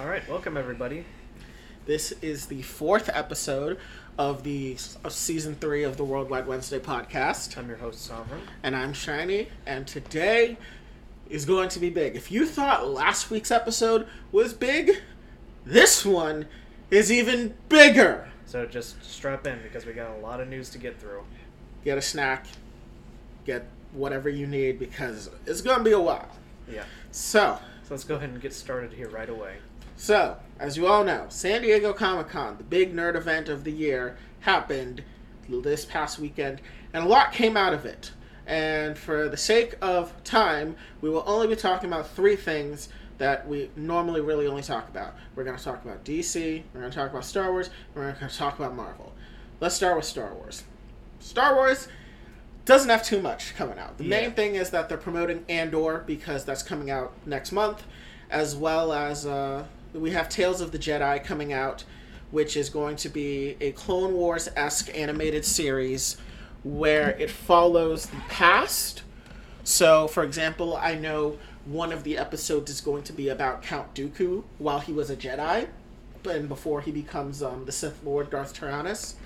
All right, welcome everybody. This is the fourth episode of the of season three of the Worldwide Wednesday podcast, I'm your host Sovereign. and I'm Shiny. And today is going to be big. If you thought last week's episode was big, this one is even bigger. So just strap in because we got a lot of news to get through. Get a snack, get whatever you need because it's going to be a while. Yeah. So, So let's go ahead and get started here right away. So, as you all know, San Diego Comic Con, the big nerd event of the year, happened this past weekend, and a lot came out of it. And for the sake of time, we will only be talking about three things that we normally really only talk about. We're going to talk about DC, we're going to talk about Star Wars, and we're going to talk about Marvel. Let's start with Star Wars. Star Wars doesn't have too much coming out. The Yeah. main thing is that they're promoting Andor because that's coming out next month, as well as uh, we have Tales of the Jedi coming out, which is going to be a Clone Wars esque animated series where it follows the past. So, for example, I know one of the episodes is going to be about Count Dooku while he was a Jedi, and before he becomes um, the Sith Lord Darth Tyrannus.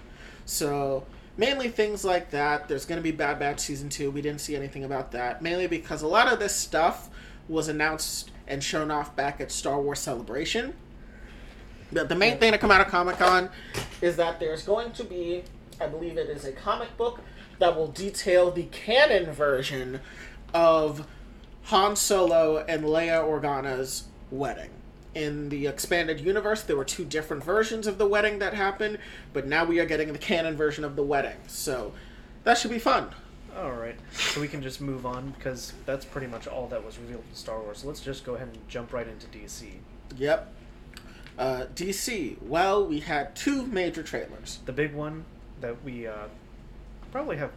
So mainly things like that. There's going to be Bad Batch season two. We didn't see anything about that. Mainly because a lot of this stuff was announced and shown off back at Star Wars Celebration. But the main thing to come out of Comic Con is that there's going to be, I believe it is a comic book that will detail the canon version of Han Solo and Leia Organa's wedding. In the expanded universe, there were two different versions of the wedding that happened, but now we are getting the canon version of the wedding. So that should be fun. All right. So we can just move on because that's pretty much all that was revealed in Star Wars. So let's just go ahead and jump right into DC. Yep. Uh, DC. Well, we had two major trailers. The big one that we uh, probably have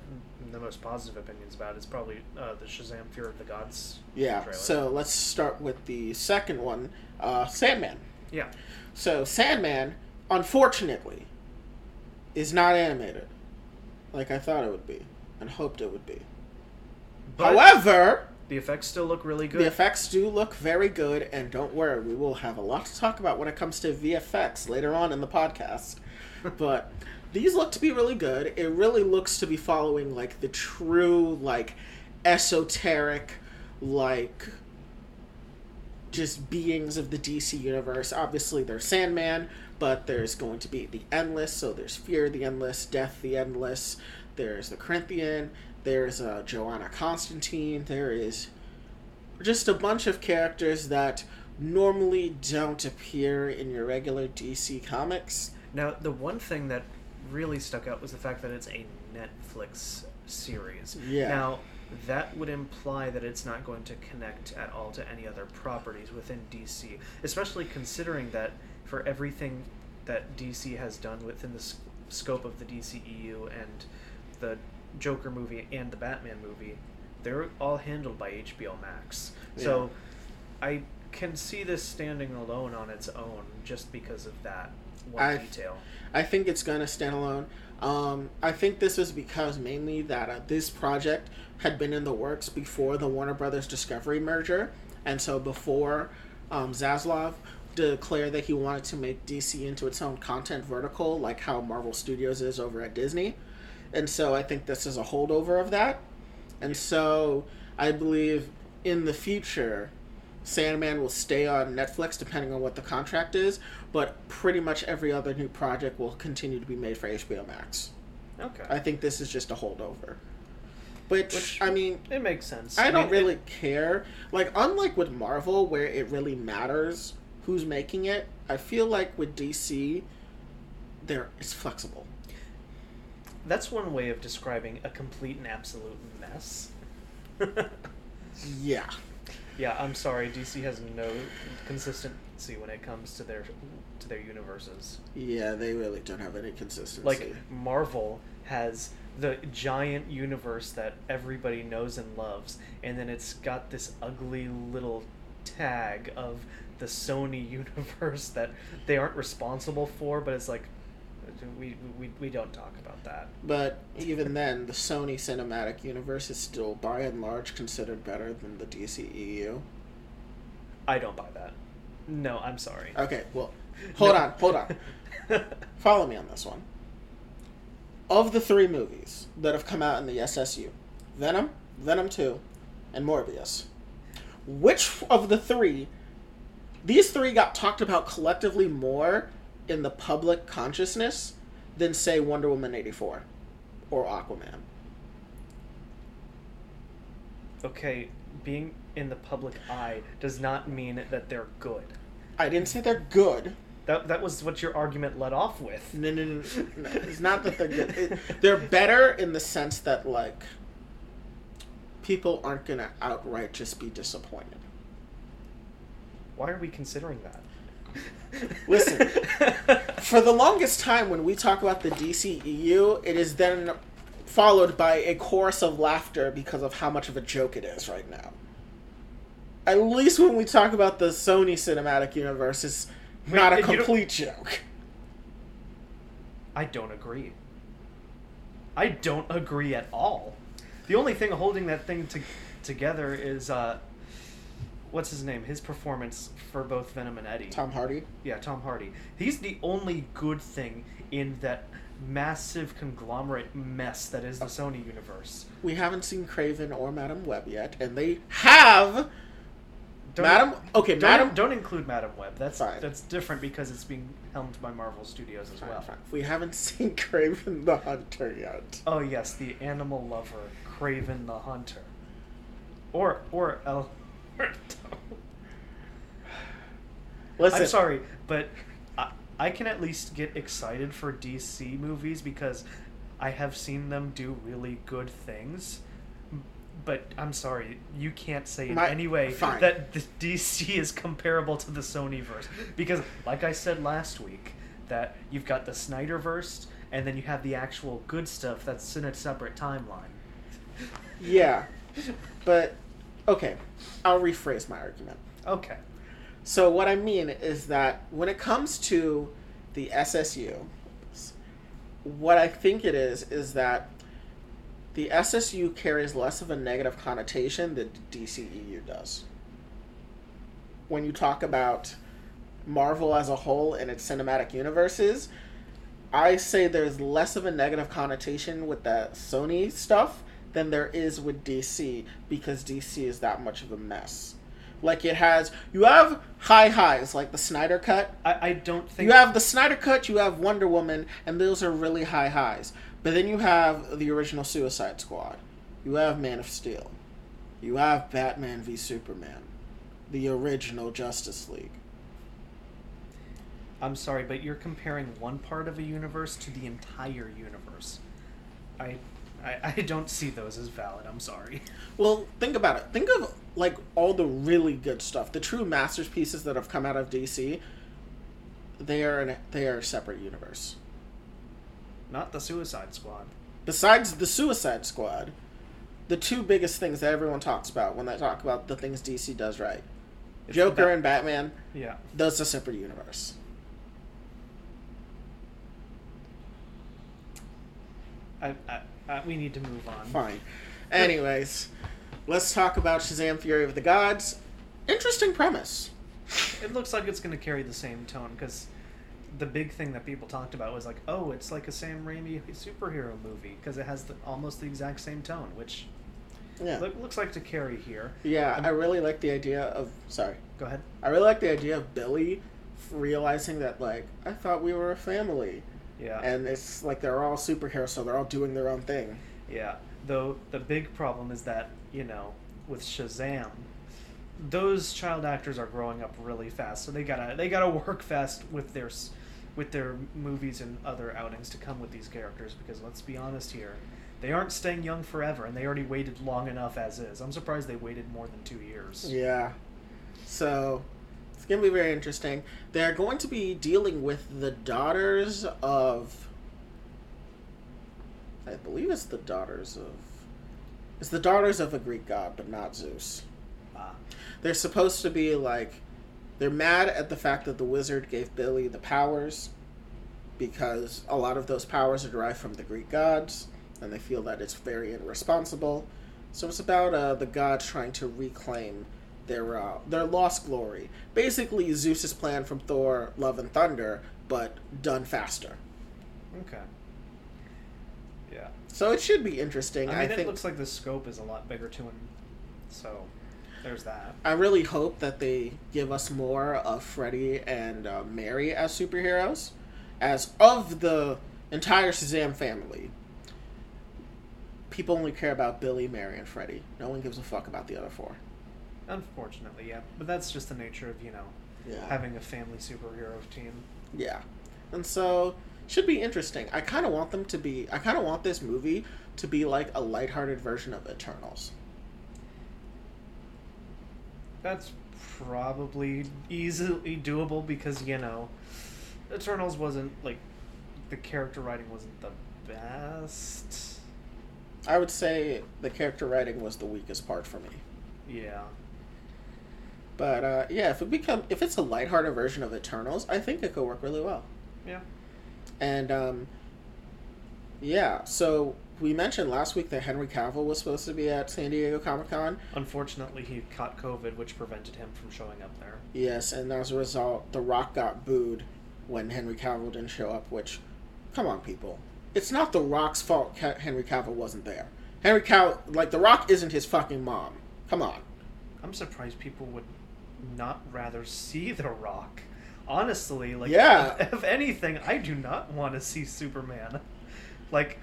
the most positive opinions about is probably uh, the Shazam: Fear of the Gods. Yeah. Trailer. So let's start with the second one, uh, Sandman. Yeah. So Sandman, unfortunately, is not animated, like I thought it would be and hoped it would be. But However, the effects still look really good. the effects do look very good, and don't worry, we will have a lot to talk about when it comes to VFX later on in the podcast. but these look to be really good. It really looks to be following like the true like esoteric like just beings of the DC universe. Obviously, there's Sandman, but there's going to be the Endless. So there's Fear the Endless, Death the Endless. There's the Corinthian. There's uh, Johanna Constantine. There is just a bunch of characters that normally don't appear in your regular DC comics. Now, the one thing that really stuck out was the fact that it's a Netflix series. Yeah. Now, that would imply that it's not going to connect at all to any other properties within DC, especially considering that for everything that DC has done within the scope of the DCEU and the Joker movie and the Batman movie, they're all handled by HBO Max. So, I can see this standing alone on its own just because of that one I- detail. I think it's going to stand alone. Um, I think this is because mainly that uh, this project had been in the works before the Warner Brothers Discovery merger, and so before um, Zaslav declared that he wanted to make DC into its own content vertical, like how Marvel Studios is over at Disney, and so I think this is a holdover of that, and so I believe in the future Sandman will stay on Netflix depending on what the contract is, but pretty much every other new project will continue to be made for HBO Max. Okay. I think this is just a holdover. Which, Which- I mean, it makes sense. I don't mean, really it- care. Like, unlike with Marvel, where it really matters who's making it, I feel like with DC, there it's flexible. That's one way of describing a complete and absolute mess. Yeah. yeah, I'm sorry. DC has no consistency when it comes to their to their universes. Yeah, they really don't have any consistency. Like Marvel has the giant universe that everybody knows and loves, and then it's got this ugly little tag of the Sony universe that they aren't responsible for, but it's like we we, we don't talk about that. But even then, the Sony cinematic universe is still, by and large, considered better than the DCEU. I don't buy that. No, I'm sorry. Okay, well, hold No. on, hold on. Follow me on this one. Of the three movies that have come out in the SSU, Venom, Venom 2, and Morbius, which of the three, these three got talked about collectively more in the public consciousness than, say, Wonder Woman 84 or Aquaman? okay, being in the public eye does not mean that they're good. I didn't say they're good. That that was what your argument led off with. No, no, no, no. It's not that they're good. It, they're better in the sense that like people aren't gonna outright just be disappointed. Why are we considering that? Listen. For the longest time, when we talk about the DCEU, it is then followed by a chorus of laughter because of how much of a joke it is right now. At least when we talk about the Sony Cinematic Universe, it's Wait, not a complete joke. I don't agree. I don't agree at all. The only thing holding that thing to, together is uh, what's his name? His performance for both Venom and Eddie. Tom Hardy. Yeah, Tom Hardy. He's the only good thing in that massive conglomerate mess that is the oh. Sony universe. We haven't seen Kraven or Madame Web yet, and they have Don't- Madam. Okay, Don't, Madam. don't include Madame Web. That's Fine. that's different because it's being helmed by Marvel Studios as Fine, well. fine. We haven't seen Kraven the Hunter yet. Oh yes, the animal lover, Kraven the Hunter, or or El. Listen, I'm sorry, but I, I can at least get excited for DC movies because I have seen them do really good things. But I'm sorry, you can't say in My- any way fine. that the DC is comparable to the Sonyverse because, like I said last week, that you've got the Snyderverse and then you have the actual good stuff that's in a separate timeline. Yeah, but okay, I'll rephrase my argument. Okay. So what I mean is that when it comes to the SSU, what I think it is is that the SSU carries less of a negative connotation than the DCEU does. When you talk about Marvel as a whole and its cinematic universes, I say there's less of a negative connotation with the Sony stuff than there is with DC because DC is that much of a mess. Like it has, you have high highs like the Snyder Cut. I, I don't think You have the Snyder Cut, you have Wonder Woman, and those are really high highs. But then you have the original Suicide Squad. You have Man of Steel. You have Batman v Superman. The original Justice League. I'm sorry, but you're comparing one part of a universe to the entire universe. I, I, I don't see those as valid. I'm sorry. Well, think about it. Think of like all the really good stuff, the true masterpieces that have come out of DC. They are in a, they are a separate universe. Not the Suicide Squad. Besides the Suicide Squad, the two biggest things that everyone talks about when they talk about the things DC does right, It's Joker and Batman, Yeah. those are separate universe. I, I, I, we need to move on. Fine. Anyways, let's talk about Shazam: Fury of the Gods. Interesting premise. It looks like it's going to carry the same tone because the big thing that people talked about was like, oh, it's like a Sam Raimi superhero movie because it has the, almost the exact same tone, which Yeah. look, looks like to carry here. Yeah, um, I really like the idea of. Sorry. Go ahead. I really like the idea of Billy realizing that, like, I thought we were a family. Yeah. And it's like they're all superheroes, so they're all doing their own thing. Yeah, though the big problem is that you know with Shazam, those child actors are growing up really fast, so they gotta they gotta work fast with their with their movies and other outings to come with these characters because let's be honest here, they aren't staying young forever, and they already waited long enough as is. I'm surprised they waited more than two years. Yeah. So it's gonna be very interesting. They're going to be dealing with the daughters of I believe it's the daughters of it's the daughters of a Greek god, but not Zeus. Ah, They're supposed to be like they're mad at the fact that the wizard gave Billy the powers because a lot of those powers are derived from the Greek gods, and they feel that it's very irresponsible. So it's about uh, the god trying to reclaim their uh, their lost glory. Basically, Zeus's plan from Thor: Love and Thunder, but done faster. Okay. Yeah. So it should be interesting. I I, mean, it think. looks like the scope is a lot bigger too, and so there's that. I really hope that they give us more of Freddy and uh, Mary as superheroes, as of the entire Shazam family. People only care about Billy, Mary, and Freddy. No one gives a fuck about the other four. Unfortunately, yeah, but that's just the nature of you know Yeah. having a family superhero team. Yeah. And so should be interesting. I kind of want them to be I kind of want this movie to be like a lighthearted version of Eternals. That's probably easily doable because you know, Eternals wasn't like the character writing wasn't the best. I would say the character writing was the weakest part for me. Yeah. But uh, yeah, if it become if it's a lighthearted version of Eternals, I think it could work really well. Yeah. And um, yeah, so we mentioned last week that Henry Cavill was supposed to be at San Diego Comic Con. Unfortunately, he caught COVID, which prevented him from showing up there. Yes, and as a result, The Rock got booed when Henry Cavill didn't show up. Which, come on, people, it's not The Rock's fault. Henry Cavill wasn't there. Henry Cavill, like The Rock, isn't his fucking mom. Come on. I'm surprised people would not rather see The Rock. Honestly, like, Yeah. if, if anything, I do not want to see Superman. Like,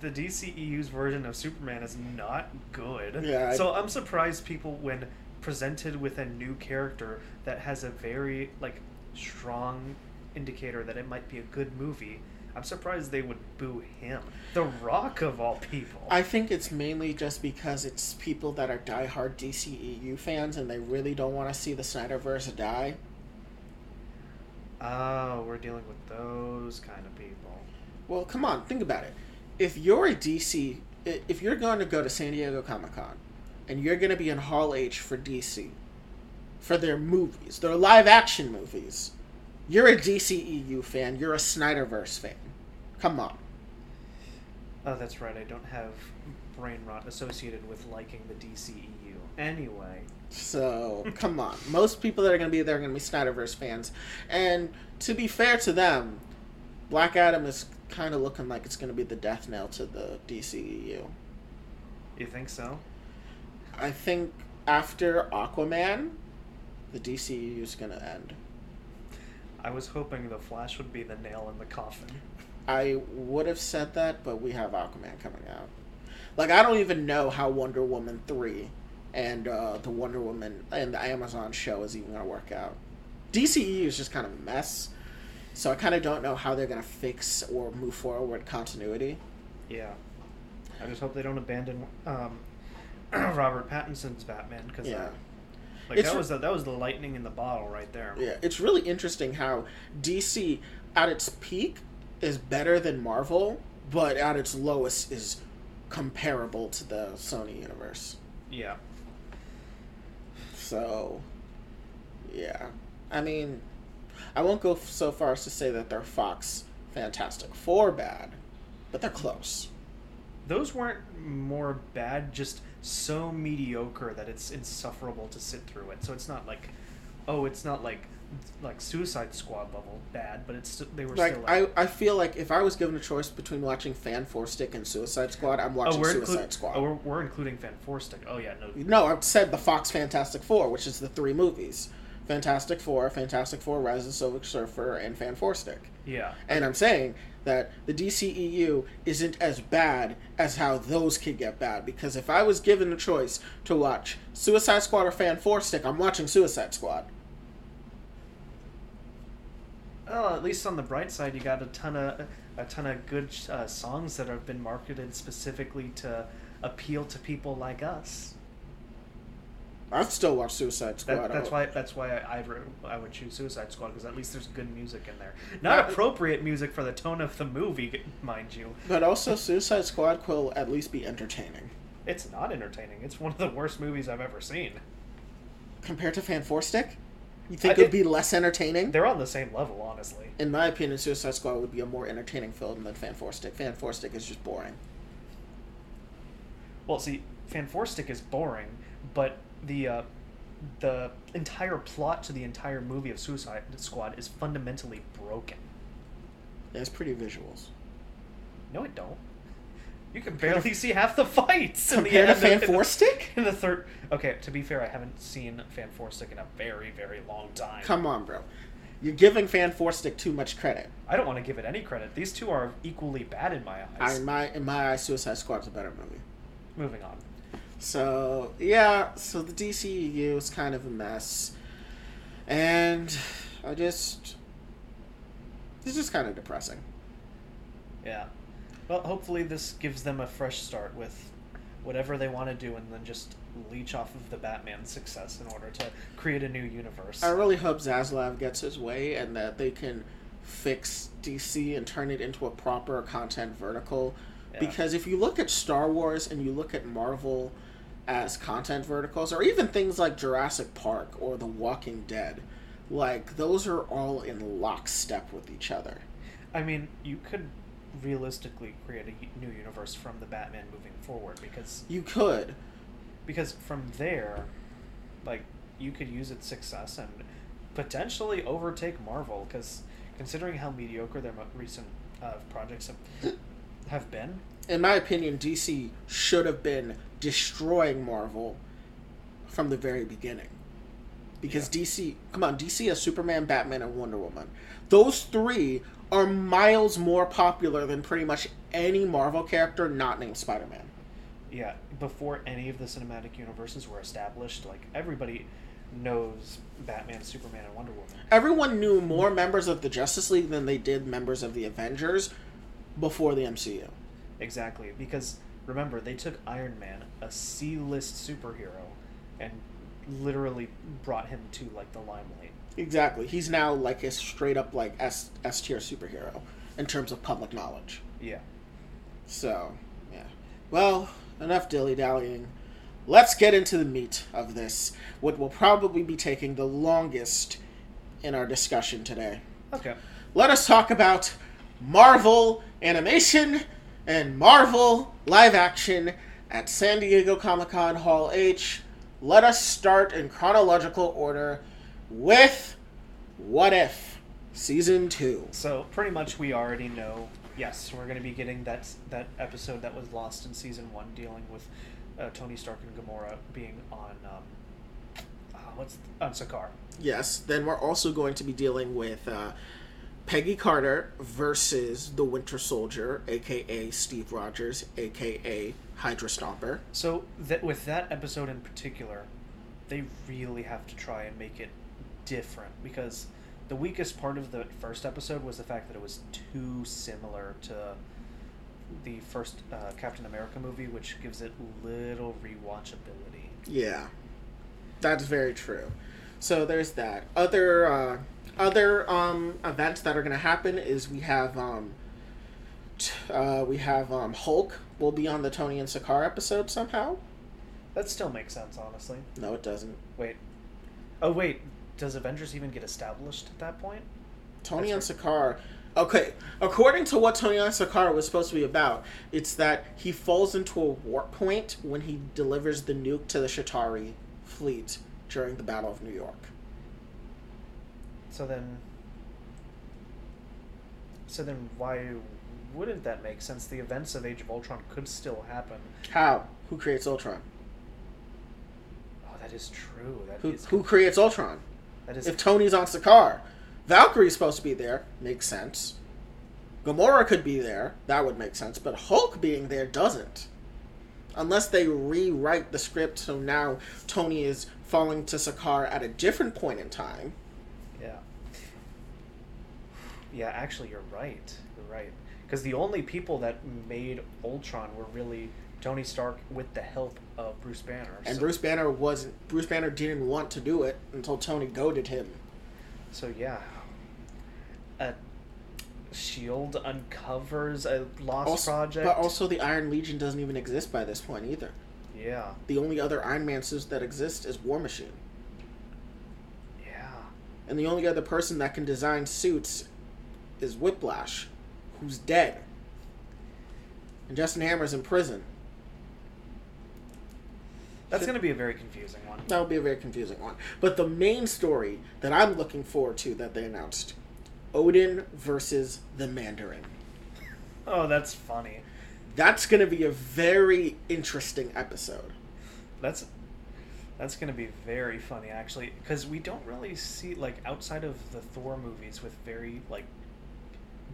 the DCEU's version of Superman is not good. Yeah, I- So I'm surprised people, when presented with a new character that has a very, like, strong indicator that it might be a good movie, I'm surprised they would boo him. The Rock, of all people. I think it's mainly just because it's people that are diehard DCEU fans and they really don't want to see the Snyderverse die. Oh, we're dealing with those kind of people. Well, come on, think about it. If you're a DC, if you're going to go to San Diego Comic Con, and you're going to be in Hall H for DC, for their movies, their live action movies, you're a DCEU fan. You're a Snyderverse fan. Come on. Oh, that's right. I don't have brain rot associated with liking the DCEU. Anyway, So come on. Most people that are going to be there are going to be Snyderverse fans, and to be fair to them, Black Adam is kind of looking like it's going to be the death knell to the DCEU. you think so? I think after Aquaman, the DCEU is going to end. I was hoping the Flash would be the nail in the coffin. I would have said that, but we have Aquaman coming out. Like I don't even know how Wonder Woman three and uh, the Wonder Woman and the Amazon show is even going to work out. DCEU is just kind of a mess, so I kind of don't know how they're going to fix or move forward continuity. Yeah. I just hope they don't abandon um, Robert Pattinson's Batman because Yeah. like It's that re- was the, that was the lightning in the bottle right there. Yeah, it's really interesting how DC at its peak is better than Marvel, but at its lowest is comparable to the Sony universe. Yeah. So, yeah. I mean, I won't go so far as to say that they're Fox Fantastic Four bad, but they're close. Those weren't more bad, just so mediocre that it's insufferable to sit through it. So it's not like, oh, it's not like like Suicide Squad level bad, but it's they were Like still like, I, I feel like if I was given a choice between watching Fan Four Stick and Suicide Squad, I'm oh, watching we're, Suicide inclu- Squad. oh, we're, we're including Fan Four Stick. Oh yeah, no, No, I've said the Fox Fantastic Four, which is the three movies: Fantastic Four, Fantastic Four: Rise of the Silver Surfer, and Fan Four Stick. yeah, And I'm saying that the DCEU isn't as bad as how those could get bad. Because if I was given a choice to watch Suicide Squad or Fan Four Stick, I'm watching Suicide Squad. Well, at least on the bright side, you got a ton of a ton of good uh, songs that have been marketed specifically to appeal to people like us. I'd still watch Suicide Squad. That, that's why that's why I, I'd, I would choose Suicide Squad because at least there's good music in there. Not Uh, appropriate music for the tone of the movie, mind you. But also, Suicide Squad will at least be entertaining It's not entertaining. It's one of the worst movies I've ever seen. compared to Fan Four Stick. You think I- it'd be less entertaining? They're on the same level, honestly. In my opinion, Suicide Squad would be a more entertaining film than Fan Four Stick. Fan Four Stick is just boring. Well, see, Fan Four Stick is boring, but the uh, the entire plot to the entire movie of Suicide Squad is fundamentally broken. Yeah, it's pretty visuals. No, it don't. You can barely see half the fights in the Compared to. Fan Four Stick? In the third, okay. To be fair, I haven't seen Fan Four Stick in a very, very long time. Come on, bro. You're giving Fan Four Stick too much credit. I don't want to give it any credit. These two are equally bad in my I, eyes. in my in my eyes, Suicide Squad's a better movie. Moving on. So yeah, so the DCEU is kind of a mess, and I just it's just kind of depressing. Yeah. Well, hopefully this gives them a fresh start with whatever they want to do, and then just leech off of the Batman success in order to create a new universe. I really hope Zaslav gets his way and that they can fix DC and turn it into a proper content vertical. Yeah. Because if you look at Star Wars and you look at Marvel as content verticals, or even things like Jurassic Park or The Walking Dead, like those are all in lockstep with each other. I mean, you could realistically create a new universe from the Batman moving forward because You could, because from there, like you could use its success and potentially overtake Marvel because considering how mediocre their recent uh, projects have have been, in my opinion, DC should have been destroying Marvel from the very beginning. Because DC, come on, DC has Superman, Batman, and Wonder Woman. Those three are miles more popular than pretty much any Marvel character not named Spider Man. yeah, before any of the cinematic universes were established, like everybody knows Batman, Superman, and Wonder Woman. Everyone knew more members of the Justice League than they did members of the Avengers before the MCU. Exactly, because remember they took Iron Man, a C-list superhero, and literally brought him to like the limelight. Exactly. He's now like a straight up like S S tier superhero in terms of public knowledge. Yeah. So, yeah. Well, enough dilly dallying. Let's get into the meat of this, what will probably be taking the longest in our discussion today. Okay. Let us talk about Marvel animation and Marvel live action at San Diego Comic Con Hall H. Let us start in chronological order with What If Season 2. So pretty much we already know. Yes, we're going to be getting that that episode that was lost in season one, dealing with uh, Tony Stark and Gamora being on um, uh, what's on Sakaar. Yes, then we're also going to be dealing with uh, Peggy Carter versus the Winter Soldier, aka Steve Rogers, aka Hydra Stomper. So that with that episode in particular, they really have to try and make it different because the weakest part of the first episode was the fact that it was too similar to the first uh, Captain America movie, which gives it little rewatchability. Yeah, that's very true. So there's that. Other uh, other um, events that are going to happen is we have um, t- uh, we have um, Hulk will be on the Tony and Sakaar episode somehow. That still makes sense, honestly. No, it doesn't. Wait. Oh wait, does Avengers even get established at that point? Tony That's and Sakaar. Okay, according to what Tony and Sakaar was supposed to be about, it's that he falls into a warp point when he delivers the nuke to the Chitauri fleet during the Battle of New York. So then. So then, why wouldn't that make sense? The events of Age of Ultron could still happen. How? Who creates Ultron? Oh, that is true. That Who, is- who creates Ultron? That is If Tony's on Sakaar, Valkyrie's supposed to be there. Makes sense. Gamora could be there. That would make sense. But Hulk being there doesn't. Unless they rewrite the script so now Tony is falling to Sakaar at a different point in time. Yeah. Yeah, actually, you're right. You're right. Because the only people that made Ultron were really Tony Stark with the help of Bruce Banner. And so, Bruce Banner was Bruce Banner didn't want to do it until Tony goaded him. So yeah. A Shield uncovers a lost Also, project. But also the Iron Legion doesn't even exist by this point either. yeah. The only other Iron Man suits that exist is War Machine. Yeah. And the only other person that can design suits is Whiplash, who's dead. And Justin Hammer's in prison. That's going to be a very confusing one. That will be a very confusing one. But the main story that I'm looking forward to that they announced Odin versus the Mandarin. Oh, that's funny. That's going to be a very interesting episode. That's that's going to be very funny actually because we don't really see like outside of the Thor movies with very like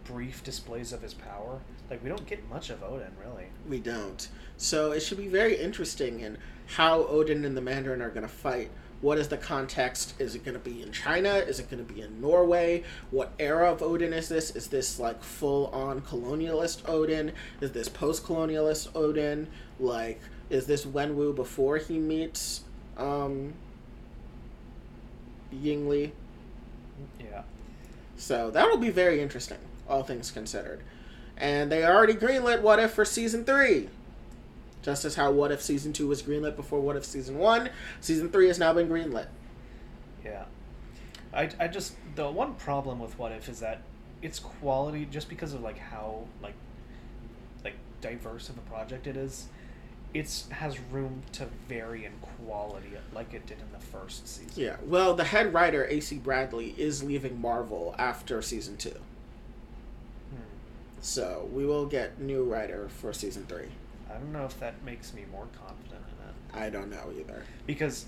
brief displays of his power. Like we don't get much of Odin really. We don't. So it should be very interesting in how Odin and the Mandarin are going to fight. What is the context? Is it going to be in China? Is it going to be in Norway? What era of Odin is this? Is this like full on colonialist Odin? Is this post colonialist Odin? Like, is this Wenwu before he meets um, Yingli? Yeah. So that'll be very interesting, all things considered. And they already greenlit What If for season three. Just as how What If season two was greenlit before What If season one, season three has now been greenlit. Yeah. I, I just the one problem with What If is that its quality just because of like how like like diverse of a project it is, it's has room to vary in quality like it did in the first season. Yeah. Well, the head writer AC Bradley is leaving Marvel after season two, Hmm. so we will get new writer for season three. I don't know if that makes me more confident in it I don't know either. because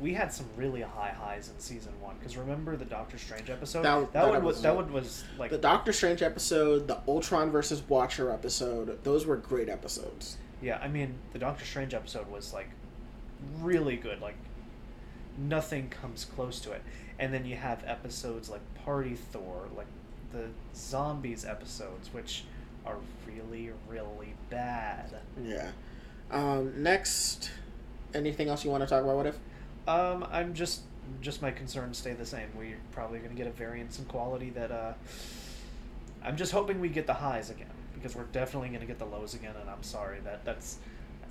we had some really high highs in season one. Because remember the Doctor Strange episode? That- that, that one was that one was like The Doctor Strange episode, the Ultron versus Watcher episode, those were great episodes. Yeah, I mean, the Doctor Strange episode was like really good. Like nothing comes close to it. And then you have episodes like Party Thor, like the zombies episodes, which are really, really bad. Yeah. Um, next, anything else you want to talk about? What if? Um, I'm just just my concerns stay the same. We're probably going to get a variance in quality that uh, I'm just hoping we get the highs again because we're definitely going to get the lows again. And I'm sorry that that's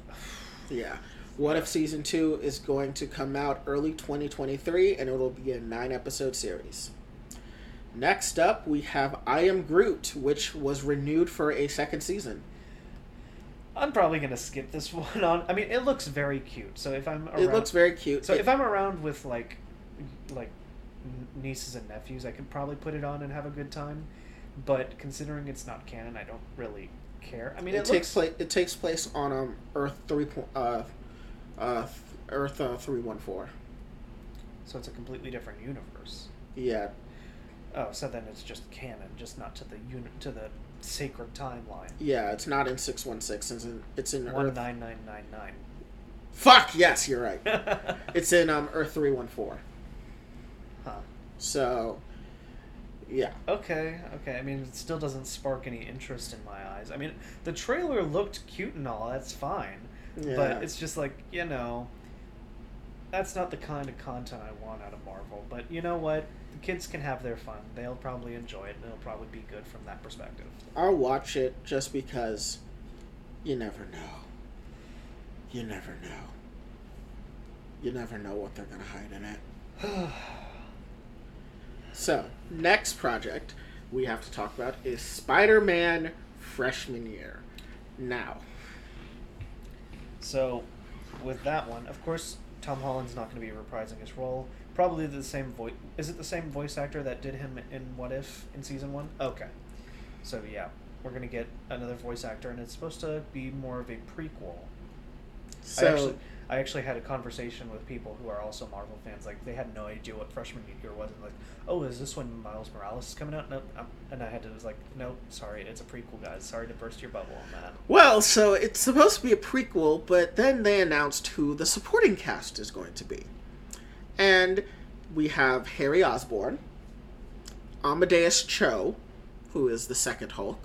Yeah. What if season two is going to come out early 2023 and it'll be a nine episode series? Next up, we have I Am Groot, which was renewed for a second season. I'm probably gonna skip this one on. I mean, it looks very cute. So if I'm around, It looks very cute. so It- if I'm around with like like nieces and nephews, I could probably put it on and have a good time. But considering it's not canon, I don't really care. I mean, it, it, takes place. It takes place on um Earth three point uh, uh Earth uh, three one four. so it's a completely different universe. Yeah, Oh, so then it's just canon, just not to the unit to the sacred timeline. yeah. It's not in six one six. It's in it's in One Earth. nine nine nine nine. Fuck yes, you're right. It's in um Earth three one four. huh. So, yeah. Okay, okay. I mean, it still doesn't spark any interest in my eyes. I mean, the trailer looked cute and all. That's fine, Yeah. but it's just like you know, that's not the kind of content I want out of Marvel. But you know what? The kids can have their fun. They'll probably enjoy it, and it'll probably be good from that perspective. I'll watch it just because you never know. You never know. You never know what they're gonna hide in it. So, next project we have to talk about is Spider Man freshman year. Now, so, with that one, of course, Tom Holland's not going to be reprising his role. Probably the same voice. Is it the same voice actor that did him in What If in season one? Okay. So yeah, we're gonna get another voice actor, and it's supposed to be more of a prequel. so I actually, I actually had a conversation with people who are also Marvel fans. Like they had no idea what freshman year was, and like, oh, is this when Miles Morales is coming out? No, um, and I had to was like, no, sorry, it's a prequel, guys. Sorry to burst your bubble on that. well, so it's supposed to be a prequel, but then they announced who the supporting cast is going to be. And we have Harry Osborn, Amadeus Cho, who is the second Hulk,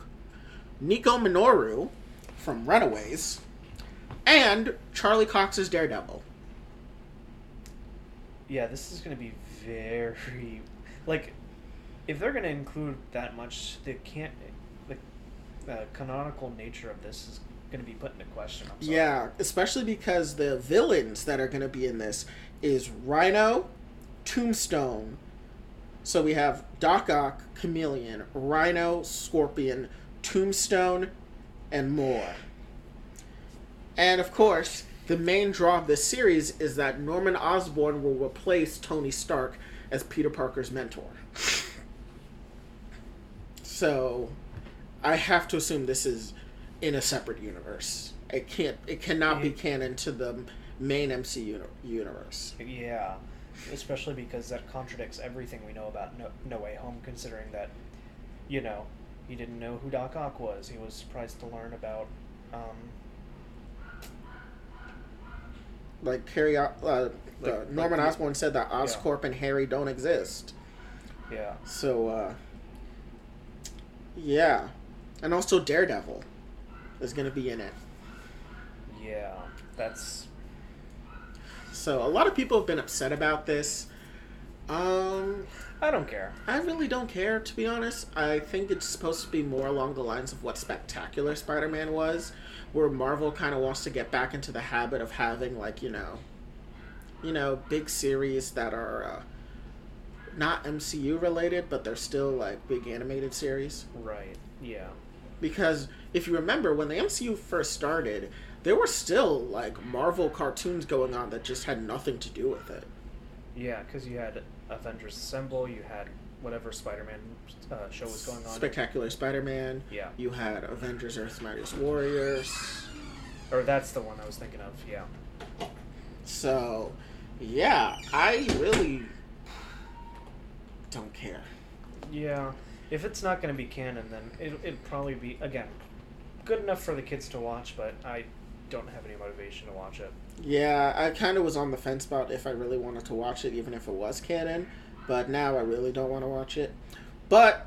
Nico Minoru from Runaways, and Charlie Cox's Daredevil. Yeah, this is gonna be very like if they're gonna include that much, they can't. The uh, canonical nature of this is gonna be put into question. I'm sorry. Yeah, especially because the villains that are going to be in this is Rhino, Tombstone. So we have Doc Ock, Chameleon, Rhino, Scorpion, Tombstone, and more. And of course, the main draw of this series is that Norman Osborn will replace Tony Stark as Peter Parker's mentor. So, I have to assume this is in a separate universe. It can't. It cannot be canon to the main MCU uni- universe. Yeah, especially because that contradicts everything we know about No, no Way Home, considering that, you know, he didn't know who Doc Ock was. He was surprised to learn about, um, Like Harry, uh, uh, Norman like- Osborn said that Oscorp and Harry don't exist. yeah. So, uh, yeah, and also Daredevil is going to be in it. Yeah, that's So a lot of people have been upset about this. Um, I don't care. I really don't care to be honest. I think it's supposed to be more along the lines of what Spectacular Spider-Man was, where Marvel kind of wants to get back into the habit of having like you know, you know, big series that are uh, not MCU related, but they're still like big animated series. Right. Yeah. Because if you remember when the MCU first started, there were still like Marvel cartoons going on that just had nothing to do with it. Yeah, because you had Avengers Assemble, you had whatever Spider-Man uh, show was going on. Spectacular Spider-Man. Yeah. You had Avengers: Earth's Mightiest Warriors. Or that's the one I was thinking of. Yeah. So, yeah, I really don't care. Yeah. If it's not going to be canon, then it, it'd probably be again good enough for the kids to watch, but I don't have any motivation to watch it. Yeah, I kind of was on the fence about if I really wanted to watch it, even if it was canon. But now I really don't want to watch it. But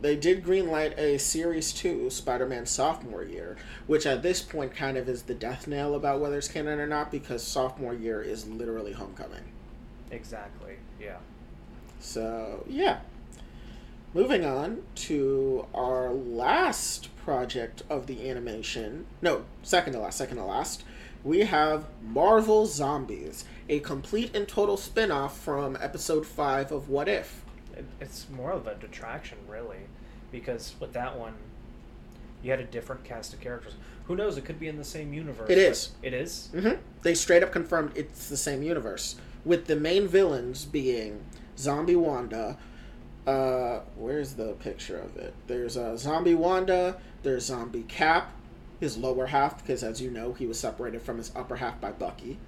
they did greenlight a series two, Spider-Man sophomore year, which at this point kind of is the death nail about whether it's canon or not, because sophomore year is literally homecoming. Exactly. Yeah. So yeah. Moving on to our last project of the animation. No, second to last, second to last. We have Marvel Zombies, a complete and total spin off from episode 5 of What If. It's more of a detraction, really, because with that one, you had a different cast of characters. Who knows? It could be in the same universe. It is. It is. Mm-hmm. They straight up confirmed it's the same universe, with the main villains being Zombie Wanda. Uh, where's the picture of it? There's uh, Zombie Wanda. There's Zombie Cap, his lower half, because as you know, he was separated from his upper half by Bucky.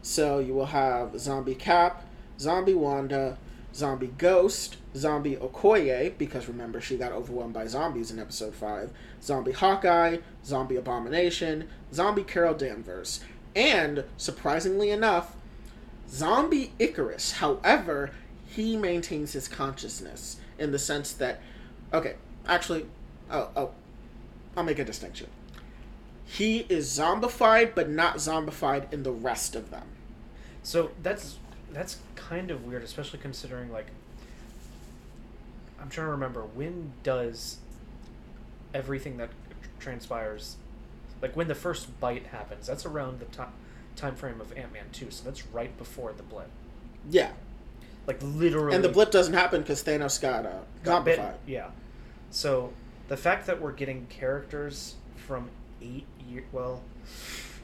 So you will have Zombie Cap, Zombie Wanda, Zombie Ghost, Zombie Okoye, because remember she got overwhelmed by zombies in episode 5, Zombie Hawkeye, Zombie Abomination, Zombie Carol Danvers, and, surprisingly enough, Zombie Ikaris. However, he maintains his consciousness in the sense that, okay, actually, oh, oh, I'll make a distinction. He is zombified, but not zombified in the rest of them. So that's that's kind of weird, especially considering like I'm trying to remember when does everything that transpires, like when the first bite happens. That's around the time time frame of Ant Man two, so that's right before the blip. Yeah, Like literally. and the blip doesn't happen because Thanos got uh, zombified. Yeah. So the fact that we're getting characters from eight year well,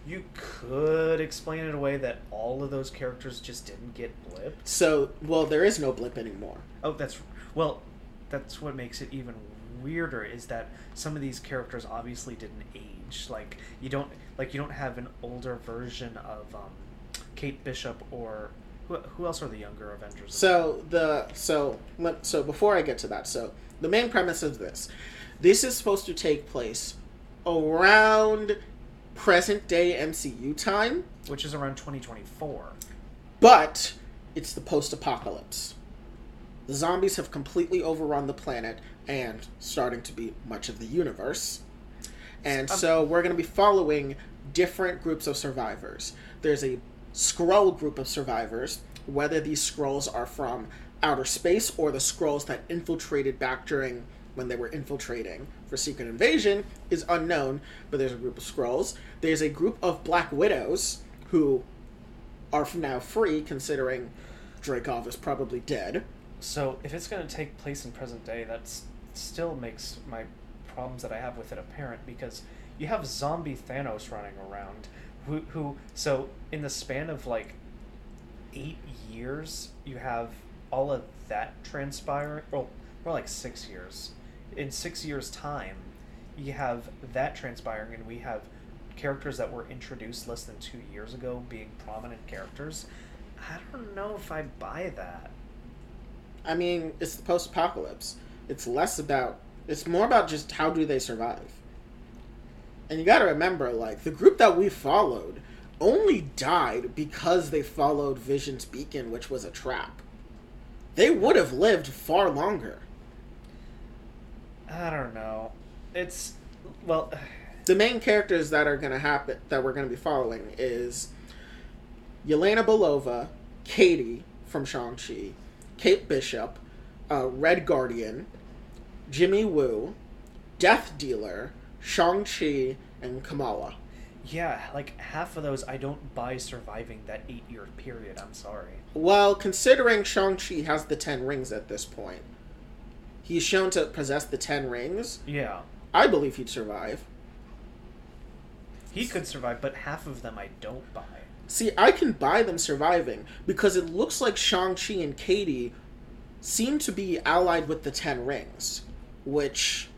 you could explain it away that all of those characters just didn't get blipped. So, well, there is no blip anymore. Oh, that's well, that's what makes it even weirder is that some of these characters obviously didn't age. Like you don't like you don't have an older version of um, Kate Bishop or who, who else are the younger Avengers? So the so so before I get to that, so the main premise is this: this is supposed to take place around present day MCU time, which is around 2024. but it's the post apocalypse. The zombies have completely overrun the planet and starting to be much of the universe. And Um, so we're going to be following different groups of survivors. There's a Skrull group of survivors, whether these Skrulls are from outer space or the Skrulls that infiltrated back during when they were infiltrating for Secret Invasion is unknown, but there's a group of Skrulls. There's a group of Black Widows who are now free, considering Dreykov is probably dead. So if it's going to take place in present day, that still makes my problems that I have with it apparent because you have zombie Thanos running around, who who so in the span of like eight years, you have all of that transpiring. Well, more like six years. In six years' time, you have that transpiring, and we have characters that were introduced less than two years ago being prominent characters. I don't know if I buy that. I mean, it's the post apocalypse. It's less about, it's more about just how do they survive. And you gotta remember, like, the group that we followed only died because they followed Vision's beacon, which was a trap. They would have lived far longer. I don't know. It's well, The main characters that are gonna happen, that we're gonna be following, is Yelena Belova, Katy from Shang-Chi, Kate Bishop, uh, Red Guardian, Jimmy Woo, Death Dealer, Shang-Chi, and Kamala. yeah, like half of those I don't buy surviving that eight year period. I'm sorry. Well, considering Shang-Chi has the Ten Rings at this point, he's shown to possess the Ten Rings, Yeah, I believe he'd survive. he could survive, but half of them I don't buy. See, I can buy them surviving because it looks like Shang-Chi and Katy seem to be allied with the Ten Rings, which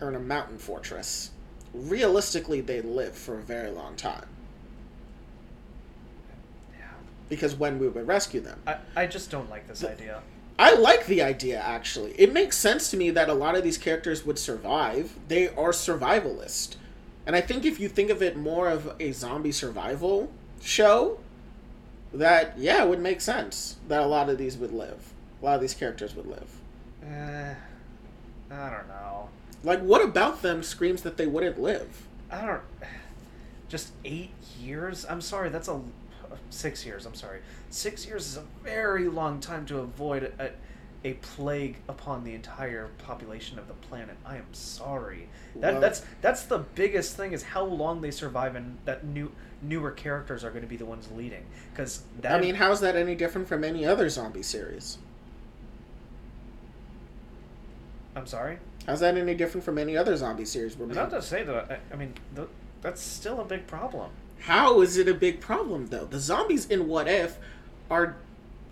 in a mountain fortress. Realistically, they live for a very long time Yeah, because when we would rescue them. I I just don't like this The- idea. I like the idea actually. It makes sense to me that a lot of these characters would survive. They are survivalist. And I think if you think of it more of a zombie survival show, that yeah, it would make sense that a lot of these would live. A lot of these characters would live. Uh, I don't know. Like what about them screams that they wouldn't live? I don't. Just eight years? I'm sorry, that's a. Six years, I'm sorry. Six years is a very long time to avoid a, a plague upon the entire population of the planet. I am sorry. That Well- that's that's the biggest thing is how long they survive and that new newer characters are going to be the ones leading because that I mean, how's that any different from any other zombie series? I'm sorry. How's that any different from any other zombie series we're And to say that I, I mean th- that's still a big problem. How is it a big problem though? The zombies in What If are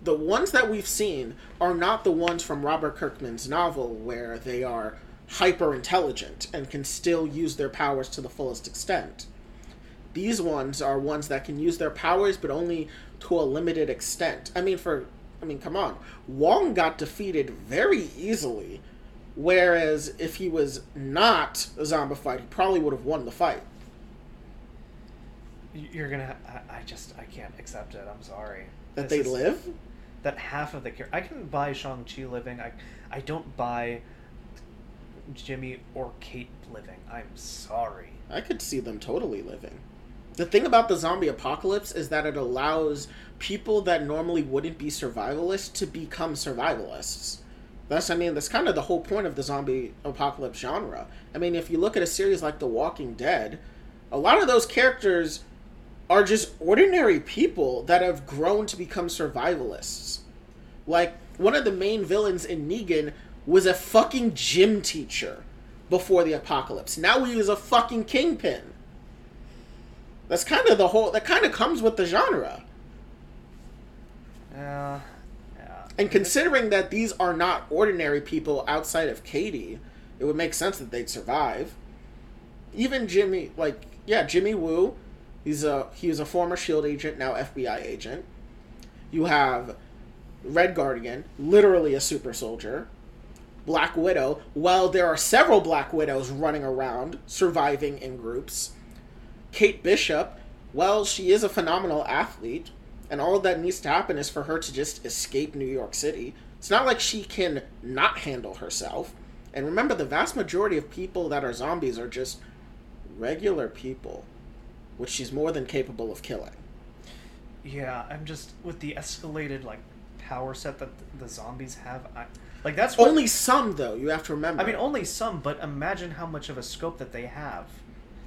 the ones that we've seen are not the ones from Robert Kirkman's novel where they are hyper intelligent and can still use their powers to the fullest extent. These ones are ones that can use their powers but only to a limited extent. I mean for I mean come on. Wong got defeated very easily whereas if he was not a zombified, he probably would have won the fight. You're gonna. I, I just. I can't accept it. I'm sorry. That This they is- live? That half of the character. I can buy Shang Chi living. I. I don't buy Jimmy or Kate living. I'm sorry. I could see them totally living. The thing about the zombie apocalypse is that it allows people that normally wouldn't be survivalists to become survivalists. That's, I mean, that's kind of the whole point of the zombie apocalypse genre. I mean, if you look at a series like The Walking Dead, a lot of those characters are just ordinary people that have grown to become survivalists. Like, one of the main villains in Negan was a fucking gym teacher before the apocalypse. Now he is a fucking kingpin. That's kind of the whole. That kind of comes with the genre. Yeah. And considering that these are not ordinary people outside of Katy, it would make sense that they'd survive. Even Jimmy, like yeah, Jimmy Woo, he's a he a former Shield agent, now FBI agent. You have Red Guardian, literally a super soldier. Black Widow. Well, there are several Black Widows running around, surviving in groups. Kate Bishop, well, she is a phenomenal athlete, and all that needs to happen is for her to just escape New York City. It's not like she can not handle herself. And remember, the vast majority of people that are zombies are just regular people, which she's more than capable of killing. Yeah. I'm just with the escalated like power set that the zombies have. I like that's what, Only some, though, you have to remember. I mean, only some, but imagine how much of a scope that they have.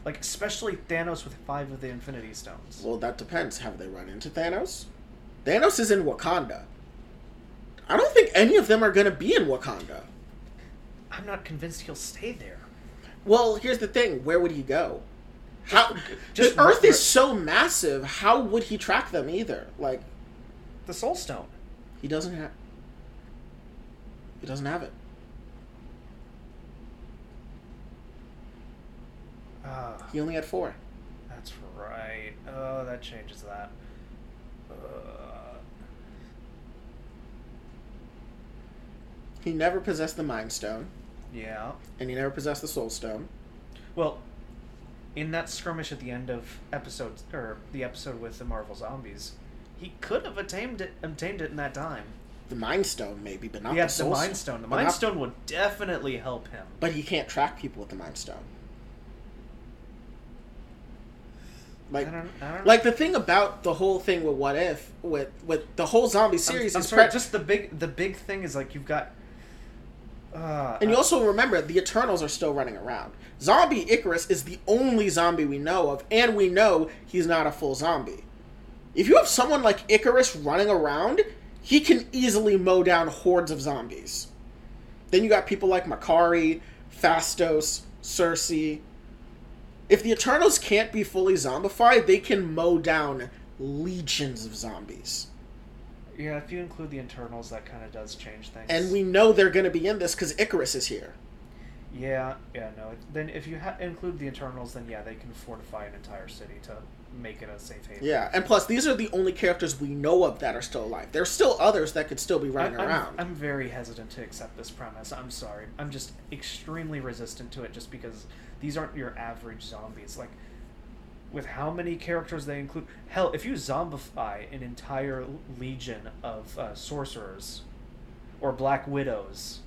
Like, especially Thanos with five of the Infinity Stones. Well, that depends. Have they run into Thanos? Thanos is in Wakanda. I don't think any of them are going to be in Wakanda. I'm not convinced he'll stay there. Well, here's the thing where would he go? How Just the Earth is so massive. How would he track them either? Like the Soul Stone. he doesn't have. He doesn't have it. Ah, He only had four. that's right. Oh, that changes that. Uh, He never possessed the Mind Stone, yeah. and he never possessed the Soul Stone. Well, in that skirmish at the end of episode or the episode with the Marvel zombies, he could have attained it, obtained it in that time. The Mind Stone, maybe, but not yeah, the the Mind Stone. The Mind not- Stone would definitely help him. But he can't track people with the Mind Stone. Like, I don't, I don't like the thing about the whole thing with What If, with with the whole zombie I'm- series I'm, is sorry, pre- just the big the big thing is like you've got. Uh, And you uh, also remember the Eternals are still running around. Zombie Ikaris is the only zombie we know of, and we know he's not a full zombie. If you have someone like Ikaris running around, he can easily mow down hordes of zombies. Then you got people like Makkari, Phastos, Sersi. If the Eternals can't be fully zombified, they can mow down legions of zombies. yeah, if you include the Eternals, that kind of does change things. And we know they're going to be in this because Ikaris is here. Yeah, yeah, no. Then if you ha- include the Eternals, then yeah, they can fortify an entire city to make it a safe haven. Yeah, and plus these are the only characters we know of that are still alive. There's still others that could still be I- running I'm, around. I'm very hesitant to accept this premise. I'm sorry. I'm just extremely resistant to it just because these aren't your average zombies. Like, with how many characters they include. Hell, if you zombify an entire legion of uh, sorcerers or Black Widows.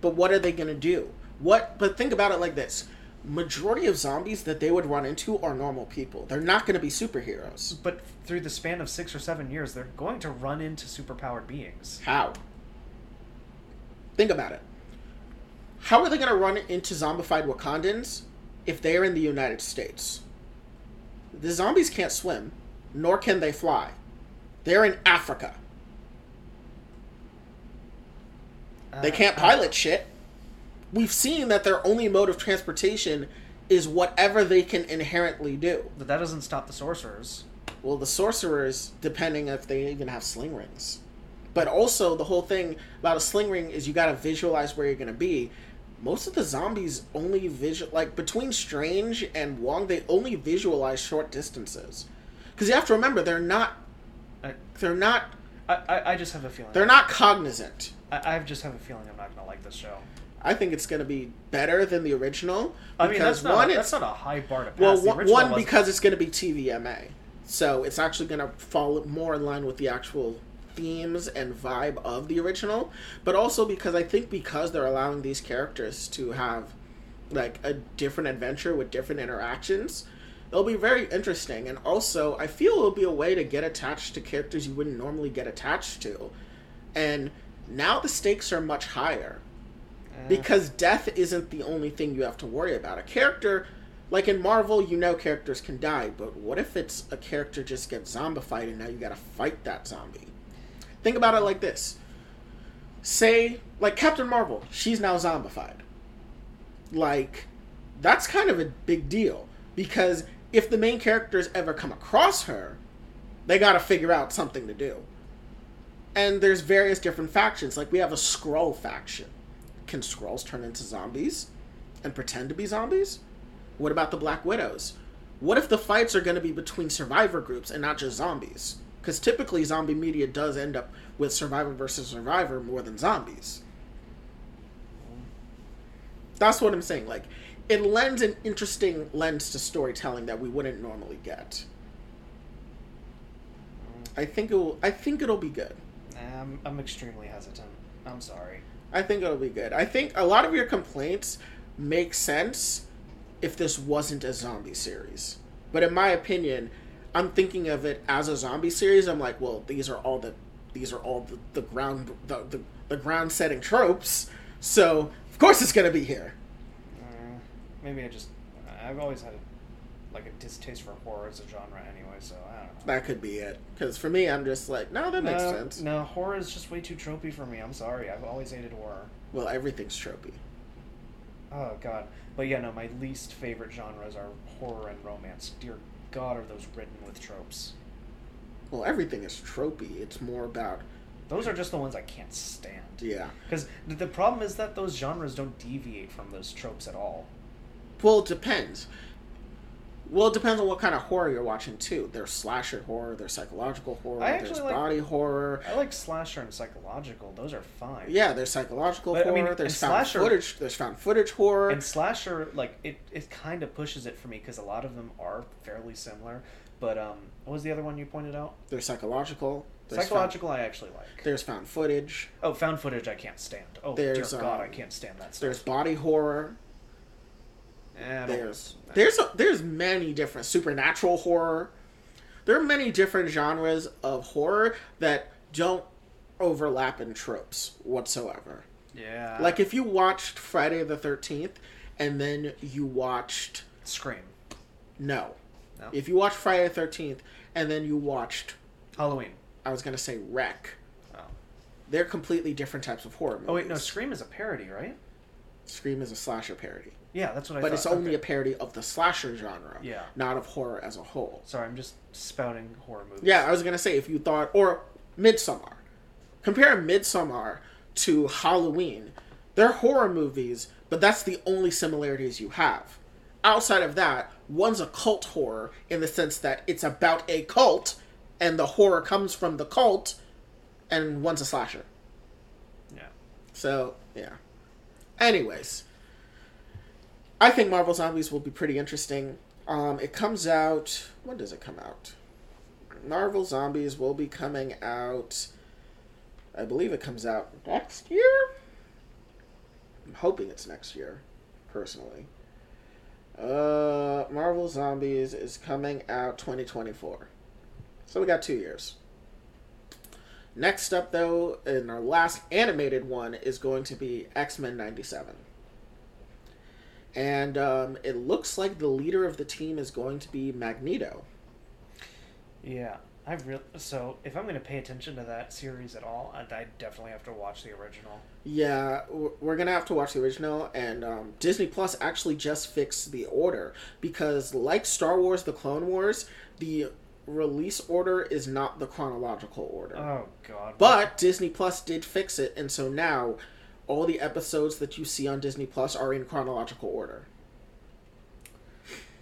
but what are they going to do? What? But think about it like this: majority of zombies that they would run into are normal people. They're not going to be superheroes. But through the span of six or seven years, they're going to run into superpowered beings. How? Think about it. How are they going to run into zombified Wakandans if they are in the United States? The zombies can't swim, nor can they fly. They're in Africa. They Uh, can't I- pilot shit. We've seen that their only mode of transportation is whatever they can inherently do. But that doesn't stop the sorcerers. Well, the sorcerers, depending if they even have sling rings. But also, the whole thing about a sling ring is you gotta visualize where you're gonna be. Most of the zombies only visual, like between Strange and Wong, they only visualize short distances. Because you have to remember, they're not, I, they're not, I, I I just have a feeling. they're not cognizant. I, I just have a feeling I'm not gonna like this show. I think it's gonna be better than the original. I mean, that's not, one, that's not a high bar to pass. Well, one because it's going to be TVMA, so it's actually going to fall more in line with the actual themes and vibe of the original, but also because I think because they're allowing these characters to have like a different adventure with different interactions, it'll be very interesting. And also, I feel it'll be a way to get attached to characters you wouldn't normally get attached to, and now the stakes are much higher Eh, because death isn't the only thing you have to worry about. A character, like in Marvel, you know characters can die, but what if it's a character just gets zombified and now you gotta fight that zombie? Think about it like this. Say, like Captain Marvel, she's now zombified. Like, that's kind of a big deal because if the main characters ever come across her, they gotta figure out something to do. And there's various different factions. Like, we have a Skrull faction can Skrulls turn into zombies and pretend to be zombies? What about the Black Widows? What if the fights are going to be between survivor groups and not just zombies? Because typically, zombie media does end up with survivor versus survivor more than zombies. That's what I'm saying. Like, it lends an interesting lens to storytelling that we wouldn't normally get. I think it will. I think it'll be good. I'm, I'm extremely hesitant. I'm sorry. I think it'll be good. I think a lot of your complaints make sense if this wasn't a zombie series. But in my opinion, I'm thinking of it as a zombie series. I'm like, well, these are all the these are all the, the ground the, the, the ground setting tropes. So of course it's gonna be here. Uh, maybe I just. I've always had like a distaste for horror as a genre anyway, so I don't know. That could be it. Because for me, I'm just like, no, that makes no, sense. No, horror is just way too tropey for me. I'm sorry. I've always hated horror. Well, everything's tropey. Oh god. But yeah, no, my least favorite genres are horror and romance. Dear God, are those written with tropes? Well, everything is tropey. It's more about Those are just the ones I can't stand. yeah. Because the problem is that those genres don't deviate from those tropes at all. Well, it depends. Well, it depends on what kind of horror you're watching too. There's slasher horror, there's psychological horror, I there's like- body horror. I like slasher and psychological. Those are fine. Yeah, there's psychological But, I horror. mean, there's found slasher- footage. There's found footage horror. And slasher, like it, it kind of pushes it for me because a lot of them are fairly similar. But um, what was the other one you pointed out? there's psychological. There's Psychological, I actually like. There's found footage. Oh, found footage, I can't stand. Oh There's, dear God, um, I can't stand that stuff. There's body horror. There's like that. there's there's many different supernatural horror. There are many different genres of horror that don't overlap in tropes whatsoever. yeah, Like if you watched Friday the Thirteenth, and then you watched Scream, no, No? if you watched Friday the Thirteenth, and then you watched Halloween. I was gonna say Wreck, Oh. they're completely different types of horror movies. oh wait, no, Scream is a parody, right? Scream is a slasher parody, Yeah, that's what I but thought. it's only Okay. a parody of the slasher genre, Yeah. not of horror as a whole. Sorry, I'm just spouting horror movies. Yeah, I was gonna say if you thought or Midsommar, compare Midsommar to Halloween. They're horror movies, but that's the only similarities you have. Outside of that, one's a cult horror in the sense that it's about a cult, and the horror comes from the cult, and one's a slasher. Yeah. So yeah. Anyways, I think Marvel Zombies will be pretty interesting. Um, it comes out. When does it come out? Marvel Zombies will be coming out. I believe it comes out next year. I'm hoping it's next year, personally. Uh, Marvel Zombies is coming out 2024. So we got two years. Next up, though, in our last animated one is going to be X Men 97. And um, it looks like the leader of the team is going to be Magneto. Yeah, I really. So if I'm going to pay attention to that series at all, I, definitely have to watch the original. Yeah, we're gonna have to watch the original, and um, Disney Plus actually just fixed the order because, like Star Wars: The Clone Wars, the release order is not the chronological order. Oh God. But Disney Plus did fix it, and so now all the episodes that you see on Disney Plus are in chronological order.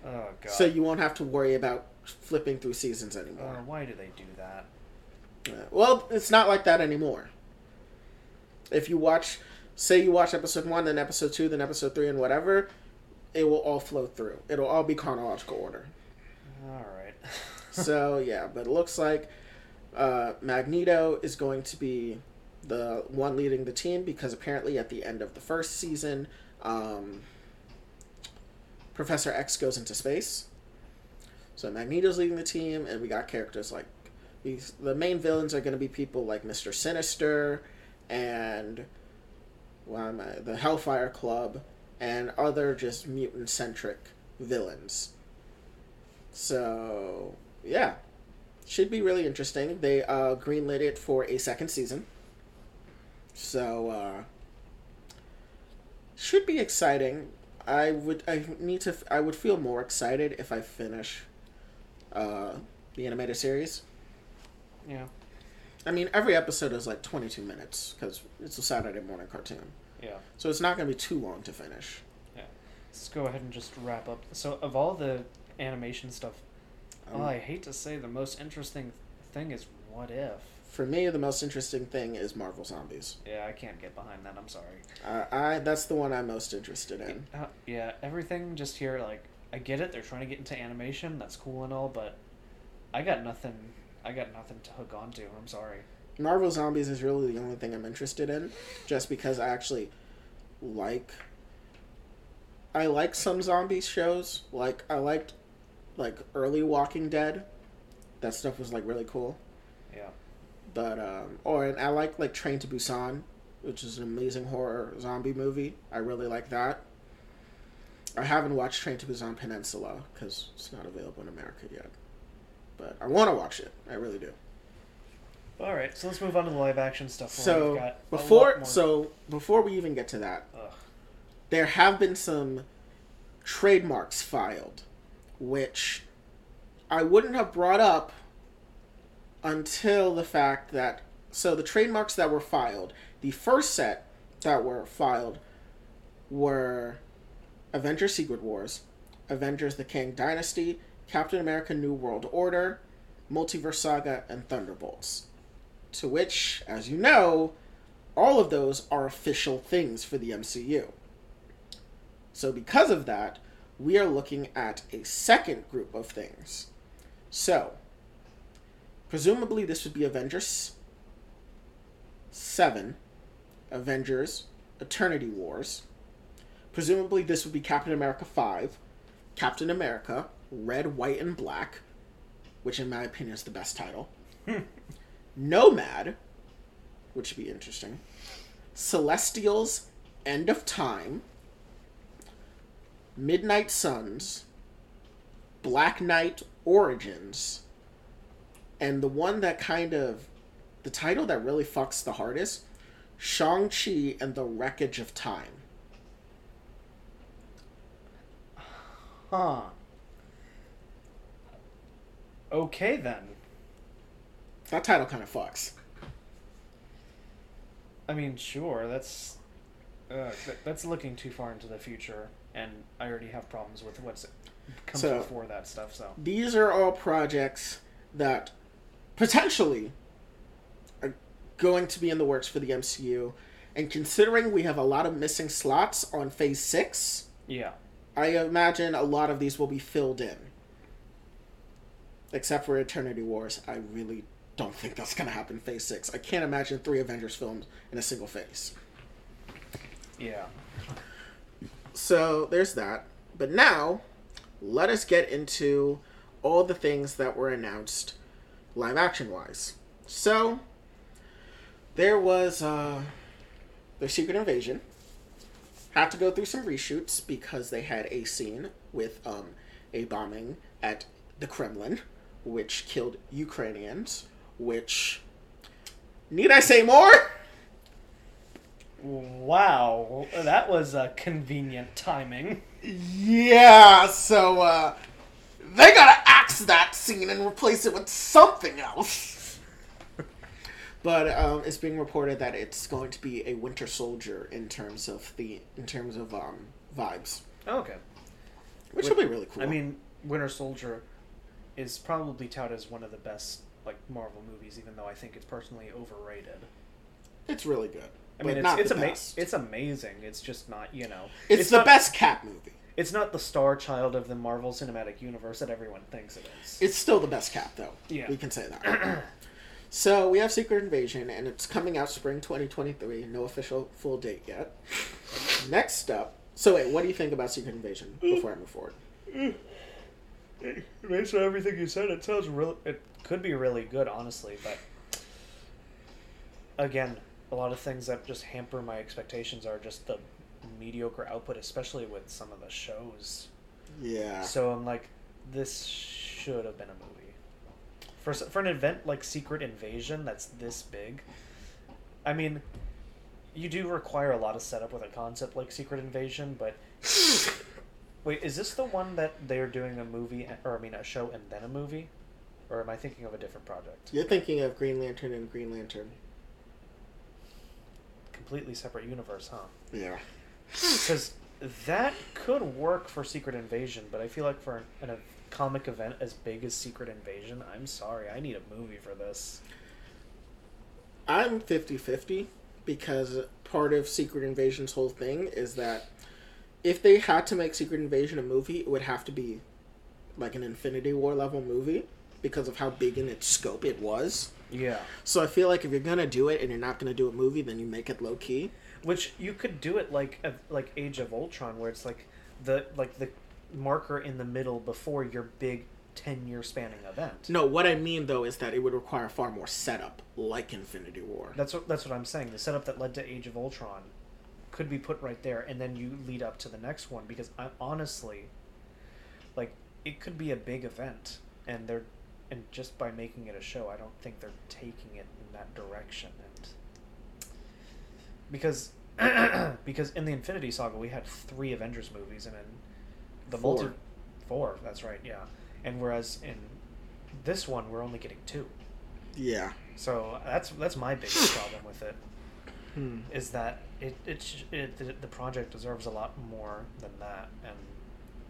Oh God. So you won't have to worry about flipping through seasons Uh, anymore. why do they do that? Uh, well, it's not like that anymore. If you watch, say you watch episode one, then episode two, then episode three, and whatever, it will all flow through. It'll all be chronological order. All right. so yeah, but it looks like uh, Magneto is going to be the one leading the team because apparently at the end of the first season, um, Professor X goes into space. So Magneto's leading the team, and we got characters like these. The main villains are going to be people like Mister Sinister and am the Hellfire Club and other just mutant centric villains. So yeah, should be really interesting. They uh, greenlit it for a second season, so uh, should be exciting. I would I need to I would feel more excited if I finish uh, the animated series. yeah. I mean, every episode is like twenty two minutes because it's a Saturday morning cartoon, Yeah. so it's not going to be too long to finish. Yeah. Let's go ahead and just wrap up. So of all the animation stuff, Um, oh, I hate to say the most interesting thing is What If. For me, the most interesting thing is Marvel Zombies. Yeah, I can't get behind that. I'm sorry. Uh, I that's the one I'm most interested in. Uh, yeah, everything just here, like, I get it. They're trying to get into animation. That's cool and all, but I got nothing. I got nothing to hook onto. I'm sorry. Marvel Zombies is really the only thing I'm interested in, just because I actually like. I like some zombie shows. Like I liked, like early Walking Dead. That stuff was like really cool. Yeah. But um, or and I like like Train to Busan, which is an amazing horror zombie movie. I really like that. I haven't watched Train to Busan Peninsula because it's not available in America yet, but I want to watch it. I really do. All right, so let's move on to the live action stuff. So we've got before so before we even get to that, Ugh. there have been some trademarks filed, which I wouldn't have brought up until the fact that so the trademarks that were filed, the first set that were filed were Avengers Secret Wars, Avengers the Kang Dynasty, Captain America New World Order, Multiverse Saga, and Thunderbolts. To which, as you know, all of those are official things for the MCU. So, because of that, we are looking at a second group of things. So, presumably, this would be Avengers 7, Avengers Eternity Wars. Presumably, this would be Captain America 5, Captain America Red, White, and Black, which, in my opinion, is the best title. Hmm. Nomad, which would be interesting. Celestials End of Time. Midnight Suns, Black Knight Origins, and the one that kind of the title that really fucks the hardest, Shang-Chi and the Wreckage of Time. Huh. Okay then. That title kind of fucks. I mean, sure, that's uh, that's looking too far into the future, and I already have problems with what's comes So- before that stuff. So These are all projects that potentially are going to be in the works for the MCU. And considering we have a lot of missing slots on Phase 6, yeah, I imagine a lot of these will be filled in. Except for Eternity Wars, I really don't think that's going to happen Phase 6. I can't imagine three Avengers films in a single phase. yeah. So there's that. But now, let us get into all the things that were announced live action wise. So, there was uh, their Secret Invasion. Had to go through some reshoots because they had a scene with um, a bombing at the Kremlin, which killed Ukrainians. Which need I say more? Wow, that was a convenient timing. Yeah, so uh they gotta axe that scene and replace it with something else. but um, it's being reported that it's going to be a Winter Soldier in terms of the in terms of um, vibes, Okay. which will be really cool. I mean, Winter Soldier is probably touted as one of the best like Marvel movies, even though I think it's personally overrated. it's really good. I mean, it's it's, ama- it's amazing. It's just not you know. It's, the not, best cat movie. It's not the star child of the Marvel Cinematic Universe that everyone thinks it is. It's still the best Cap, though. Yeah. We can say that. so we have Secret Invasion, and it's coming out spring 2023. No official full date yet. Next up. So wait, what do you think about Secret Invasion before I move forward? Based on everything you said, it sounds real. It could be really good, honestly, but again, a lot of things that just hamper my expectations are just the mediocre output, especially with some of the shows. Yeah. So I'm like, this should have been a movie. For for an event like Secret Invasion that's this big, I mean, you do require a lot of setup with a concept like Secret Invasion, but wait, is this the one that they're doing a movie or I mean a show and then a movie, or am I thinking of a different project? You're thinking of Green Lantern and Green Lantern. Completely separate universe, huh? Yeah. Because that could work for Secret Invasion, but I feel like for an, a comic event as big as Secret Invasion, I'm sorry, I need a movie for this. I'm 50 50 because part of Secret Invasion's whole thing is that if they had to make Secret Invasion a movie, it would have to be like an Infinity War level movie because of how big in its scope it was. Yeah. So I feel like if you're gonna do it and you're not gonna do a movie, then you make it low key. Which you could do it like like Age of Ultron, where it's like the like the marker in the middle before your big ten year spanning event. No, what I mean though is that it would require far more setup, like Infinity War. That's what that's what I'm saying. The setup that led to Age of Ultron could be put right there, and then you lead up to the next one. Because I honestly, like, it could be a big event, and they're and just by making it a show, I don't think they're taking it in that direction. Because because in the Infinity Saga we had three Avengers movies, and in the Four. multi four. That's right, yeah. And whereas in this one we're only getting two. Yeah. So that's that's my biggest problem with it Hmm. is that it it, it the, the project deserves a lot more than that, and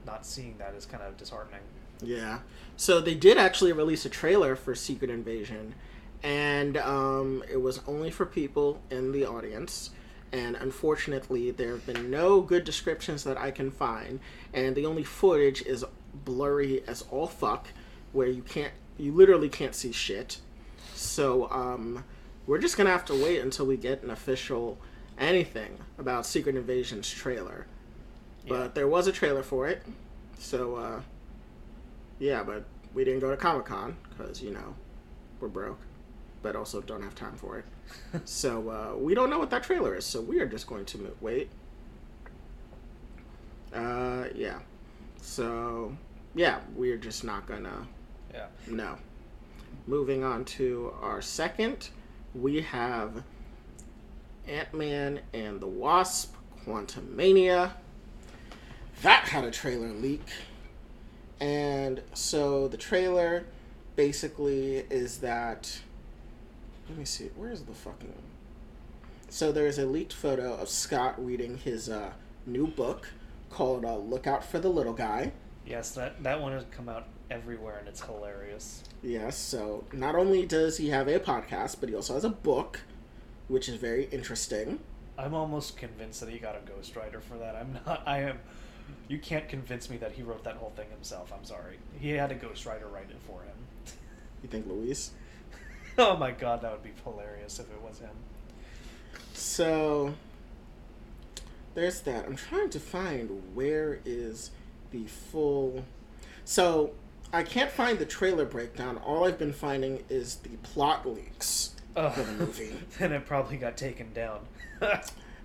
not seeing that is kind of disheartening. Yeah. So they did actually release a trailer for Secret Invasion, and um, it was only for people in the audience. And unfortunately, there have been no good descriptions that I can find, and the only footage is blurry as all fuck, where you can't, you literally can't see shit. So um, we're just gonna have to wait until we get an official anything about Secret Invasion's trailer. Yeah. But there was a trailer for it, so uh, yeah. But we didn't go to Comic Con because you know we're broke, but also don't have time for it. so uh, we don't know what that trailer is. So we are just going to wait. Uh, yeah. So yeah, we're just not gonna Yeah. no. Moving on to our second, we have Ant Man and the Wasp Quantum Mania. That had a trailer leak. And so the trailer basically is that. Let me see. Where's the fucking. So there's a leaked photo of Scott reading his uh, new book called uh, Look Out for the Little Guy. Yes, that that one has come out everywhere, and it's hilarious. Yes, so not only does he have a podcast, but he also has a book, which is very interesting. I'm almost convinced that he got a ghostwriter for that. I'm not. I am. You can't convince me that he wrote that whole thing himself. I'm sorry. He had a ghostwriter write it for him. You think Luis? oh my god, that would be hilarious if it was him. So there's that. I'm trying to find where is the full. So I can't find the trailer breakdown. All I've been finding is the plot leaks Ugh. for the movie. then it probably got taken down.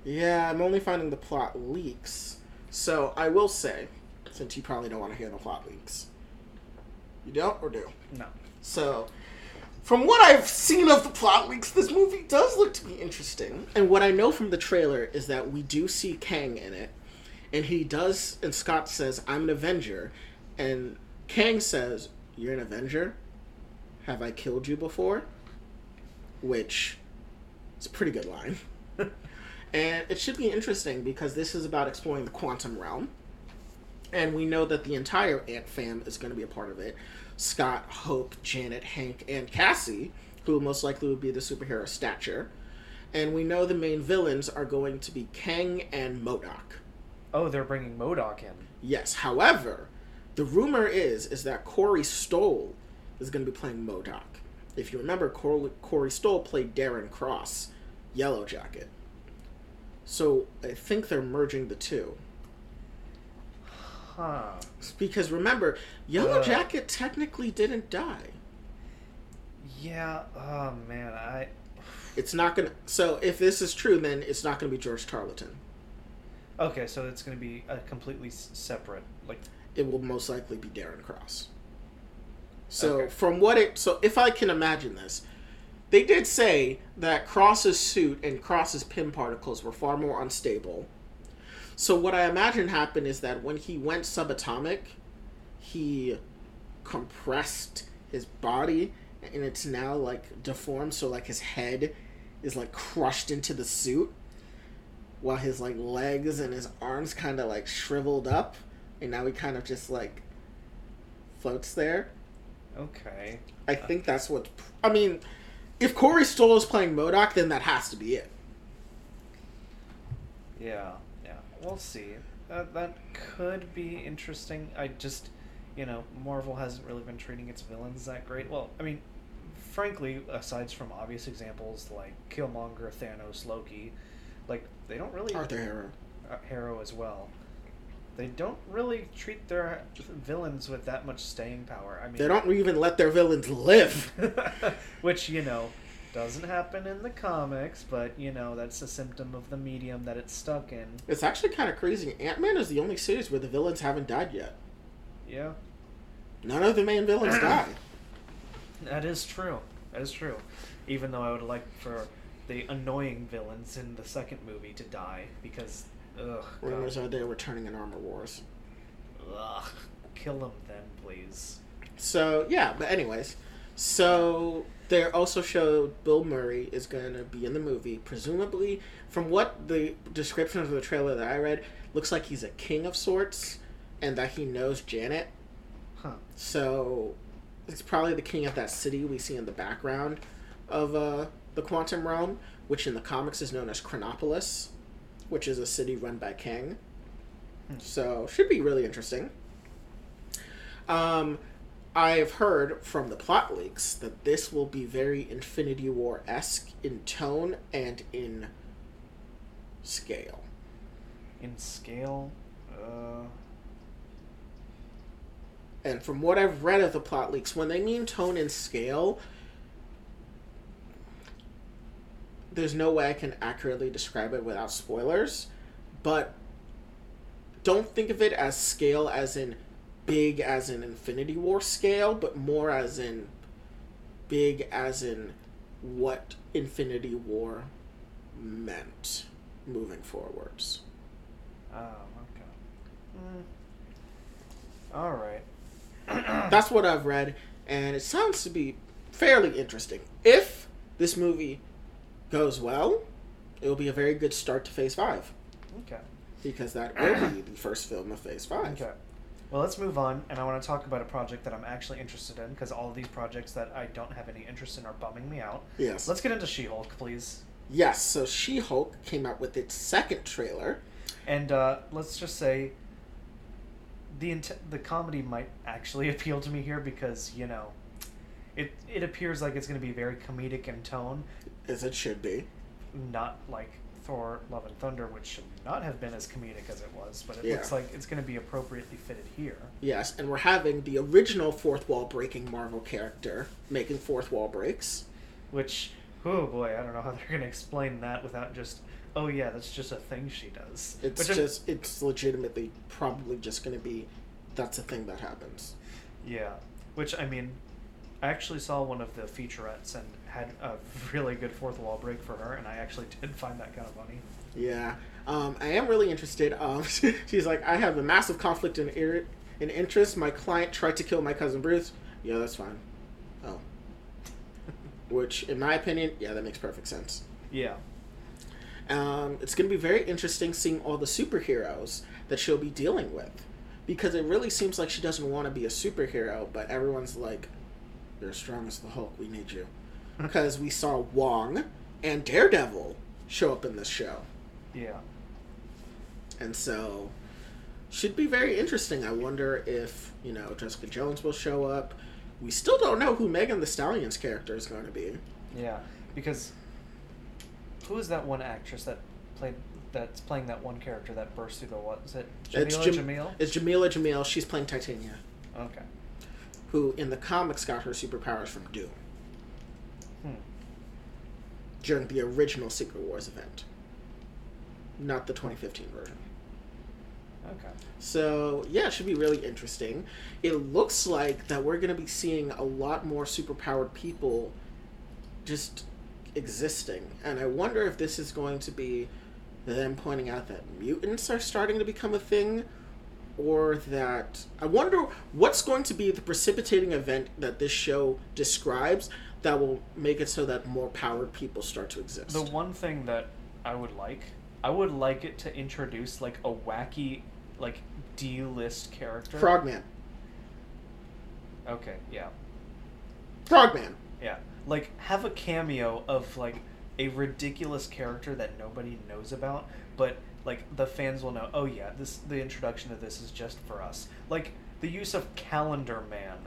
Yeah, I'm only finding the plot leaks. So I will say, since you probably don't want to hear the plot leaks, you don't or do? no. So, from what I've seen of the plot leaks, this movie does look to be interesting. And what I know from the trailer is that we do see Kang in it. And he does, and Scott says, I'm an Avenger. And Kang says, You're an Avenger? Have I killed you before? Which is a pretty good line. and it should be interesting because this is about exploring the quantum realm. And we know that the entire Ant fam is going to be a part of it. Scott, Hope, Janet, Hank, and Cassie, who most likely would be the superhero stature. And we know the main villains are going to be Kang and MODOK. Oh, they're bringing MODOK in. Yes, however, the rumor is is that Corey Stoll is going to be playing MODOK. If you remember, Corey, Corey Stoll played Darren Cross, Yellow Jacket. So I think they're merging the two. Huh. Because remember, Yellow Uh. Jacket technically didn't die. Yeah. Oh man, I. It's not gonna. So if this is true, then it's not gonna be George Tarleton. Okay, so it's going to be a completely separate, like. It will most likely be Darren Cross. So Okay. from what it, so if I can imagine this, they did say that Cross's suit and Cross's Pym particles were far more unstable. So what I imagine happened is that when he went subatomic, he compressed his body, and it's now like deformed. So like his head is like crushed into the suit, while his like legs and his arms kind of like shriveled up, and now he kind of just like floats there. Okay. I think that's what. I mean, if Corey Stoll is playing MODOK, then that has to be it. Yeah. We'll see. That that could be interesting. I just, you know, Marvel hasn't really been treating its villains that great. Well, I mean, frankly, aside from obvious examples like Killmonger, Thanos, Loki, like they don't really Arthur Harrow. uh, Harrow as well. They don't really treat their villains with that much staying power. I mean, They don't even let their villains live. which you know doesn't happen in the comics, but you know that's a symptom of the medium that it's stuck in. It's actually kind of crazy. Ant Man is the only series where the villains haven't died yet. Yeah, None of the main villains die. that is true. That is true. Even though I would like for the annoying villains in the second movie to die because ugh, Rumors God. are they're returning in Armor Wars. ugh kill them then please. So yeah, but anyways, so they also showed Bill Murray is going to be in the movie. Presumably, from what the description of the trailer that I read, looks like he's a king of sorts, and that he knows Janet. Huh. So it's probably the king of that city we see in the background of uh, the Quantum Realm, which in the comics is known as Chronopolis, which is a city run by Kang. Hmm. So should be really interesting. Um, I've heard from the plot leaks that this will be very Infinity War esque in tone and in scale. In scale, uh, And from what I've read of the plot leaks, when they mean tone and scale, there's no way I can accurately describe it without spoilers. But don't think of it as scale as in big as in Infinity War scale, but more as in big as in what Infinity War meant moving forwards. oh okay. Mm. All right. That's what I've read, and it sounds to be fairly interesting. If this movie goes well, it will be a very good start to Phase 5, okay. because that will be the first film of Phase 5. Okay. Well, let's move on, and I want to talk about a project that I'm actually interested in because all of these projects that I don't have any interest in are bumming me out. Yes. Let's get into She-Hulk, please. Yes, so She Hulk came out with its second trailer. And uh, let's just say the int- the comedy might actually appeal to me here because you know, it it appears like it's going to be very comedic in tone, As it should be. not like Thor: Love and Thunder, which should not have been as comedic as it was. But it Yeah. looks like it's going to be appropriately fitted here. Yes, and we're having the original fourth wall breaking Marvel character making fourth wall breaks. Which, oh boy, I don't know how they're going to explain that without just, oh yeah, that's just a thing she does. It's Which I'm- just, it's legitimately probably just going to be that's a thing that happens. Yeah, which I mean, I actually saw one of the featurettes and had a really good fourth wall break for her, and I actually did find that kind of funny. Yeah, um, I am really interested. Um, she's like, I have a massive conflict in ir- in interest. My client tried to kill my cousin Bruce. Yeah, that's fine. Oh, which, in my opinion, yeah, that makes perfect sense. Yeah, Um, it's going to be very interesting seeing all the superheroes that she'll be dealing with, because it really seems like she doesn't want to be a superhero, but everyone's like, "You're as strong as the Hulk. We need you," because we saw Wong and Daredevil show up in this show. yeah. And so, should be very interesting. I wonder if, you know, Jessica Jones will show up. We still don't know who Megan Thee Stallion's character is going to be. Yeah, because who is that one actress that played that's playing that one character that burst through the what is it? It's Jameela Jam- Jamil. It's Jameela Jamil. She's playing Titania, Okay. who in the comics got her superpowers from Doom. During the original Secret Wars event, not the 2015 version. Okay. So yeah, it should be really interesting. It looks like that we're going to be seeing a lot more superpowered people just existing, and I wonder if this is going to be them pointing out that mutants are starting to become a thing, or that I wonder what's going to be the precipitating event that this show describes that will make it so that more powered people start to exist. The one thing that I would like, I would like it to introduce like a wacky, like D-list character. Frogman, Okay. Yeah. Frogman. Yeah. Like have a cameo of like a ridiculous character that nobody knows about, but like the fans will know, oh yeah, this the introduction of this is just for us. Like the use of Calendar Man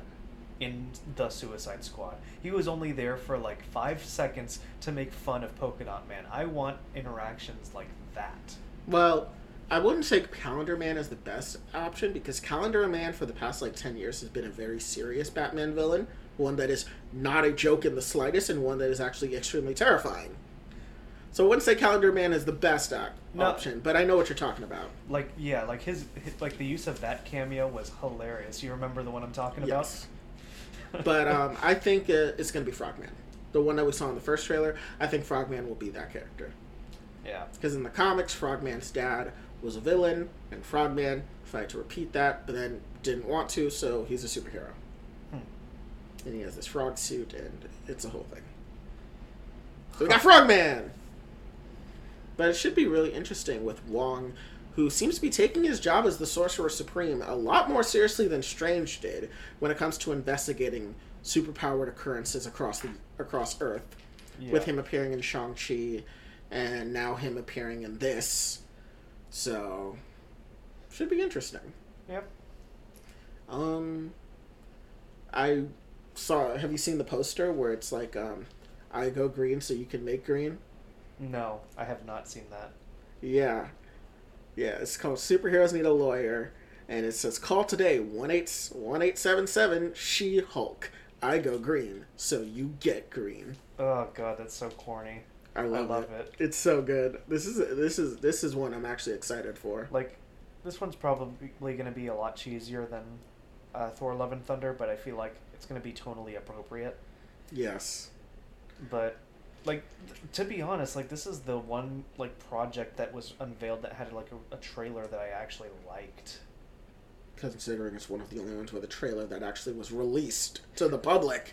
in the Suicide Squad. He was only there for like 5 seconds to make fun of Polka Dot Man. I want interactions like that. Well, I wouldn't say Calendar Man is the best option because Calendar Man for the past like 10 years has been a very serious Batman villain, one that is not a joke in the slightest and one that is actually extremely terrifying. So I wouldn't say Calendar Man is the best op- No. option, but I know what you're talking about. Like yeah, like his, his like the use of that cameo was hilarious. You remember the one I'm talking Yes. about? But um, I think uh, it's going to be Frogman. the one that we saw in the first trailer, I think Frogman will be that character. Yeah. Because in the comics, Frogman's dad was a villain, and Frogman tried to repeat that, but then didn't want to, so he's a superhero. Hmm. And he has this frog suit, and it's a whole thing. So we got Frogman! But it should be really interesting with Wong, who seems to be taking his job as the Sorcerer Supreme a lot more seriously than Strange did when it comes to investigating superpowered occurrences across the across Earth. yeah. With him appearing in Shang Chi, and now him appearing in this, so should be interesting. Yep. Um, I saw. Have you seen the poster where it's like, um, "I go green so you can make green"? No, I have not seen that. Yeah, yeah. It's called "Superheroes Need a Lawyer," and it says, "Call today one eight one eight seven seven She Hulk. I go green so you get green." Oh god, that's so corny. I love, love it. it. It's so good. This is this is this is one I'm actually excited for. Like, this one's probably going to be a lot cheesier than uh, Thor: Love and Thunder, but I feel like it's going to be totally appropriate. Yes. But like, to be honest, like this is the one like project that was unveiled that had like a, a trailer that I actually liked. Considering it's one of the only ones with a trailer that actually was released to the public.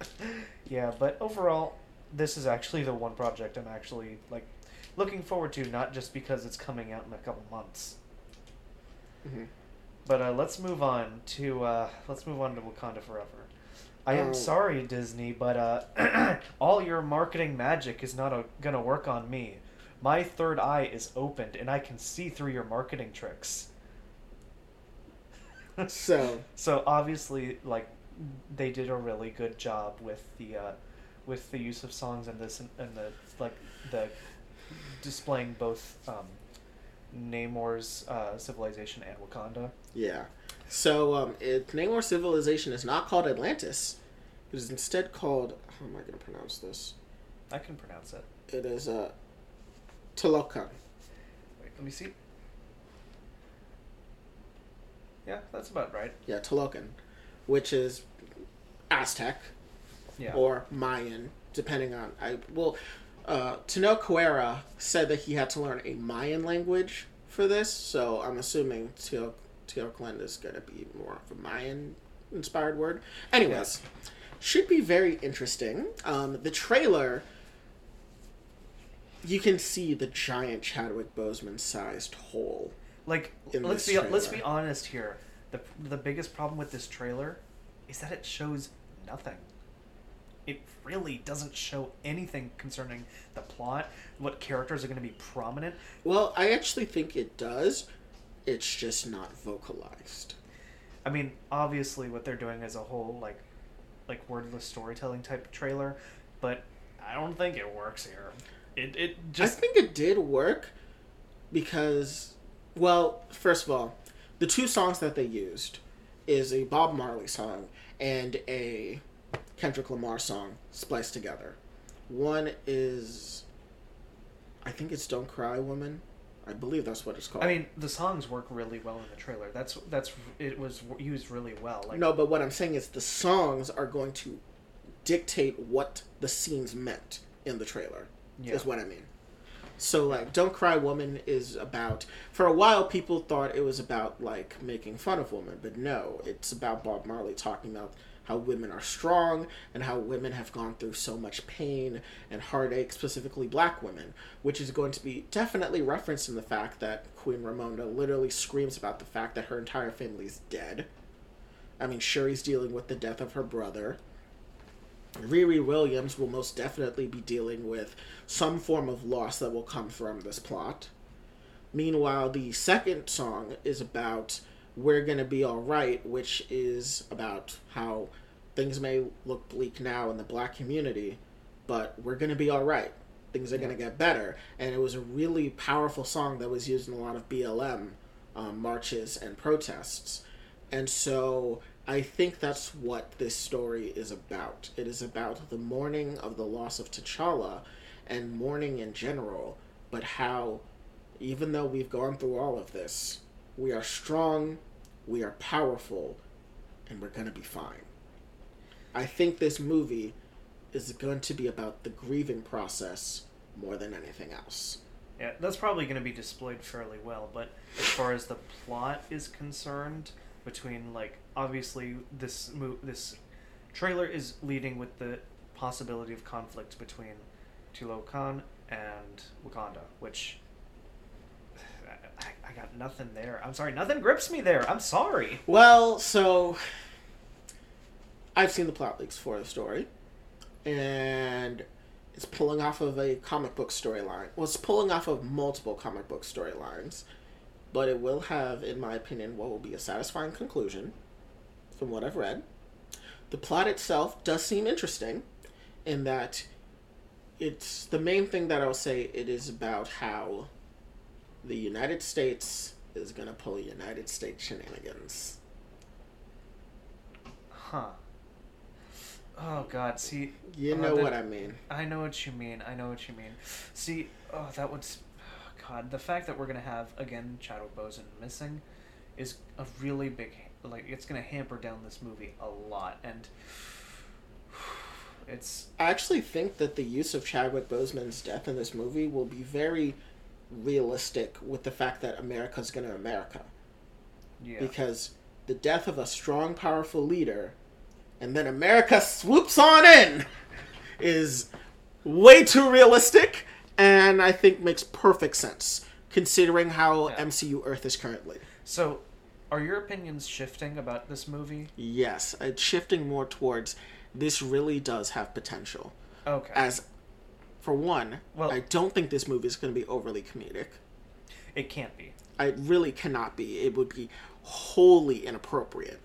yeah, but overall, this is actually the one project I'm actually like looking forward to, not just because it's coming out in a couple months. Mhm. But uh, let's move on to uh, let's move on to Wakanda Forever. I am Oh. sorry, Disney, but uh, all your marketing magic is not a, gonna work on me. My third eye is opened, and I can see through your marketing tricks. So so obviously, like, they did a really good job with the uh, with the use of songs in this and, and the like the displaying both um, Namor's uh, civilization and Wakanda. yeah. So um, it, Namor civilization is not called Atlantis. It is instead called. How am I going to pronounce this? I can pronounce it. It is uh, Talokan. Wait, let me see. Yeah, that's about right. Yeah, Talokan, which is Aztec Yeah. or Mayan, depending on I well. Uh, Tenoch Huerta said that he had to learn a Mayan language for this, so I'm assuming Teoclin is going to be more of a Mayan inspired word. Anyways, should be very interesting. Um, the trailer, you can see the giant Chadwick Boseman sized hole. Like, in let's be let's be honest here. the The biggest problem with this trailer is that it shows nothing. It really doesn't show anything concerning the plot, what characters are going to be prominent. Well, I actually think it does. It's just not vocalized. I mean, obviously, what they're doing is a whole like, like wordless storytelling type trailer, but I don't think it works here. It it just I think it did work because, well, first of all, the two songs that they used is a Bob Marley song and a Kendrick Lamar song spliced together. One is, I think it's "Don't Cry, Woman." I believe that's what it's called. I mean, the songs work really well in the trailer. That's that's it was used really well. Like no, but what I'm saying is the songs are going to dictate what the scenes meant in the trailer. Yeah. Is what I mean. So like, "Don't Cry, Woman" is about. For a while, people thought it was about like making fun of women, but no, it's about Bob Marley talking about how women are strong and how women have gone through so much pain and heartache, specifically black women, which is going to be definitely referenced in the fact that Queen Ramonda literally screams about the fact that her entire family is dead. I mean, Shuri's dealing with the death of her brother. Riri Williams will most definitely be dealing with some form of loss that will come from this plot. Meanwhile, the second song is about We're Gonna Be Alright, which is about how things may look bleak now in the black community, but we're gonna be alright. Things are gonna get better. And it was a really powerful song that was used in a lot of BLM um, marches and protests. And so I think that's what this story is about. It is about the mourning of the loss of T'Challa and mourning in general, but how, even though we've gone through all of this, we are strong, we are powerful, and we're going to be fine. I think this movie is going to be about the grieving process more than anything else. Yeah, that's probably going to be displayed fairly well. But as far as the plot is concerned, between like obviously this mo- this trailer is leading with the possibility of conflict between Talokan and Wakanda, which I, got nothing there. I'm sorry, nothing grips me there. I'm sorry. Well, so I've seen the plot leaks for the story, and it's pulling off of a comic book storyline. Well, it's pulling off of multiple comic book storylines, but it will have, in my opinion, what will be a satisfying conclusion, from what I've read. The plot itself does seem interesting, in that it's the main thing that I'll say. It is about how the United States is gonna pull United States shenanigans. Huh. Oh God, see. You uh, know the- what I mean. I know what you mean. I know what you mean. See, oh, that would. s- God, the fact that we're gonna have again Chadwick Boseman missing is a really big. Like, it's gonna hamper down this movie a lot, and it's I actually think that the use of Chadwick Boseman's death in this movie will be very realistic with the fact that America's gonna America. yeah. Because the death of a strong, powerful leader, and then America swoops on in, is way too realistic, and I think makes perfect sense considering how Yeah. MCU Earth is currently. So, are your opinions shifting about this movie? Yes, it's shifting more towards this really does have potential. Okay. As for one, Well- I don't think this movie is going to be overly comedic. it can't be. It really cannot be. It would be wholly inappropriate.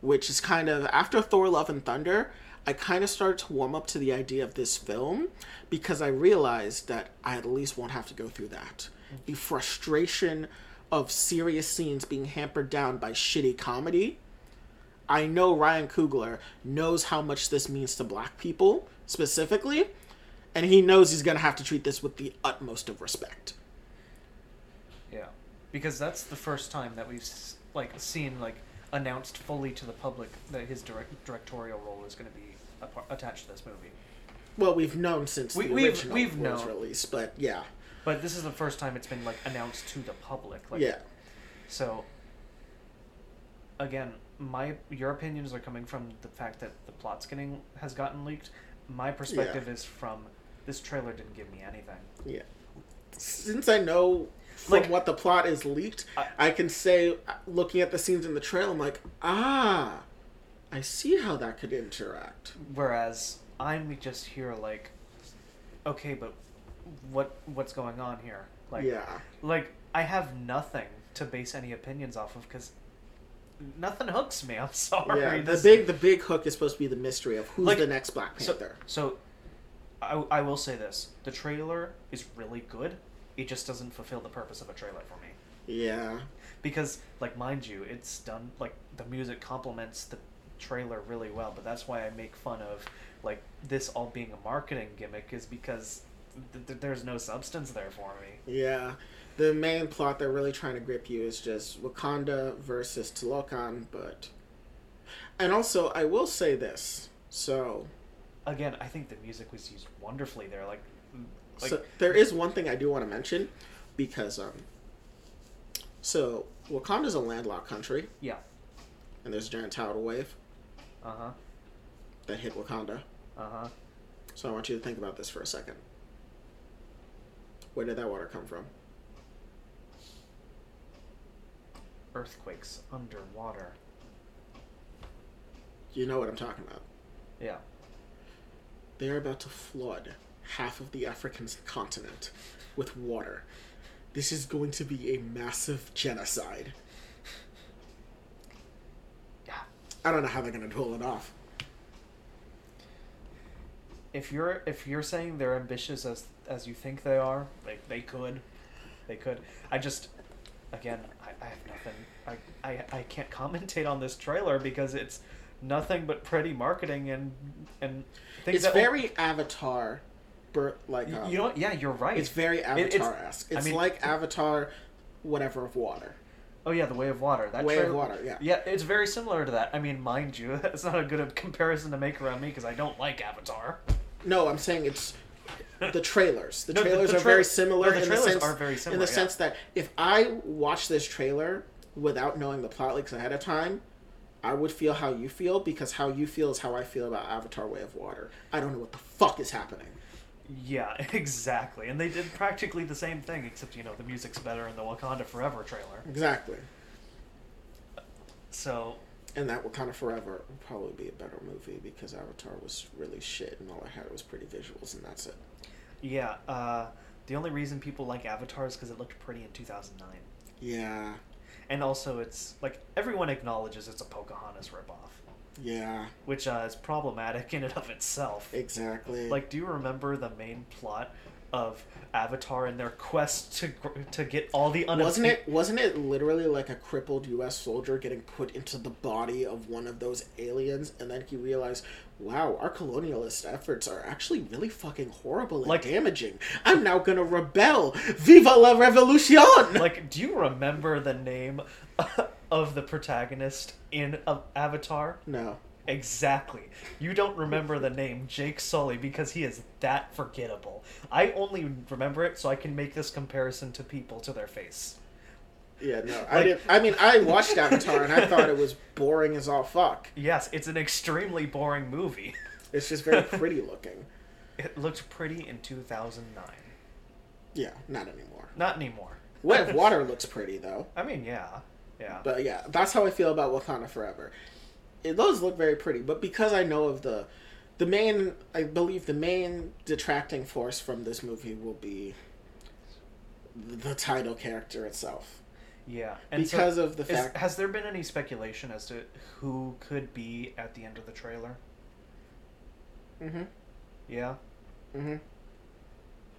Which is kind of after Thor: Love and Thunder, I kind of started to warm up to the idea of this film because I realized that I at least won't have to go through that. Mm-hmm. The frustration of serious scenes being hampered down by shitty comedy. I know Ryan Coogler knows how much this means to black people specifically, and he knows he's going to have to treat this with the utmost of respect. Yeah, because that's the first time that we've like seen like announced fully to the public that his direct directorial role is going to be a attached to this movie. Well, we've known since We- the we've- original we've known. released, but yeah, But this is the first time it's been like announced to the public. Like, yeah, So, again, my your opinions are coming from the fact that the plot's getting has gotten leaked. My perspective is from this trailer didn't give me anything. yeah. Since I know from Like- what the plot is leaked, I- I, can say, uh, looking at the scenes in the trailer, I'm like, ah, I see how that could interact. Whereas I'm just here like, okay, but what what's going on here? Like, yeah, like I have nothing to base any opinions off of because nothing hooks me. I'm sorry. yeah. The This- big, the big hook is supposed to be the mystery of who's Like, the next Black So, Panther. so I, I will say this: the trailer is really good. It just doesn't fulfill the purpose of a trailer for me. yeah, Because, like, mind you, it's done like the music complements the trailer really well. But that's why I make fun of like this all being a marketing gimmick is because th- th- there's no substance there for me. yeah. The main plot they're really trying to grip you is just Wakanda versus Talokan, but and also I will say this. So Again, I think the music was used wonderfully there. Like, like so there is one thing I do want to mention because um so Wakanda's a landlocked country yeah, and there's a giant tidal wave uh huh, that hit Wakanda. uh huh. So I want you to think about this for a second. Where did that water come from? Earthquakes underwater. You know what I'm talking about. Yeah. They're about to flood half of the African continent with water. This is going to be a massive genocide. Yeah. I don't know how they're going to pull it off. if you're if you're saying they're ambitious as as you think they are, like they could, they could. I just, again, I, I have nothing. I, I I can't commentate on this trailer because it's nothing but pretty marketing and and things It's that very Avatar, like You, um, you know what? Yeah, you're right. It's very It- it's- Avatar esque. I It's mean- like Avatar, whatever of water. Oh yeah, the Way of Water. That Way of Water, yeah. Yeah, it's very similar to that. I mean, mind you, it's not a good comparison to make around me because I don't like Avatar. No, I'm saying it's the trailers. The No, trailers the are tra- very similar. no, the in trailers the sense, are very in the yeah. sense that if I watch this trailer without knowing the plot leaks ahead of time, I would feel how you feel because how you feel is how I feel about Avatar: Way of Water. I don't know what the fuck is happening. Yeah, exactly. And they did practically the same thing, except you know the music's better in the Wakanda Forever trailer. Exactly. So And that Wakanda Forever would probably be a better movie because Avatar was really shit and all I had was pretty visuals and that's it. yeah, uh, the only reason people like Avatar is because it looked pretty in 2009, Yeah. And also it's like everyone acknowledges it's a Pocahontas ripoff, Yeah. which uh, is problematic in and of itself. Exactly. Like, do you remember the main plot of Avatar and their quest to to get all the unobtainable? wasn't it wasn't it literally like a crippled US soldier getting put into the body of one of those aliens and then he realized, wow, our colonialist efforts are actually really fucking horrible and Like- damaging. I'm now gonna rebel. Viva la revolucion! Like, do you remember the name of the protagonist in Avatar? no. Exactly. You don't remember the name Jake Sully because he is that forgettable. I only remember it so I can make this comparison to people to their face. Yeah, no. I Like- I mean I watched Avatar and I thought it was boring as all fuck. Yes, it's an extremely boring movie. It's just very pretty looking. It looked pretty in 2009. Yeah, not anymore. Not anymore. Way of Water looks pretty though. I mean, yeah. Yeah. But yeah, that's how I feel about Wakanda Forever. It does look very pretty, but because I know of the the main I believe the main detracting force from this movie will be the title character itself. Yeah. And so Because of the is- fact has there been any speculation as to who could be at the end of the trailer? Mhm. Yeah. Mhm.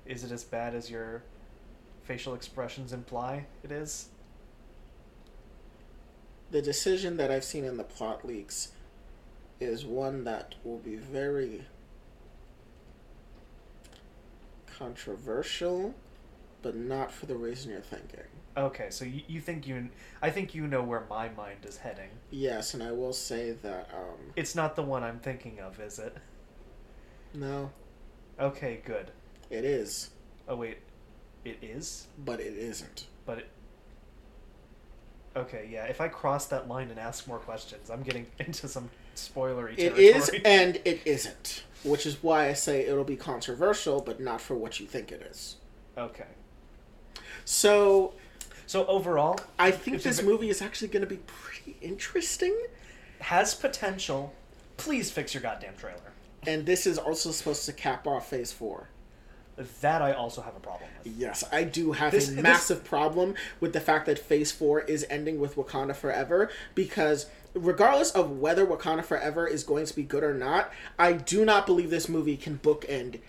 Is it as bad as your facial expressions imply it is? The decision that I've seen in the plot leaks is one that will be very controversial, but not for the reason you're thinking. Okay, so you, you think you I think you know where my mind is heading. Yes, and I will say that um It's not the one I'm thinking of, is it? no, Okay, good. it is, Oh wait, it is, but it isn't. but it. Okay, yeah. If I cross that line and ask more questions, I'm getting into some spoilery It territory. is and it isn't, which is why I say it'll be controversial, but not for what you think it is. okay. So So overall, I think this ve- movie is actually going to be pretty interesting, has potential. Please fix your goddamn trailer. and this is also supposed to cap off Phase Four. That I also have a problem with. Yes, I do have This- a this- massive problem with the fact that Phase 4 is ending with Wakanda Forever because regardless of whether Wakanda Forever is going to be good or not, I do not believe this movie can bookend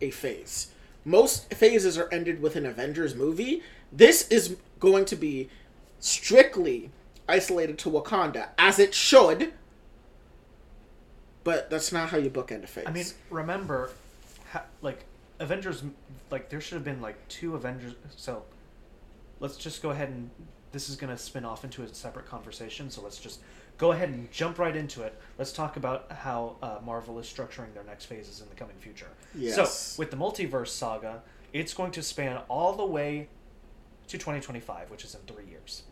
a phase. Most phases are ended with an Avengers movie. This is going to be strictly isolated to Wakanda, as it should. But that's not how you bookend a phase. I mean, remember, ha- like Avengers, like there should have been like two Avengers. So, let's just go ahead and this is gonna spin off into a separate conversation. So let's just go ahead and jump right into it. Let's talk about how uh, Marvel is structuring their next phases in the coming future. Yes. So with the multiverse saga, it's going to span all the way to 2025, which is in three years.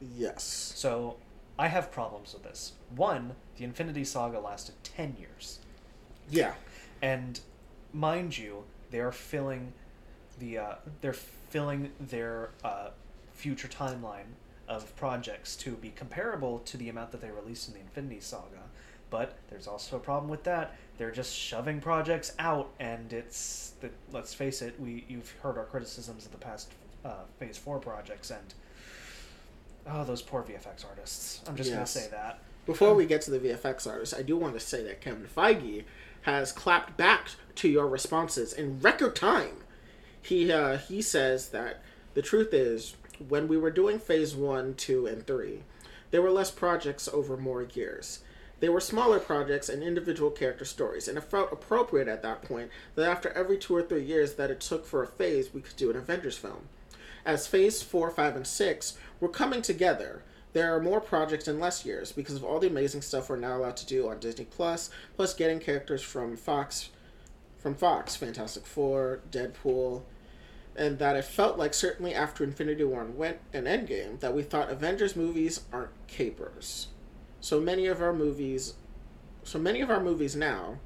yes. So I have problems with this. One, the Infinity Saga lasted 10 years. Yeah. And mind you, they are filling the uh, they're filling their uh, future timeline of projects to be comparable to the amount that they released in the Infinity Saga. But there's also a problem with that. They're just shoving projects out, and it's let's face it. We you've heard our criticisms of the past uh, Phase Four projects, and oh, those poor VFX artists. I'm just Yes. gonna say that. Before we get to the VFX artists, I do want to say that Kevin Feige has clapped back to your responses in record time. He uh, he says that the truth is when we were doing Phase One, Two, and Three, there were less projects over more years. They were smaller projects and individual character stories, and it felt appropriate at that point that after every two or three years that it took for a phase, we could do an Avengers film. As Phase 4, 5, and 6 were coming together, there are more projects in less years because of all the amazing stuff we're now allowed to do on Disney Plus, plus getting characters from Fox from Fox, Fantastic Four, Deadpool, and that it felt like certainly after Infinity War and went and Endgame that we thought Avengers movies aren't capers. So many of our movies so many of our movies now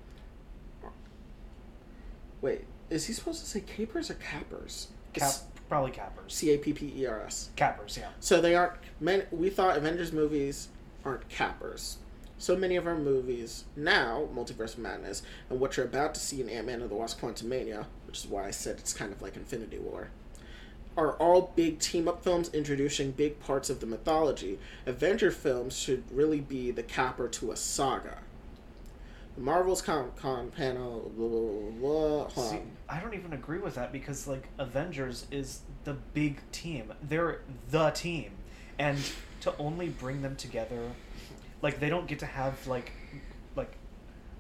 Wait, is he supposed to say capers or cappers? Cap, probably cappers. C A P P E R S. Cappers, yeah. So they aren't. Men, we thought Avengers movies aren't cappers. So many of our movies now, Multiverse of Madness, and what you're about to see in Ant Man and the Wasp: Quantumania, which is why I said it's kind of like Infinity War, are all big team up films introducing big parts of the mythology. Avenger films should really be the capper to a saga. Marvel's Con Con panel. Blah, blah, blah, blah. See, I don't even agree with that because like Avengers is the big team. They're the team, and to only bring them together, like they don't get to have like like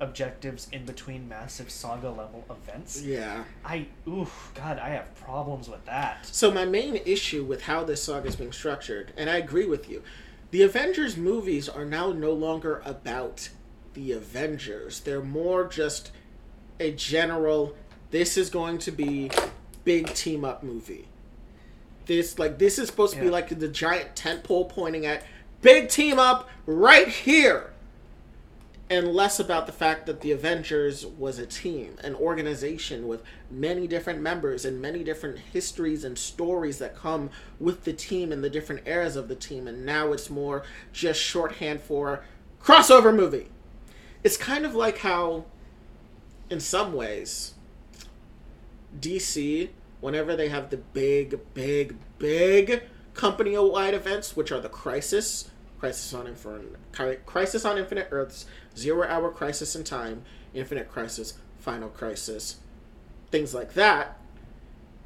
objectives in between massive saga level events. Yeah. I oof, God, I have problems with that. So my main issue with how this saga is being structured, and I agree with you, the Avengers movies are now no longer about the Avengers. They're more just a general. This is going to be big team up movie. This like this is supposed to be like the giant tent pole pointing at big team up right here. And less about the fact that the Avengers was a team, an organization with many different members and many different histories and stories that come with the team and the different eras of the team. And now it's more just shorthand for crossover movie. It's kind of like how, in some ways, DC, whenever they have the big, big, big company-wide events, which are the Crisis, Crisis on Infinite, Crisis on Infinite Earths, Zero Hour Crisis in Time, Infinite Crisis, Final Crisis, things like that.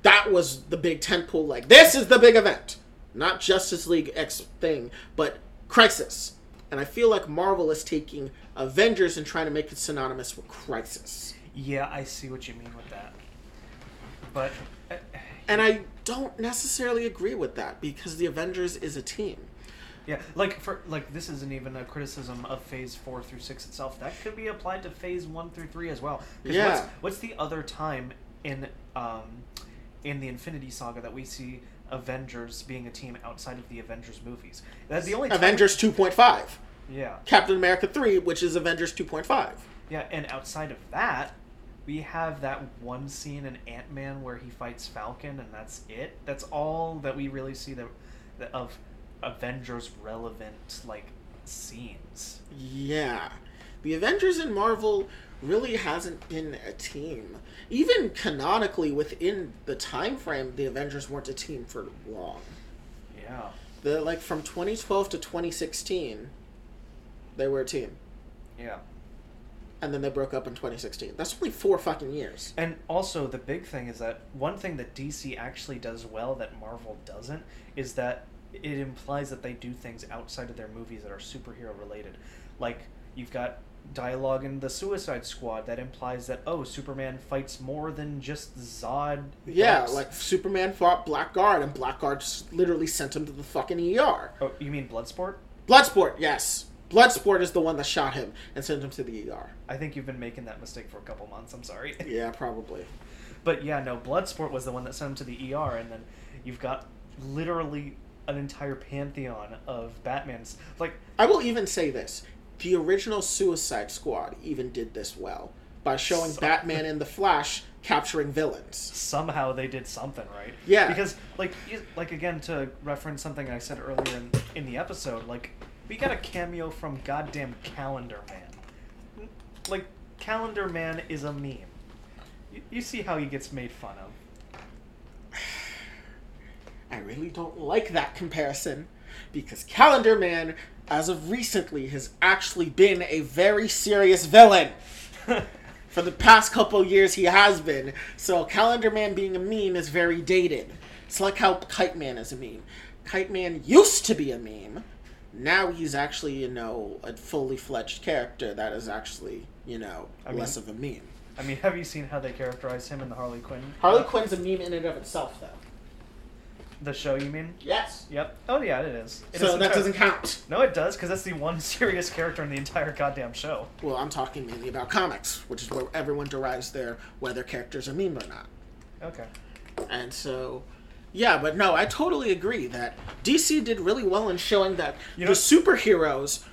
That was the big tentpole. Like this is the big event, not Justice League X thing, but Crisis. And I feel like Marvel is taking Avengers and trying to make it synonymous with Crisis. Yeah, I see what you mean with that. But uh, And I don't necessarily agree with that because the Avengers is a team. yeah, like for like this isn't even a criticism of Phase Four through Six itself. That could be applied to Phase One through Three as well. Yeah. What's, what's the other time in um in the Infinity Saga that we see Avengers being a team outside of the Avengers movies? That's the only Avengers 2.5. Yeah, Captain America 3, which is Avengers 2.5. yeah, and outside of that. We have that one scene in Ant Man where he fights Falcon, and that's it. That's all that we really see that, that of Avengers relevant like scenes. Yeah. The Avengers in Marvel really hasn't been a team. Even canonically within the time frame, the Avengers weren't a team for long. Yeah. The like from 2012 to 2016, they were a team. Yeah. And then they broke up in 2016. That's only 4 fucking years. And also the big thing is that one thing that DC actually does well that Marvel doesn't is that it implies that they do things outside of their movies that are superhero related. Like you've got dialogue in the Suicide Squad that implies that oh Superman fights more than just Zod. Yeah, helps. like Superman fought Blackguard and Blackguard literally sent him to the fucking ER. oh you mean Bloodsport? Bloodsport, yes. Bloodsport is the one that shot him and sent him to the ER. I think you've been making that mistake for a couple months. I'm sorry. Yeah, probably. But yeah, no, Bloodsport was the one that sent him to the ER, and then you've got literally an entire pantheon of Batman's. Like, I will even say this: the original Suicide Squad even did this well by showing So- Batman and the Flash capturing villains. somehow they did something right. Yeah. Because, like, like again to reference something I said earlier in in the episode, like we got a cameo from goddamn Calendar Man. Like, Calendar Man is a meme. You, you see how he gets made fun of. I really don't like that comparison because Calendar Man, as of recently, has actually been a very serious villain. For the past couple years, he has been. So Calendar Man being a meme is very dated. It's like how Kite Man is a meme. Kite Man used to be a meme. Now he's actually, you know, a fully fledged character that is actually, you know, I mean- less of a meme. I mean, have you seen how they characterize him in the Harley Quinn? Harley Quinn's a meme in and of itself, though. The show, you mean? Yes. Yep. Oh yeah, it is. It so is that entire- doesn't count. No, it does, because that's the one serious character in the entire goddamn show. Well, I'm talking mainly about comics, which is where everyone derives their whether characters are meme or not. Okay. And so, yeah, but no, I totally agree that DC did really well in showing that You the superheroes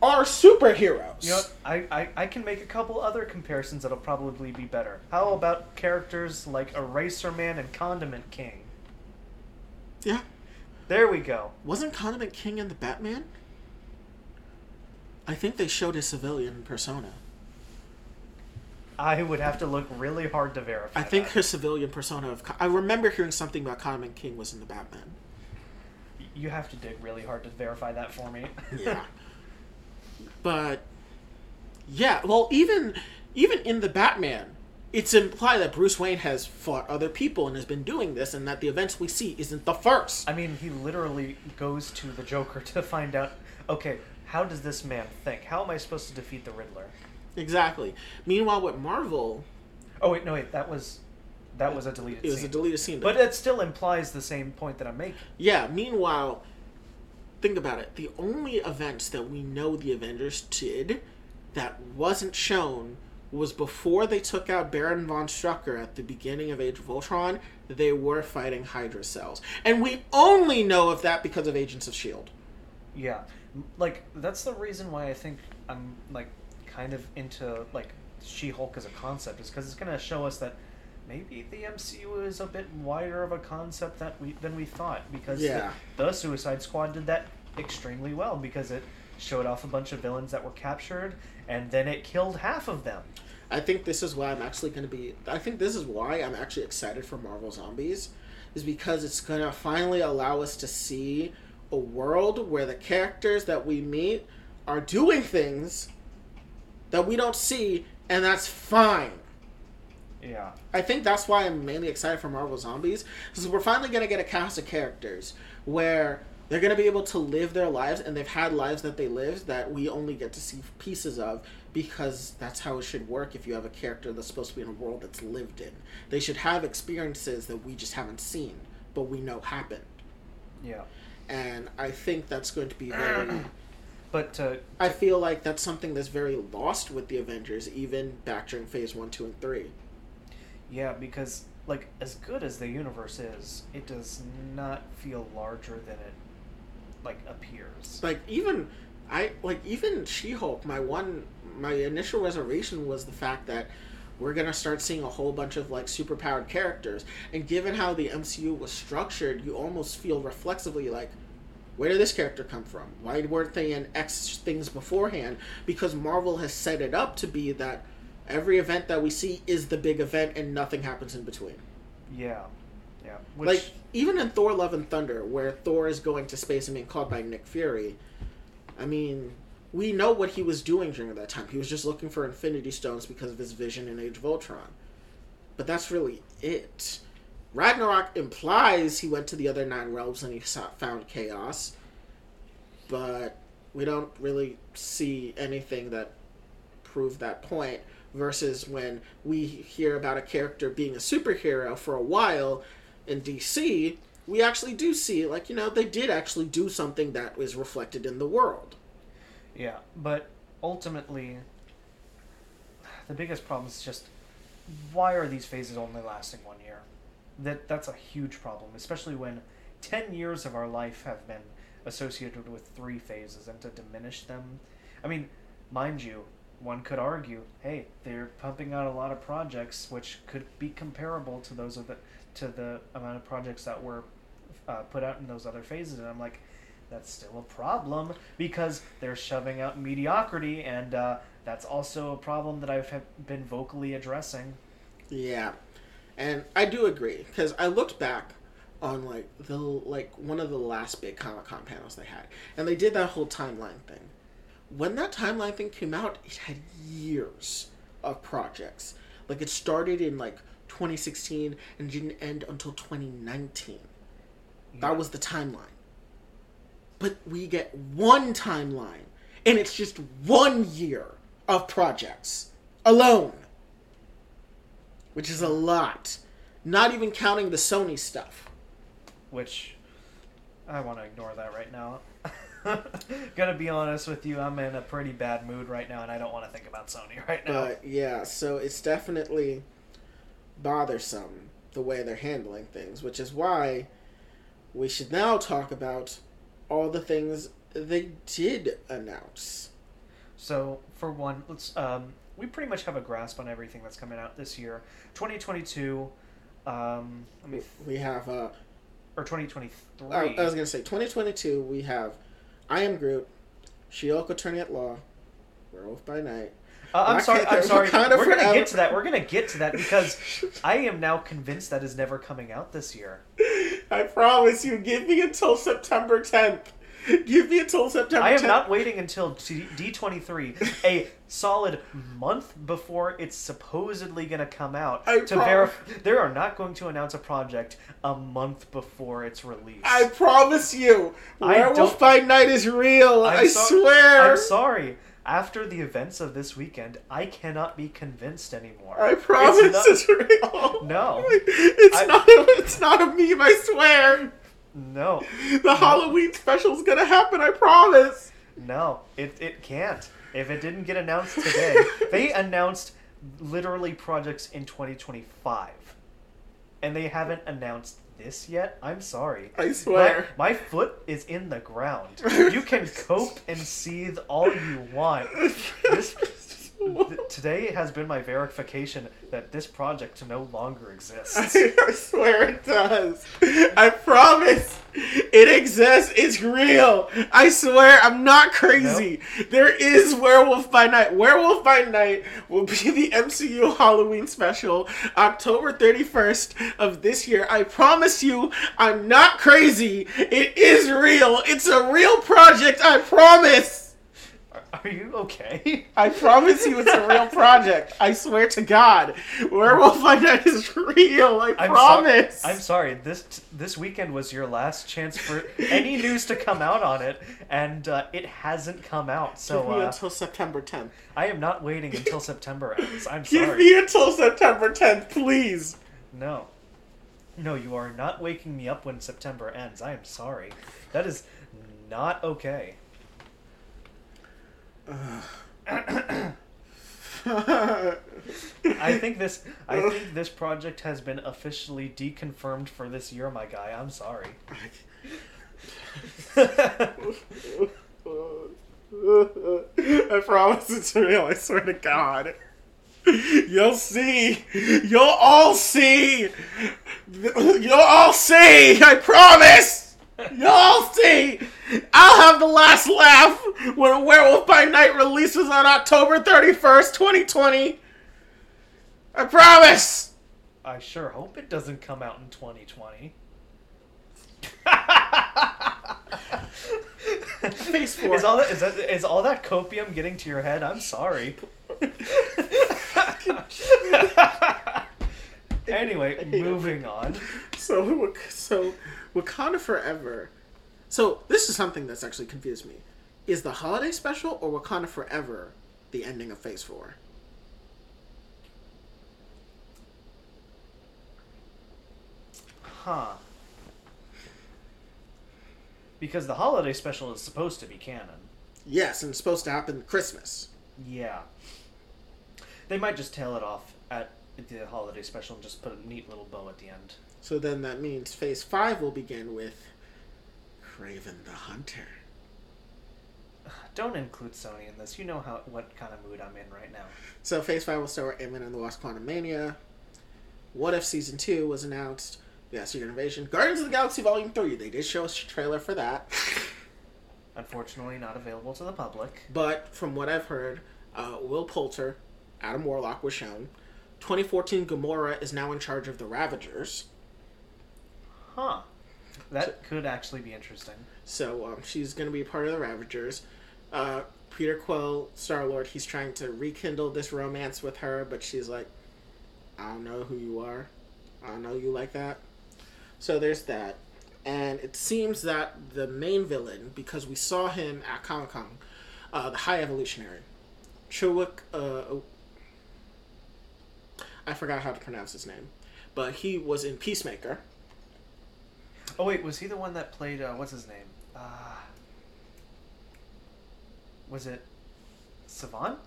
are superheroes. You know. I, I, I can make a couple other comparisons that'll probably be better. How about characters like Eraser Man and Condiment King? yeah. There we go. Wasn't Condiment King in the Batman? I think they showed his civilian persona. I would have to look really hard to verify. I think that. his civilian persona of. I remember hearing something about Condiment King was in the Batman. you have to dig really hard to verify that for me. Yeah. but yeah, well, even even in the Batman, it's implied that Bruce Wayne has fought other people and has been doing this, and that the events we see isn't the first. I mean, he literally goes to the Joker to find out. Okay, how does this man think? How am I supposed to defeat the Riddler? Exactly. Meanwhile, with Marvel, Oh wait, no wait, that was that was a deleted it was scene. a deleted scene. but it still implies the same point that I'm making. yeah. Meanwhile, think about it. The only events that we know the Avengers did that wasn't shown was before they took out Baron von Strucker at the beginning of Age of Ultron. They were fighting Hydra cells, and we only know of that because of Agents of Shield. Yeah, like that's the reason why I think I'm like kind of into like She-Hulk as a concept is because it's gonna show us that maybe the MCU is a bit wider of a concept that we than we thought because Yeah. the, the Suicide Squad did that extremely well because it showed off a bunch of villains that were captured and then it killed half of them. I think this is why I'm actually going to be. I think this is why I'm actually excited for Marvel Zombies, is because it's going to finally allow us to see a world where the characters that we meet are doing things that we don't see, and that's fine. Yeah. I think that's why I'm mainly excited for Marvel Zombies, because we're finally going to get a cast of characters where they're going to be able to live their lives, and they've had lives that they lived that we only get to see pieces of, because that's how it should work if you have a character that's supposed to be in a world that's lived in. They should have experiences that we just haven't seen, but we know happened. Yeah. And I think that's going to be very. But uh, I feel like that's something that's very lost with the Avengers, even back during Phase 1, 2, and 3. Yeah, because like as good as the universe is, it does not feel larger than it like appears. like even I like even She Hulk. My one my initial reservation was the fact that we're gonna start seeing a whole bunch of like superpowered characters, and given how the MCU was structured, you almost feel reflexively like. Where did this character come from? Why weren't they in X things beforehand? Because Marvel has set it up to be that every event that we see is the big event and nothing happens in between. Yeah, yeah. Which Like even in Thor: Love and Thunder, where Thor is going to space and being caught by Nick Fury, I mean, we know what he was doing during that time. He was just looking for Infinity Stones because of his vision in Age of Ultron. But that's really it. Ragnarok implies he went to the other nine realms and he found chaos, but we don't really see anything that proved that point. Versus when we hear about a character being a superhero for a while in DC, we actually do see like you know they did actually do something that was reflected in the world. yeah, but ultimately, the biggest problem is just why are these phases only lasting one year? That that's a huge problem, especially when ten years of our life have been associated with three phases, and to diminish them, I mean, mind you, one could argue, hey, they're pumping out a lot of projects which could be comparable to those of the to the amount of projects that were uh, put out in those other phases, and I'm like, that's still a problem because they're shoving out mediocrity, and uh, that's also a problem that I've been vocally addressing. Yeah, and I do agree because I looked back on like the like one of the last big Comic Con panels they had, and they did that whole timeline thing. When that timeline thing came out, it had years of projects. Like it started in like 2016 and didn't end until 2019. That was the timeline. But we get one timeline, and it's just one year of projects alone, which is a lot. Not even counting the Sony stuff. which I want to ignore that right now. Gonna be honest with you, I'm in a pretty bad mood right now, and I don't want to think about Sony right now. But yeah, so it's definitely bothersome the way they're handling things, which is why we should now talk about all the things they did announce. So for one, let's um, we pretty much have a grasp on everything that's coming out this year. 2022, um, let me We have uh, or 2023. I, I was gonna say 2022. We have I am Groot, She-Hulk Attorney at Law, Werewolf by Night. Uh, I'm sorry. I'm sorry. We're gonna get to that. We're gonna get to that because I am now convinced that is never coming out this year. I promise you, give me until September 10th. Give me until September I am 10th. not waiting until D23, a solid month before it's supposedly going to come out I to prom- verify. They are not going to announce a project a month before it's released. I promise you, I Werewolf by Night is real. I'm I so- swear. I'm sorry. After the events of this weekend, I cannot be convinced anymore. I promise not- it's, real. No. it's I- not. It's not a meme. I swear. No, The Halloween special's gonna happen. I promise. no, it it can't. If it didn't get announced today, they announced literally projects in 2025, and they haven't announced this yet. I'm sorry. I swear. My, my foot is in the ground. You can cope and seethe all you want. This th- today has been my verification that this project no longer exists. I swear it does. I promise. It exists. It's real. I swear I'm not crazy. There is Werewolf by Night. Werewolf by Night will be the MCU Halloween special October 31st of this year. I promise you, I'm not crazy. It is real. It's a real project. I promise. Are, you okay? I promise you it's a real project. I swear to God. Werewolf by Night is real. I I'm so- promise. I'm sorry. This this weekend was your last chance for any news to come out on it, and uh, it hasn't come out. So Give me uh, until September 10th. I am not waiting until September ends. I'm sorry. Give sorry. me until September 10th, please. No. No, you are not waking me up when September ends. I am sorry. That is not okay. I think this I think this project has been officially deconfirmed for this year, my guy. I'm sorry. I promise it's real. I swear to God. You'll see. You'll all see. You'll all see. I promise. You'll all see. I'll have the last laugh when Werewolf by Night releases on October 31st, 2020. I promise. I sure hope it doesn't come out in 2020. Phase four. Is all that is that is all that copium getting to your head? I'm sorry. anyway, moving on. So, so Wakanda Forever. So this is something that's actually confused me. Is the holiday special or Wakanda Forever the ending of Phase Four? Huh. Because the holiday special is supposed to be canon. Yes, and it's supposed to happen Christmas. Yeah. They might just tail it off at the holiday special and just put a neat little bow at the end. So then that means Phase Five will begin with Kraven the Hunter. Don't include Sony in this. You know how what kind of mood I'm in right now. So Phase Five will start with Ant-Man and the Wasp: Quantumania. What if Season Two was announced? Yeah, Secret Invasion. Guardians of the Galaxy Volume Three. They did show us a trailer for that. Unfortunately, not available to the public. But from what I've heard, uh, Will Poulter, Adam Warlock was shown. 2014 Gamora is now in charge of the Ravagers. Huh. That could actually be interesting. So um, she's going to be part of the Ravagers. Uh, Peter Quill, Star Lord, he's trying to rekindle this romance with her, but she's like, I don't know who you are. I don't know you like that. So there's that. And it seems that the main villain, because we saw him at Comic Con, uh, the High Evolutionary, Chewik, uh, I forgot how to pronounce his name, but he was in Peacemaker. Oh wait, was he the one that played? Uh, what's his name? Uh, was it Savant?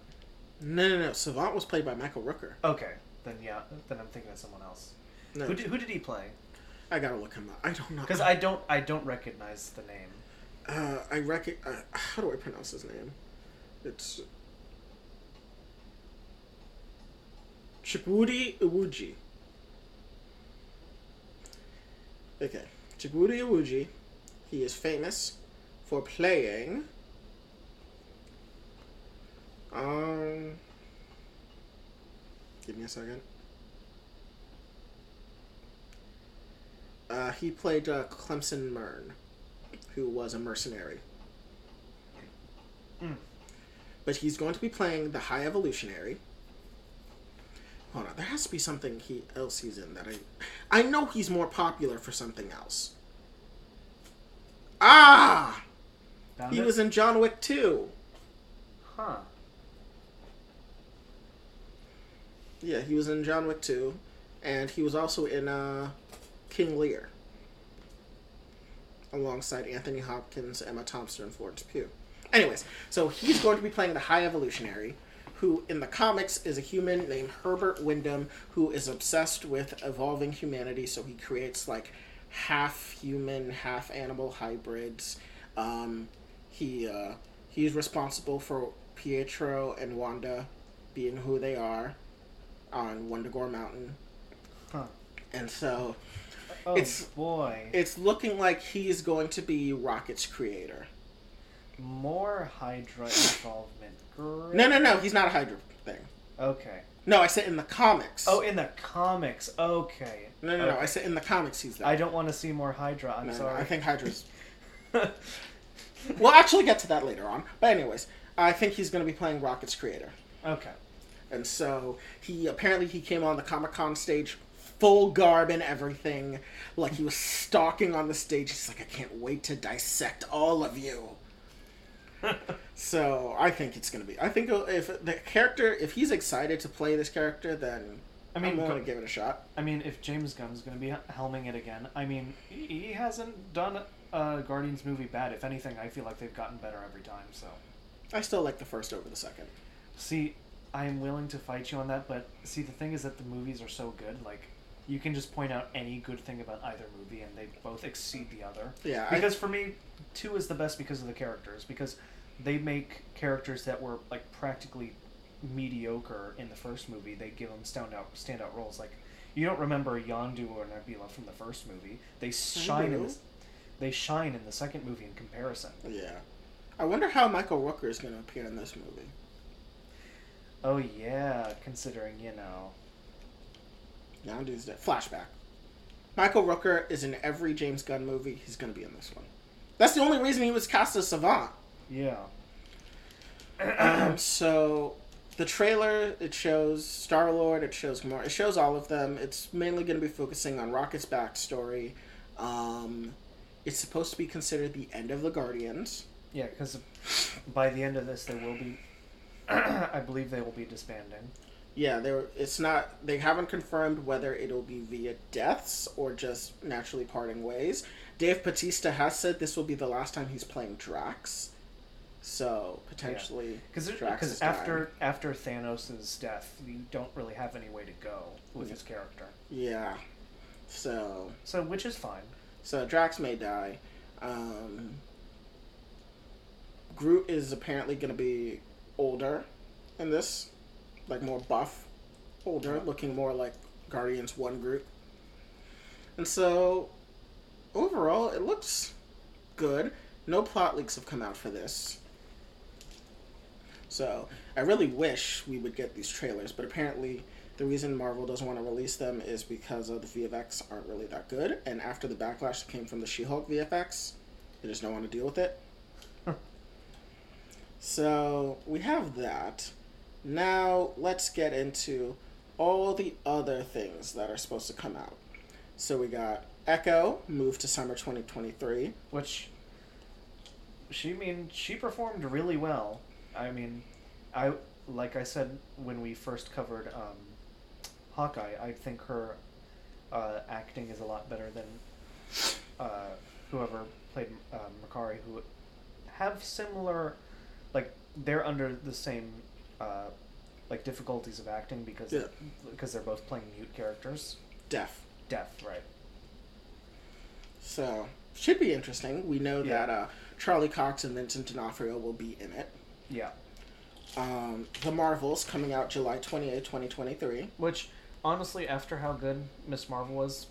No, no, no. Savant was played by Michael Rooker. Okay, then yeah, then I'm thinking of someone else. No, Who did, who did he play? I gotta look him up. I don't know. Because I don't I don't recognize the name. Uh, I reckon. Uh, how do I pronounce his name? It's Chukwudi Iwuji. Okay, Chukwudi Iwuji. He is famous for playing. Um. Give me a second. Uh, he played uh, Clemson Murn, who was a mercenary. Mm. But he's going to be playing the High Evolutionary. Hold on, there has to be something he else he's in that I, I know he's more popular for something else. Ah, Found he it? was in John Wick 2. Huh. Yeah, he was in John Wick 2, and he was also in uh, King Lear, alongside Anthony Hopkins, Emma Thompson, and Florence Pugh. Anyways, so he's going to be playing the High Evolutionary, who in the comics is a human named Herbert Wyndham, who is obsessed with evolving humanity. So he creates like half human, half animal hybrids. Um, he uh, he's responsible for Pietro and Wanda being who they are on Wundagore Mountain, Huh. and so Oh It's- boy. it's looking like he's going to be Rocket's creator. More Hydra involvement. Great. No, no, no, he's not a Hydra thing. Okay. No, I said in the comics. Oh, in the comics. Okay. no, no, no, I said in the comics he's there. I don't want to see more Hydra. I'm No, no, sorry. I think Hydra's. We'll actually get to that later on. But anyways, I think he's going to be playing Rocket's creator. okay. And so he apparently he came on the Comic Con stage full garb and everything. Like he was stalking on the stage. He's like, I can't wait to dissect all of you. So I think it's gonna be. I think if the character, if he's excited to play this character, then I I mean, am going go- to give it a shot. I mean, if James Gunn's going to be helming it again, I mean, he hasn't done a Guardians movie bad. If anything, I feel like they've gotten better every time. So, I still like the first over the second. see, I am willing to fight you on that, but see, the thing is that the movies are so good. Like, you can just point out any good thing about either movie, and they both exceed the other. Yeah, I- Because for me, two is the best because of the characters. Because they make characters that were like practically mediocre in the first movie. They give them standout standout roles. Like you don't remember Yondu or Nebula from the first movie. They shine in this. They shine in the second movie in comparison. Yeah. I wonder how Michael Rooker is going to appear in this movie. Oh yeah, considering you know. Yondu's dead. Flashback. Michael Rooker is in every James Gunn movie. He's going to be in this one. That's the only reason he was cast as Savant. Yeah. um, so the trailer it shows Star Lord, it shows more, it shows all of them. It's mainly going to be focusing on Rocket's backstory. Um, it's supposed to be considered the end of the Guardians. Yeah, because by the end of this, they will be. I believe they will be disbanding. Yeah, there. It's not. They haven't confirmed whether it'll be via deaths or just naturally parting ways. Dave Bautista has said this will be the last time he's playing Drax. So potentially, Because is after after Thanos' death, you don't really have any way to go with his character. yeah. So So, which is fine. So Drax may die. Um, Groot is apparently going to be older in this, like more buff, older, looking more like Guardians One Groot. And so, overall, it looks good. No plot leaks have come out for this. So I really wish we would get these trailers, but apparently the reason Marvel doesn't want to release them is because of the VFX aren't really that good, and after the backlash that came from the She-Hulk VFX, they just don't want to deal with it. so we have that. Now let's get into all the other things that are supposed to come out. So we got Echo moved to summer 2023. Which she mean she performed really well. I mean, I like I said when we first covered um, Hawkeye. I think her uh, acting is a lot better than uh, whoever played uh, Makkari, who have similar, like they're under the same, uh, like difficulties of acting because Yeah. because they're both playing mute characters. Deaf. Deaf, right? So should be interesting. We know Yeah. that uh, Charlie Cox and Vincent D'Onofrio will be in it. Yeah. Um, the Marvels coming out July 28, 2023. Which honestly, after how good Miss Marvel was,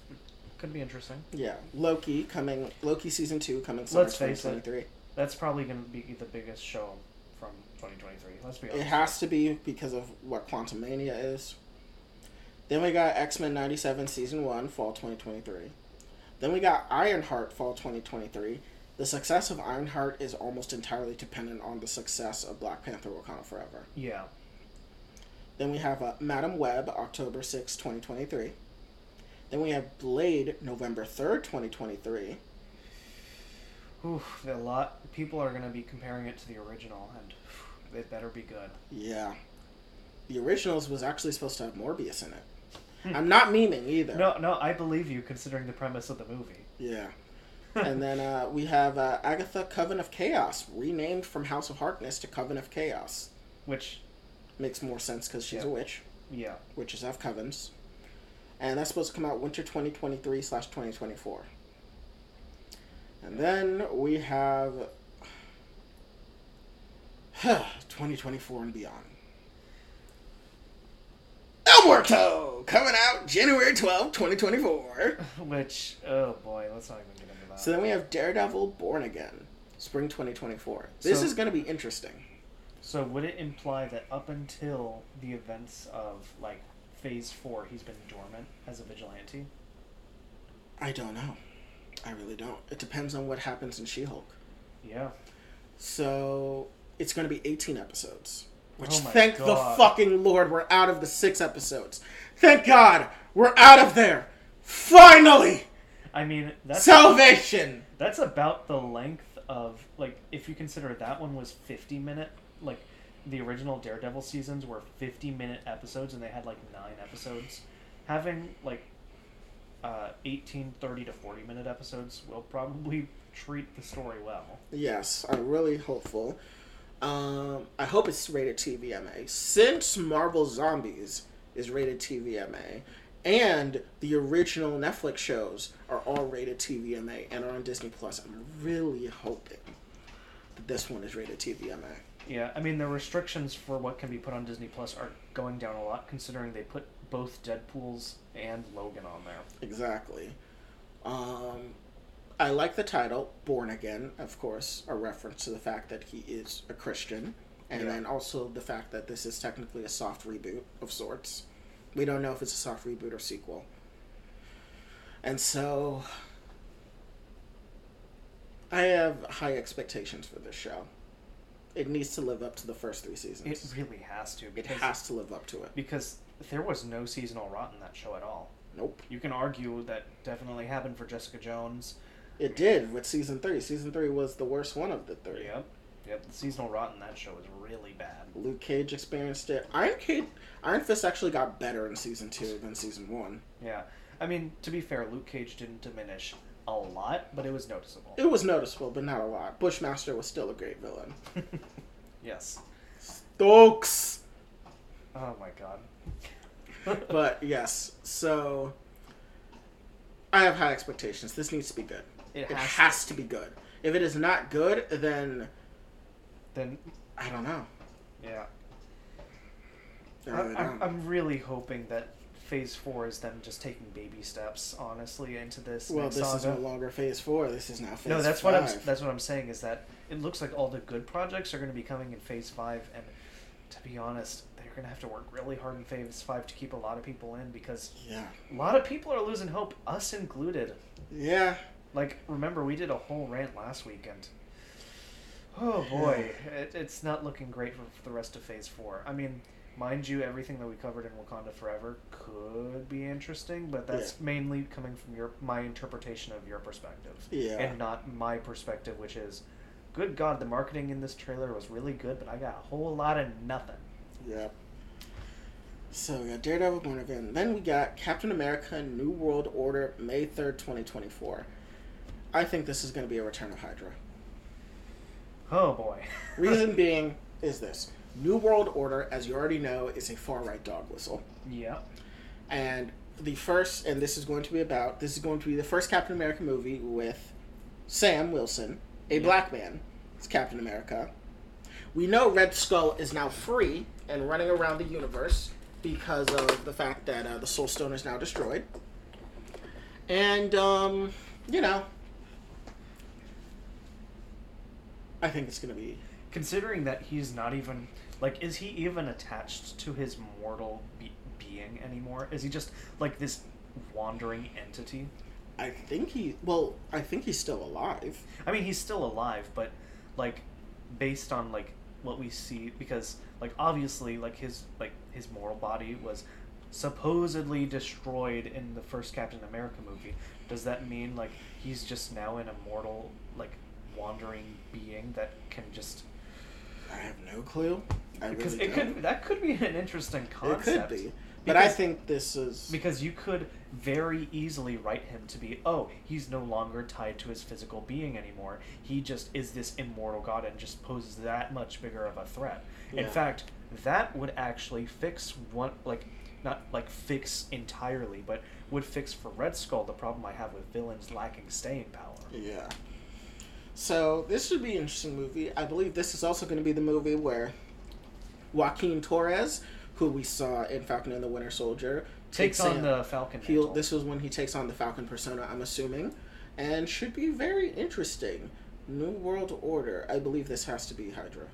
could be interesting. Yeah, Loki coming. Loki season two coming summer Let's face it. 2023. That's probably going to be the biggest show from 2023. Let's be It, has to be because of what Quantumania is. Then we got X Men 97 season one fall 2023. Then we got Ironheart fall 2023. The success of Ironheart is almost entirely dependent on the success of Black Panther Wakanda Forever. Yeah. Then we have uh, Madame Web, October 6, 2023. Then we have Blade, November 3rd, 2023. Oof, a lot. People are going to be comparing it to the original, and it better be good. Yeah. The originals was actually supposed to have Morbius in it. I'm not memeing either. No, no, I believe you considering the premise of the movie. Yeah. And then uh, we have uh, Agatha Coven of Chaos, renamed from House of Harkness to Coven of Chaos. Which, Makes more sense because she's Yeah. a witch. yeah. Witches have covens. And that's supposed to come out winter 2023 slash 2024. And then we have 2024 and beyond. El Muerto coming out January 12, 2024. Which, oh boy, let's not even get. So then we have Daredevil Born Again, spring 2024. This So- is going to be interesting. So would it imply that up until the events of like Phase Four, he's been dormant as a vigilante? I don't know. I really don't. It depends on what happens in She Hulk. Yeah. So it's going to be 18 episodes. Which, Oh my thank God. the fucking Lord, we're out of the six episodes. Thank God, we're out of there. Finally, I mean, that's salvation. that's about the length of like if you consider that one was 50 minute like the original daredevil seasons were 50 minute episodes and they had like nine episodes having like uh 18 30 to 40 minute episodes will probably treat the story well Yes, I'm really hopeful. Um, I hope it's rated TVMA. Since Marvel Zombies is rated TVMA, and the original Netflix shows are all rated TVMA and are on Disney Plus, I'm really hoping that this one is rated TVMA. yeah i mean the restrictions for what can be put on disney plus are going down a lot considering they put both deadpools and logan on there Exactly. Um, I like the title, Born Again, of course, a reference to the fact that he is a Christian, and Yeah. then also the fact that this is technically a soft reboot of sorts. We don't know if it's a soft reboot or sequel. And so, I have high expectations for this show. It needs to live up to the first three seasons. it really has to It has to live up to it. because there was no seasonal rot in that show at all Nope. You can argue that definitely happened for Jessica Jones. It did with season three. Season three was the worst one of the three. Yep. Yep. The seasonal rot in that show was really bad. Luke Cage experienced it. Iron Cage, Iron Fist actually got better in season two than season one. Yeah. I mean, to be fair, Luke Cage didn't diminish a lot, but it was noticeable. It was noticeable, but not a lot. Bushmaster was still a great villain. yes. Stokes. Oh my god. But yes, so I have high expectations. This needs to be good. it It has, has to be good. If it is not good, then then I don't know. yeah. I I, really I'm, don't. I'm really hoping that Phase Four is them just taking baby steps, honestly, into this. Well, this is no longer Phase Four. This is now Phase no, that's five. what I'm. That's what I'm saying is that it looks like all the good projects are going to be coming in Phase Five, and to be honest, they're going to have to work really hard in Phase Five to keep a lot of people in because yeah, a lot of people are losing hope, us included. yeah. Like, remember we did a whole rant last weekend. Oh boy, it, it's not looking great for, for the rest of Phase Four. I mean, mind you, everything that we covered in Wakanda Forever could be interesting, but that's Yeah. mainly coming from your my interpretation of your perspective, Yeah. and not my perspective, which is, good God, the marketing in this trailer was really good, but I got a whole lot of nothing. Yep. So we got Daredevil Born Again. Then we got Captain America New World Order May 3rd, 2024. I think this is going to be a return of Hydra. Oh boy. Reason being is this New World Order, as you already know, is a far right dog whistle. yeah. And the first, and this is going to be about, this is going to be the first Captain America movie with Sam Wilson, a Yeah. black man. It's Captain America. We know Red Skull is now free and running around the universe because of the fact that uh, the Soul Stone is now destroyed. And, um, you know, I think it's going to be. Considering that he's not even like, is he even attached to his mortal be- being anymore? Is he just like this wandering entity? I think he. Well, I think he's still alive. I mean, he's still alive, but like based on like what we see, because like obviously like his like his mortal body was supposedly destroyed in the first Captain America movie. Does that mean like he's just now an immortal like wandering being that can just I have no clue. I because really it don't. could that could be an interesting concept. It could be, but I think this is Because you could very easily write him to be, oh, he's no longer tied to his physical being anymore. He just is this immortal god and just poses that much bigger of a threat. In fact, that would actually fix one, like, not like fix entirely, but would fix for Red Skull the problem I have with villains lacking staying power. yeah. So this should be an interesting movie. I believe this is also going to be the movie where Joaquin Torres, who we saw in Falcon and the Winter Soldier, Takes on in- the Falcon. He'll, this was when he takes on the Falcon persona, I'm assuming, and should be very interesting. New World Order. I believe this has to be Hydra.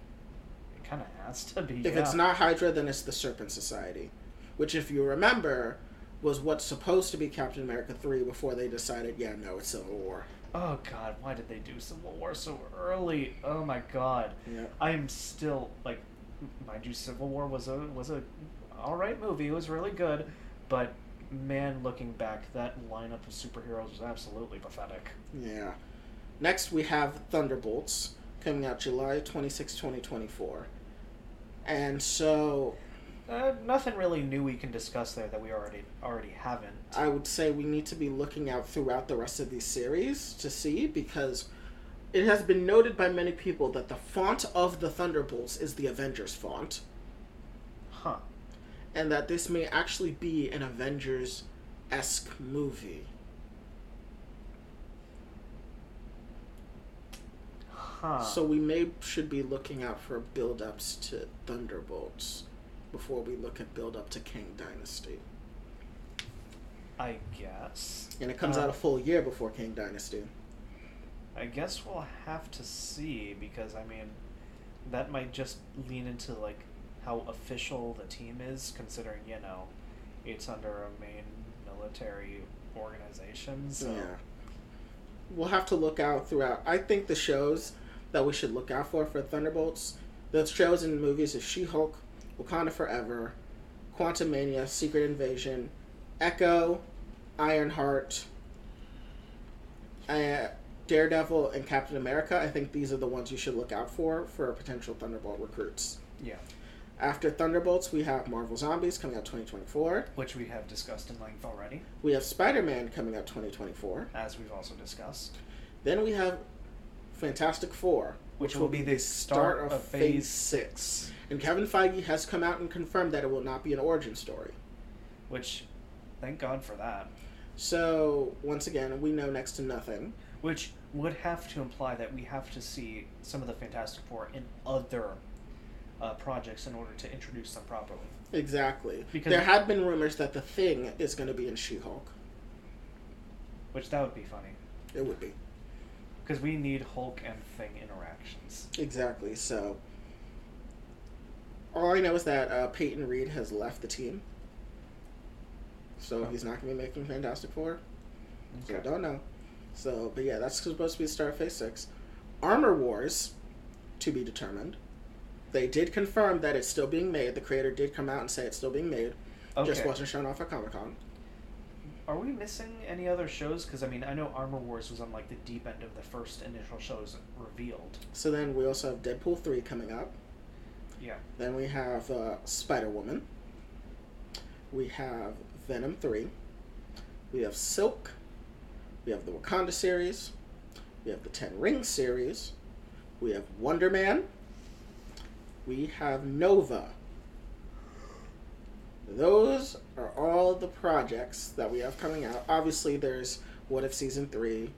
It kind of has to be. If yeah. it's not Hydra, then it's the Serpent Society, which, if you remember, was what's supposed to be Captain America 3 before they decided, yeah, no, it's Civil War. Oh God, why did they do Civil War so early? Oh my God. Yeah. I am still like, mind you, Civil War was a was a all right movie. It was really good, but man, looking back, that lineup of superheroes was absolutely pathetic. Yeah. Next, we have Thunderbolts coming out July 26, 2024. And so Uh, nothing really new we can discuss there that we already already haven't. I would say we need to be looking out throughout the rest of these series to see because it has been noted by many people that the font of the Thunderbolts is the Avengers font, Huh. and that this may actually be an Avengers esque movie. Huh. So we may should be looking out for build ups to Thunderbolts before we look at build up to Kang Dynasty. I guess. And it comes Uh, out a full year before Kang Dynasty. I guess we'll have to see because I mean, that might just lean into like how official the team is, considering you know, it's under a main military organization. So Yeah. We'll have to look out throughout. I think the shows that we should look out for for Thunderbolts, the shows and movies is She Hulk, Wakanda Forever, Quantumania, Secret Invasion, Echo, Ironheart, uh, Daredevil, and Captain America. I think these are the ones you should look out for for potential Thunderbolt recruits. yeah, After Thunderbolts, we have Marvel Zombies coming out 2024. which we have discussed in length already, We have Spider Man coming out 2024. as we've also discussed, Then we have Fantastic Four, which, will be the start, of, Phase Six, And Kevin Feige has come out and confirmed that it will not be an origin story. which, thank God for that. So, once again, we know next to nothing. Which would have to imply that we have to see some of the Fantastic Four in other uh, projects in order to introduce them properly. Exactly. Because- there had been rumors that the Thing is going to be in She Hulk. Which that would be funny. It would be. Because we need Hulk and Thing interactions. Exactly. So, all I know is that uh, Peyton Reed has left the team. So, Oh. he's not going to be making Fantastic Four. So, I don't know. So, but yeah, that's supposed to be the start of Phase 6. Armor Wars, to be determined. They did confirm that it's still being made. The creator did come out and say it's still being made. Okay. Just wasn't shown off at Comic Con. Are we missing any other shows? Because I mean, I know Armor Wars was on like the deep end of the first initial shows revealed. So then we also have Deadpool 3 coming up. Yeah. Then we have uh, Spider Woman. We have Venom 3. We have Silk. We have the Wakanda series. We have the Ten Rings series. We have Wonder Man. We have Nova. Those are all the projects that we have coming out. Obviously, there's What If Season 3,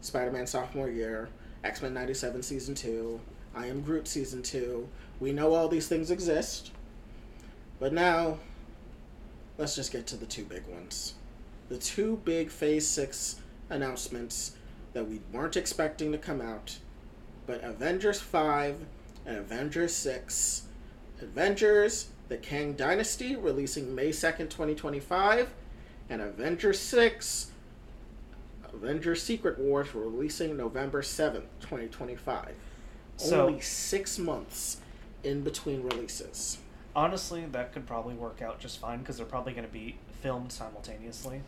Spider Man Sophomore Year, X Men 97 Season 2, I Am Groot Season 2. We know all these things exist. But now, let's just get to the two big ones. The two big Phase 6 announcements that we weren't expecting to come out, but Avengers 5 and Avengers 6. Avengers The Kang Dynasty releasing May 2nd, 2025, and Avengers 6 Avengers Secret Wars releasing November 7th, 2025. So- Only six months in between releases. Honestly, that could probably work out just fine because they're probably going to be filmed simultaneously.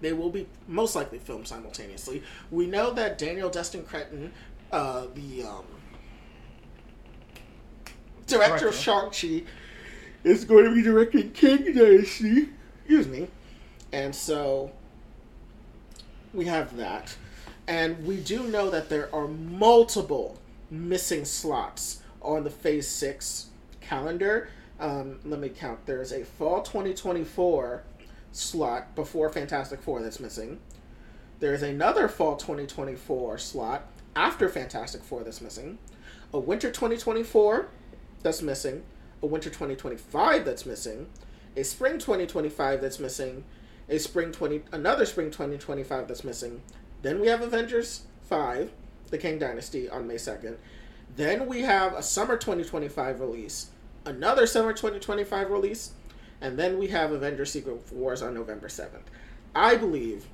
They will be most likely filmed simultaneously. We know that Daniel Destin Cretton, uh, the um, director of. Shang-Chi, is going to be directing Kang Dynasty. Excuse me. And so we have that. And we do know that there are multiple missing slots on the Phase 6 calendar. Um, let me count. There's a fall 2024 slot before Fantastic Four that's missing. There's another fall 2024 slot after Fantastic Four that's missing. A winter 2024 that's missing. A winter 2025 that's missing. A spring 2025 that's missing. A spring 20 another spring 2025 that's missing. Then we have Avengers 5, The Kang Dynasty on May 2nd. Then we have a summer 2025 release, another summer 2025 release, and then we have Avengers Secret Wars on November 7th. I believe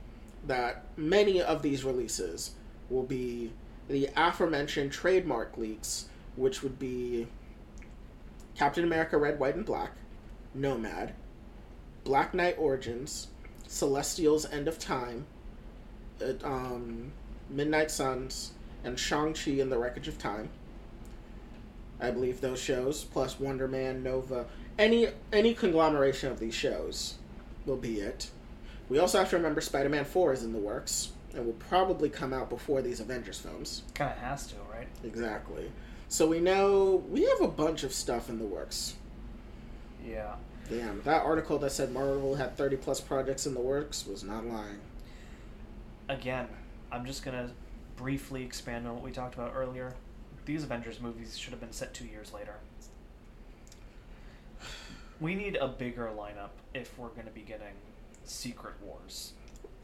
that many of these releases will be the aforementioned trademark leaks, which would be Captain America Red, White, and Black, Nomad, Black Knight Origins, Celestials End of Time, uh, um, Midnight Suns, and Shang-Chi and the Wreckage of Time. I believe those shows, plus Wonder Man, Nova, any any conglomeration of these shows will be it. We also have to remember Spider-Man 4 is in the works and will probably come out before these Avengers films. Kind of has to, right? Exactly. So we know we have a bunch of stuff in the works. Yeah. Damn, that article that said Marvel had 30 plus projects in the works was not lying. Again, I'm just going to briefly expand on what we talked about earlier. These Avengers movies should have been set two years later. We need a bigger lineup if we're going to be getting Secret Wars,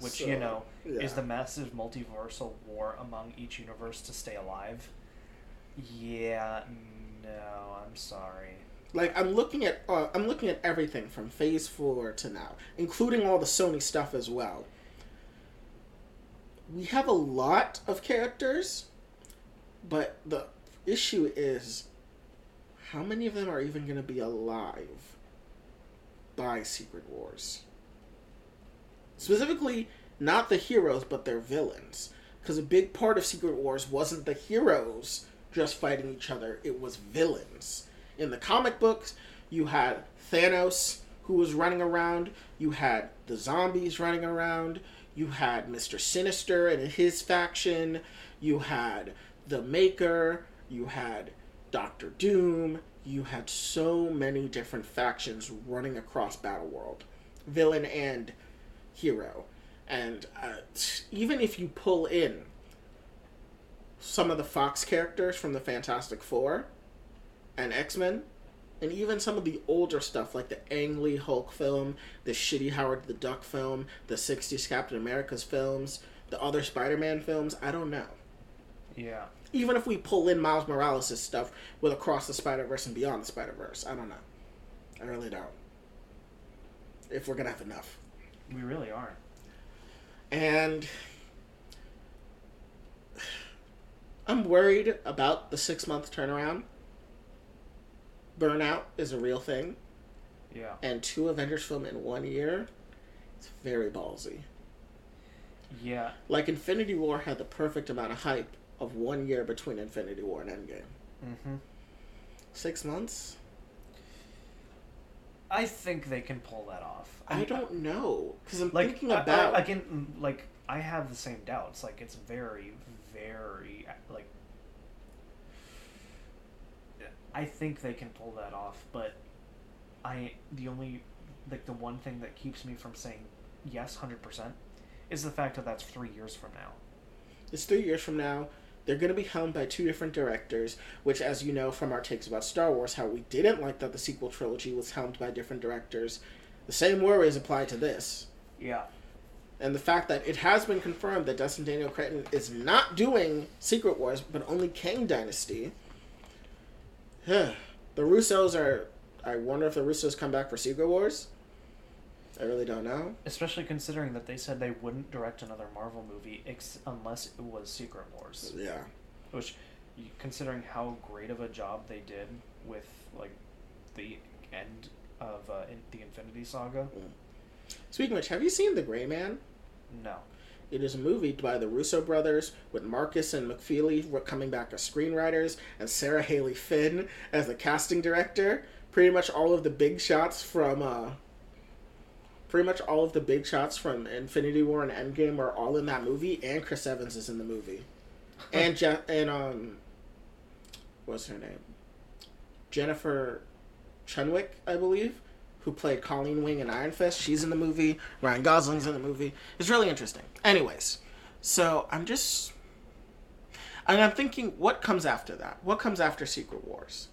which, you So, know, is the massive multiversal war among each universe to stay alive. Yeah, no, I'm sorry. Like I'm looking at uh, I'm looking at everything from Phase 4 to now, including all the Sony stuff as well. We have a lot of characters, but the issue is how many of them are even going to be alive by Secret Wars? Specifically, not the heroes, but their villains. Because a big part of Secret Wars wasn't the heroes just fighting each other, it was villains. In the comic books, you had Thanos who was running around, you had the zombies running around, you had Mr. Sinister and his faction, you had the Maker, you had Doctor Doom, you had so many different factions running across Battleworld, villain and hero. And uh, even if you pull in some of the Fox characters from the Fantastic Four and X Men, and even some of the older stuff like the Ang Lee Hulk film, the shitty Howard the Duck film, the 60s Captain America's films, the other Spider Man films, I don't know. Yeah. Even if we pull in Miles Morales' stuff with Across the Spider Verse and Beyond the Spider Verse, I don't know. I really don't. If we're gonna have enough. We really are. And I'm worried about the six month turnaround. Burnout is a real thing, Yeah. and two Avengers film in one year, it's very ballsy. Yeah. Like Infinity War had the perfect amount of hype of one year between Infinity War and Endgame. Mm-hmm. Six months? I think they can pull that off. I don't know because I'm like thinking I- I- about again, like I have the same doubts. Like it's very, very like. I think they can pull that off, but I the only like the one thing that keeps me from saying yes, hundred percent, is the fact that that's three years from now. It's three years from now. They're going to be helmed by two different directors, which, as you know from our takes about Star Wars, how we didn't like that the sequel trilogy was helmed by different directors. The same worries apply to this. Yeah. And the fact that it has been confirmed that Destin Daniel Cretton is not doing Secret Wars, but only Kang Dynasty. the Russos are. I wonder if the Russos come back for Secret Wars. I really don't know. Especially considering that they said they wouldn't direct another Marvel movie ex- unless it was Secret Wars. Yeah. Which, considering how great of a job they did with like the end of uh, in- the Infinity Saga, Speaking of which, have you seen The Gray Man? no. It is a movie by the Russo brothers with Markus and McFeely coming back as screenwriters and Sarah Halley Finn as the casting director. Pretty much all of the big shots from uh, pretty much all of the big shots from Infinity War and Endgame are all in that movie, and Chris Evans is in the movie, and Je- and um, what's her name? Jennifer Chunwick, I believe, who played Colleen Wing in Iron Fist. She's in the movie. Ryan Gosling's in the movie. It's really interesting. Anyways, so I'm just, and I'm thinking, what comes after that? What comes after Secret Wars?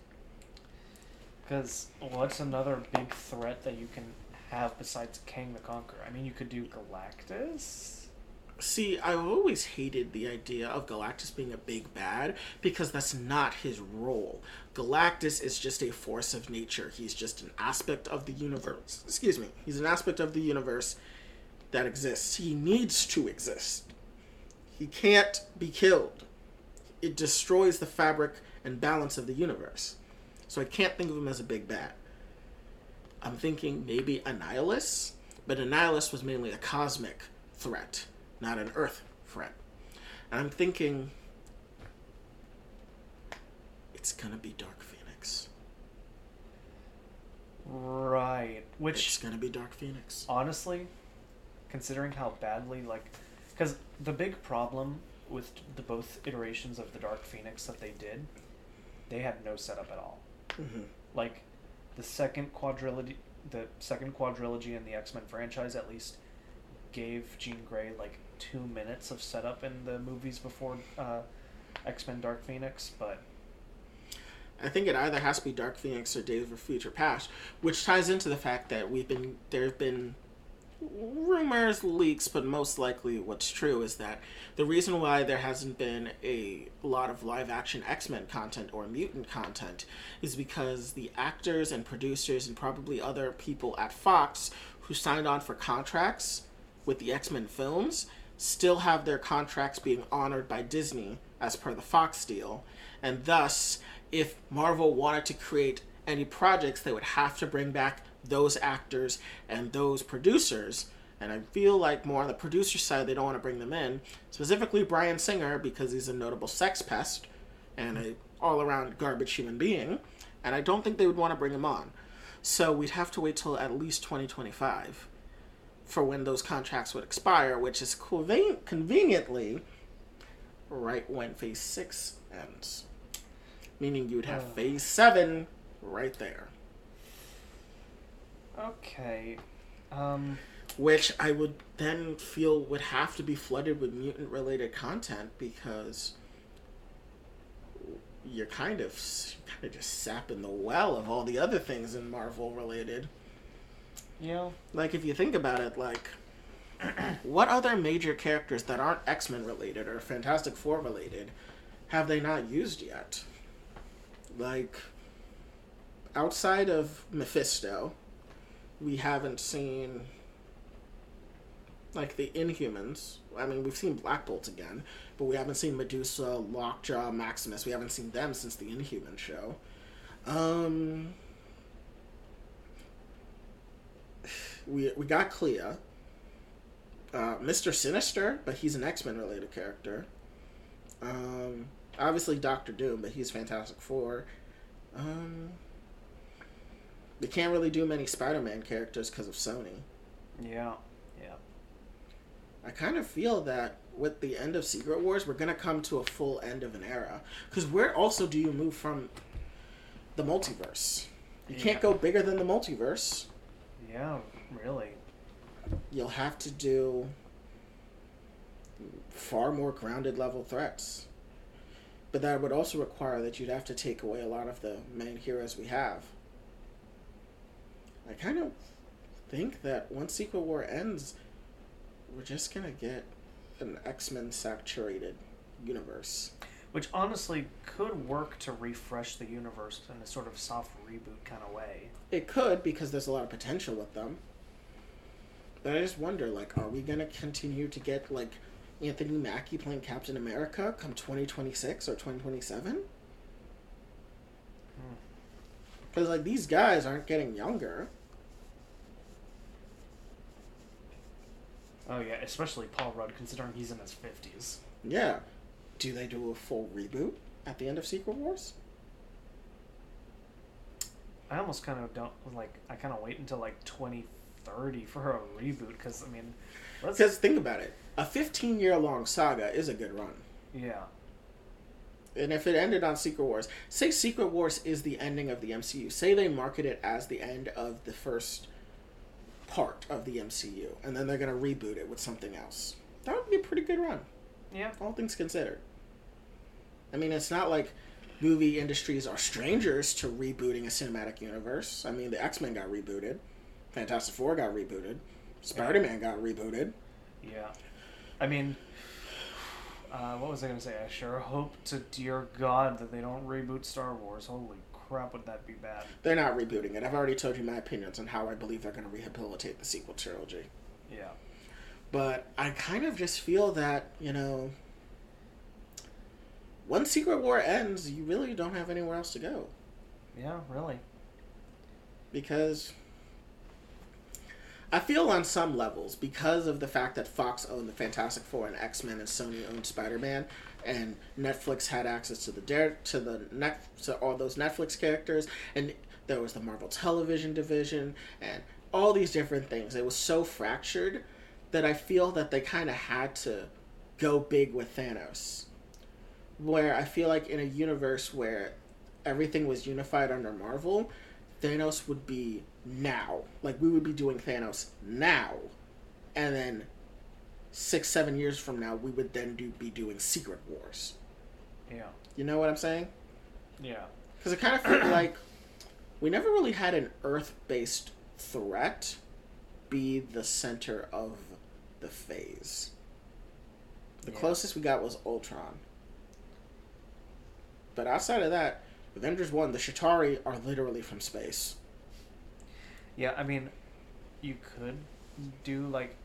Because what's another big threat that you can have besides Kang the Conqueror? I mean, you could do Galactus. See, I've always hated the idea of Galactus being a big bad because that's not his role. Galactus is just a force of nature. He's just an aspect of the universe. Excuse me. He's an aspect of the universe that exists. He needs to exist. He can't be killed. It destroys the fabric and balance of the universe. So I can't think of him as a big bad. I'm thinking maybe Annihilus, but Annihilus was mainly a cosmic threat, not an Earth threat. And I'm thinking it's gonna be Dark Phoenix. Right. Which it's gonna be Dark Phoenix. honestly, considering how badly, like, because the big problem with the both iterations of the Dark Phoenix that they did, they had no setup at all. hmm Like, the second quadrilogy, the second quadrilogy in the X Men franchise at least gave Jean Grey like two minutes of setup in the movies before uh, X Men Dark Phoenix, but I think it either has to be Dark Phoenix or Days of Future Past, which ties into the fact that we've been there have been rumors, leaks, but most likely what's true is that the reason why there hasn't been a lot of live action X Men content or mutant content is because the actors and producers and probably other people at Fox who signed on for contracts with the X Men films still have their contracts being honored by Disney as per the Fox deal. And thus, if Marvel wanted to create any projects, they would have to bring back those actors and those producers. And I feel like more on the producer side, they don't want to bring them in. Specifically, Bryan Singer, because he's a notable sex pest and a all around garbage human being. And I don't think they would want to bring him on. So we'd have to wait till at least 2025 for when those contracts would expire, which is conven- conveniently right when Phase 6 ends. Meaning you'd have. Phase 7 right there. Okay. Um, Which I would then feel would have to be flooded with mutant related content because you're kind of you're kind of just sapping the well of all the other things in Marvel related. Yeah. Like if you think about it, like what other major characters that aren't X Men related or Fantastic Four related have they not used yet? Like outside of Mephisto, we haven't seen like the Inhumans. I mean, we've seen Black Bolt again, but we haven't seen Medusa, Lockjaw, Maximus. We haven't seen them since the Inhuman show. Um, we we got Clea, uh, Mister Sinister, but he's an X Men related character. Um, obviously Doctor Doom, but he's Fantastic Four. Um, they can't really do many Spider Man characters because of Sony. yeah, yeah. I kind of feel that with the end of Secret Wars, we're gonna come to a full end of an era. Because where also do you move from the multiverse? You can't go bigger than the multiverse. Yeah, really. You'll have to do far more grounded level threats. But that would also require that you'd have to take away a lot of the main heroes we have. I kind of think that once Secret War ends, we're just gonna get an X Men saturated universe. Which honestly could work to refresh the universe in a sort of soft reboot kind of way. It could because there's a lot of potential with them. But I just wonder, like, are we gonna continue to get like Anthony Mackie playing Captain America come 2026 or 2027? Hmm. Because like these guys aren't getting younger. Oh yeah, especially Paul Rudd, considering he's in his fifties. Yeah. Do they do a full reboot at the end of Secret Wars? I almost kind of don't like. I kind of wait until like twenty thirty for a reboot because I mean, let's Because think about it, a 15 year long saga is a good run. yeah, And if it ended on Secret Wars, say Secret Wars is the ending of the MCU, say they market it as the end of the first part of the MCU, and then they're going to reboot it with something else. That would be a pretty good run, yeah, all things considered. I mean, it's not like movie industries are strangers to rebooting a cinematic universe. I mean, the X Men got rebooted, Fantastic Four got rebooted, Spider Man got rebooted. yeah. I mean, uh, what was I gonna say? I sure hope to dear God that they don't reboot Star Wars. Holy crap, would that be bad? They're not rebooting it. I've already told you my opinions on how I believe they're going to rehabilitate the sequel trilogy. Yeah, But I kind of just feel that, you know, once Secret War ends, you really don't have anywhere else to go. yeah, really. Because I feel on some levels, because of the fact that Fox owned the Fantastic Four and X Men and Sony owned Spider Man, and Netflix had access to the Dare to the net to all those Netflix characters, and there was the Marvel Television division and all these different things. It was so fractured that I feel that they kind of had to go big with Thanos. Where I feel like in a universe where everything was unified under Marvel, Thanos would be now. Like we would be doing Thanos now, and then six, seven years from now, we would then do be doing Secret Wars. Yeah, You know what I'm saying? yeah, Because it kind of feel like we never really had an Earth-based threat be the center of the phase. The Yeah. closest we got was Ultron. But outside of that, Avengers 1, the Chitauri are literally from space. yeah. I mean, you could do like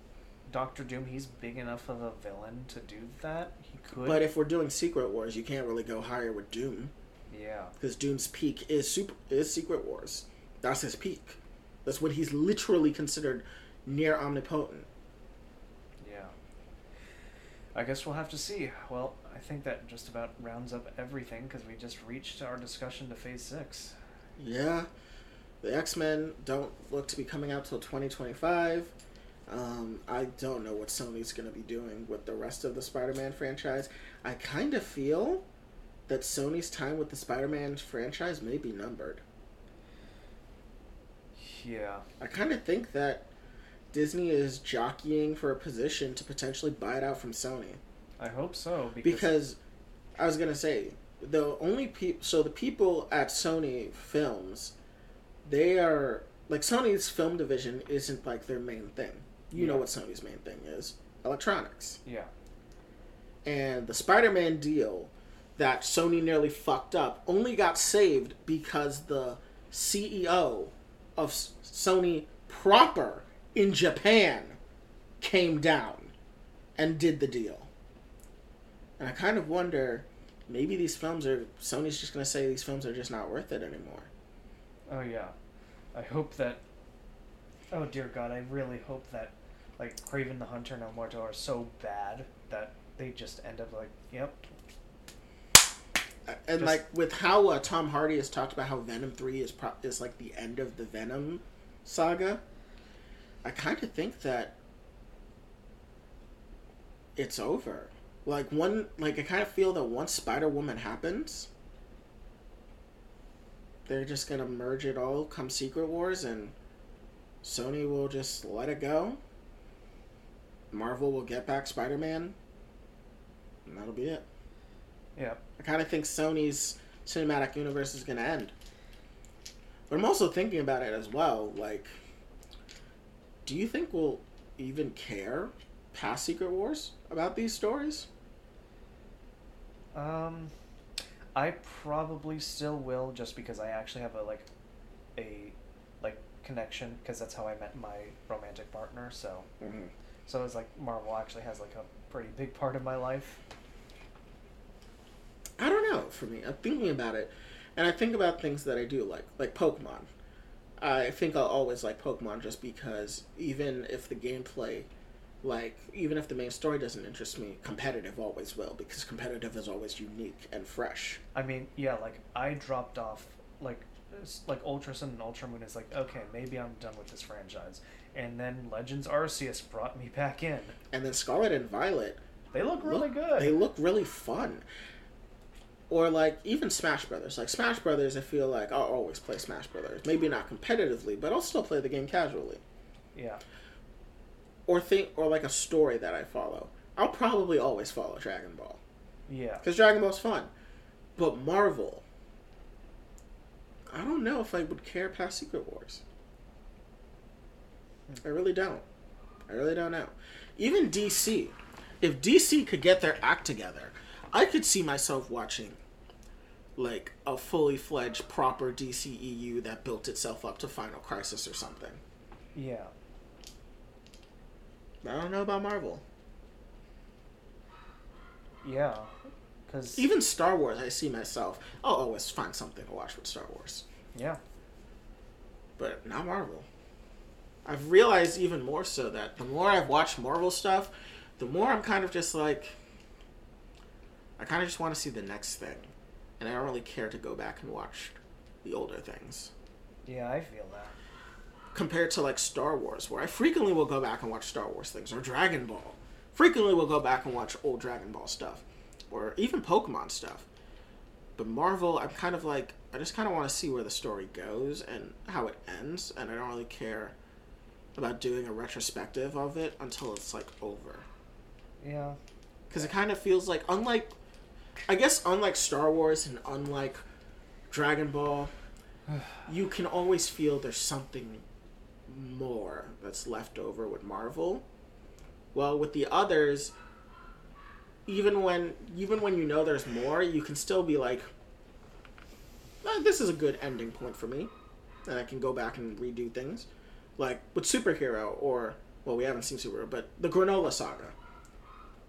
Doctor Doom. He's big enough of a villain to do that. He could. But if we're doing Secret Wars, you can't really go higher with Doom yeah, because Doom's peak is super is Secret Wars. That's his peak. That's when he's literally considered near omnipotent. yeah. I guess we'll have to see. Well, I think that just about rounds up everything because we just reached our discussion to Phase Six. Yeah, the X Men don't look to be coming out till 2025. Um, I don't know what Sony's going to be doing with the rest of the Spider Man franchise. I kind of feel that Sony's time with the Spider Man franchise may be numbered. Yeah, I kind of think that Disney is jockeying for a position to potentially buy it out from Sony. I hope so because, Because I was going to say, the only people, so the people at Sony Films, they are, like, Sony's film division isn't like their main thing. You know what Sony's main thing is electronics. yeah, And the Spider Man deal that Sony nearly fucked up only got saved because the CEO of Sony proper in Japan came down and did the deal. And I kind of wonder maybe these films are Sony's just going to say these films are just not worth it anymore. oh yeah. I hope that. Oh dear God, I really hope that, like Kraven the Hunter and El Muerto are so bad that they just end up like, yep, And Just- like with how uh, Tom Hardy has talked about how Venom 3 is pro- is like the end of the Venom saga, I kind of think that it's over. Like one, like I kind of feel that once Spider Woman happens, they're just gonna merge it all come Secret Wars, and Sony will just let it go. Marvel will get back Spider Man, and that'll be it. Yeah. I kind of think Sony's cinematic universe is gonna end. But I'm also thinking about it as well. Like, do you think we'll even care past Secret Wars about these stories? Um, I probably still will, just because I actually have a like, a, like connection, because that's how I met my romantic partner. So, Mm-hmm. So it's like Marvel actually has like a pretty big part of my life. I don't know. For me, I'm thinking about it, and I think about things that I do like, like Pokemon. I think I'll always like Pokemon just because even if the gameplay, like even if the main story doesn't interest me, competitive always will because competitive is always unique and fresh. I mean, yeah, like I dropped off like like Ultra Sun and Ultra Moon is like okay, maybe I'm done with this franchise, and then Legends Arceus brought me back in. And then Scarlet and Violet, They look really look- good. They look really fun. Or like even Smash Brothers. Like Smash Brothers, I feel like I'll always play Smash Brothers. Maybe not competitively, but I'll still play the game casually. yeah, Or think, or like a story that I follow. I'll probably always follow Dragon Ball yeah. because Dragon Ball's fun. But Marvel, I don't know if I would care past Secret Wars. I really don't. I really don't know. Even DC, if DC could get their act together, I could see myself watching like a fully fledged proper DCEU that built itself up to Final Crisis or something. Yeah. I don't know about Marvel. Yeah. Cuz Even Star Wars, I see myself. I'll always find something to watch with Star Wars. yeah. but not Marvel. I've realized even more so that the more I've watched Marvel stuff, the more I'm kind of just like, I kind of just want to see the next thing, and I don't really care to go back and watch the older things. Yeah, I feel that. Compared to like Star Wars, where I frequently will go back and watch Star Wars things, or Dragon Ball. Frequently will go back and watch old Dragon Ball stuff, or even Pokemon stuff. But Marvel, I'm kind of like, I just kind of want to see where the story goes and how it ends, and I don't really care about doing a retrospective of it until it's like over. Yeah. Because it kind of feels like, unlike, I guess, unlike Star Wars and unlike Dragon Ball, you can always feel there's something more that's left over with Marvel. Well, with the others, even when even when you know there's more, you can still be like, "Eh, "This is a good ending point for me," and I can go back and redo things, like with superhero or well, we haven't seen superhero, but the Granolah Saga.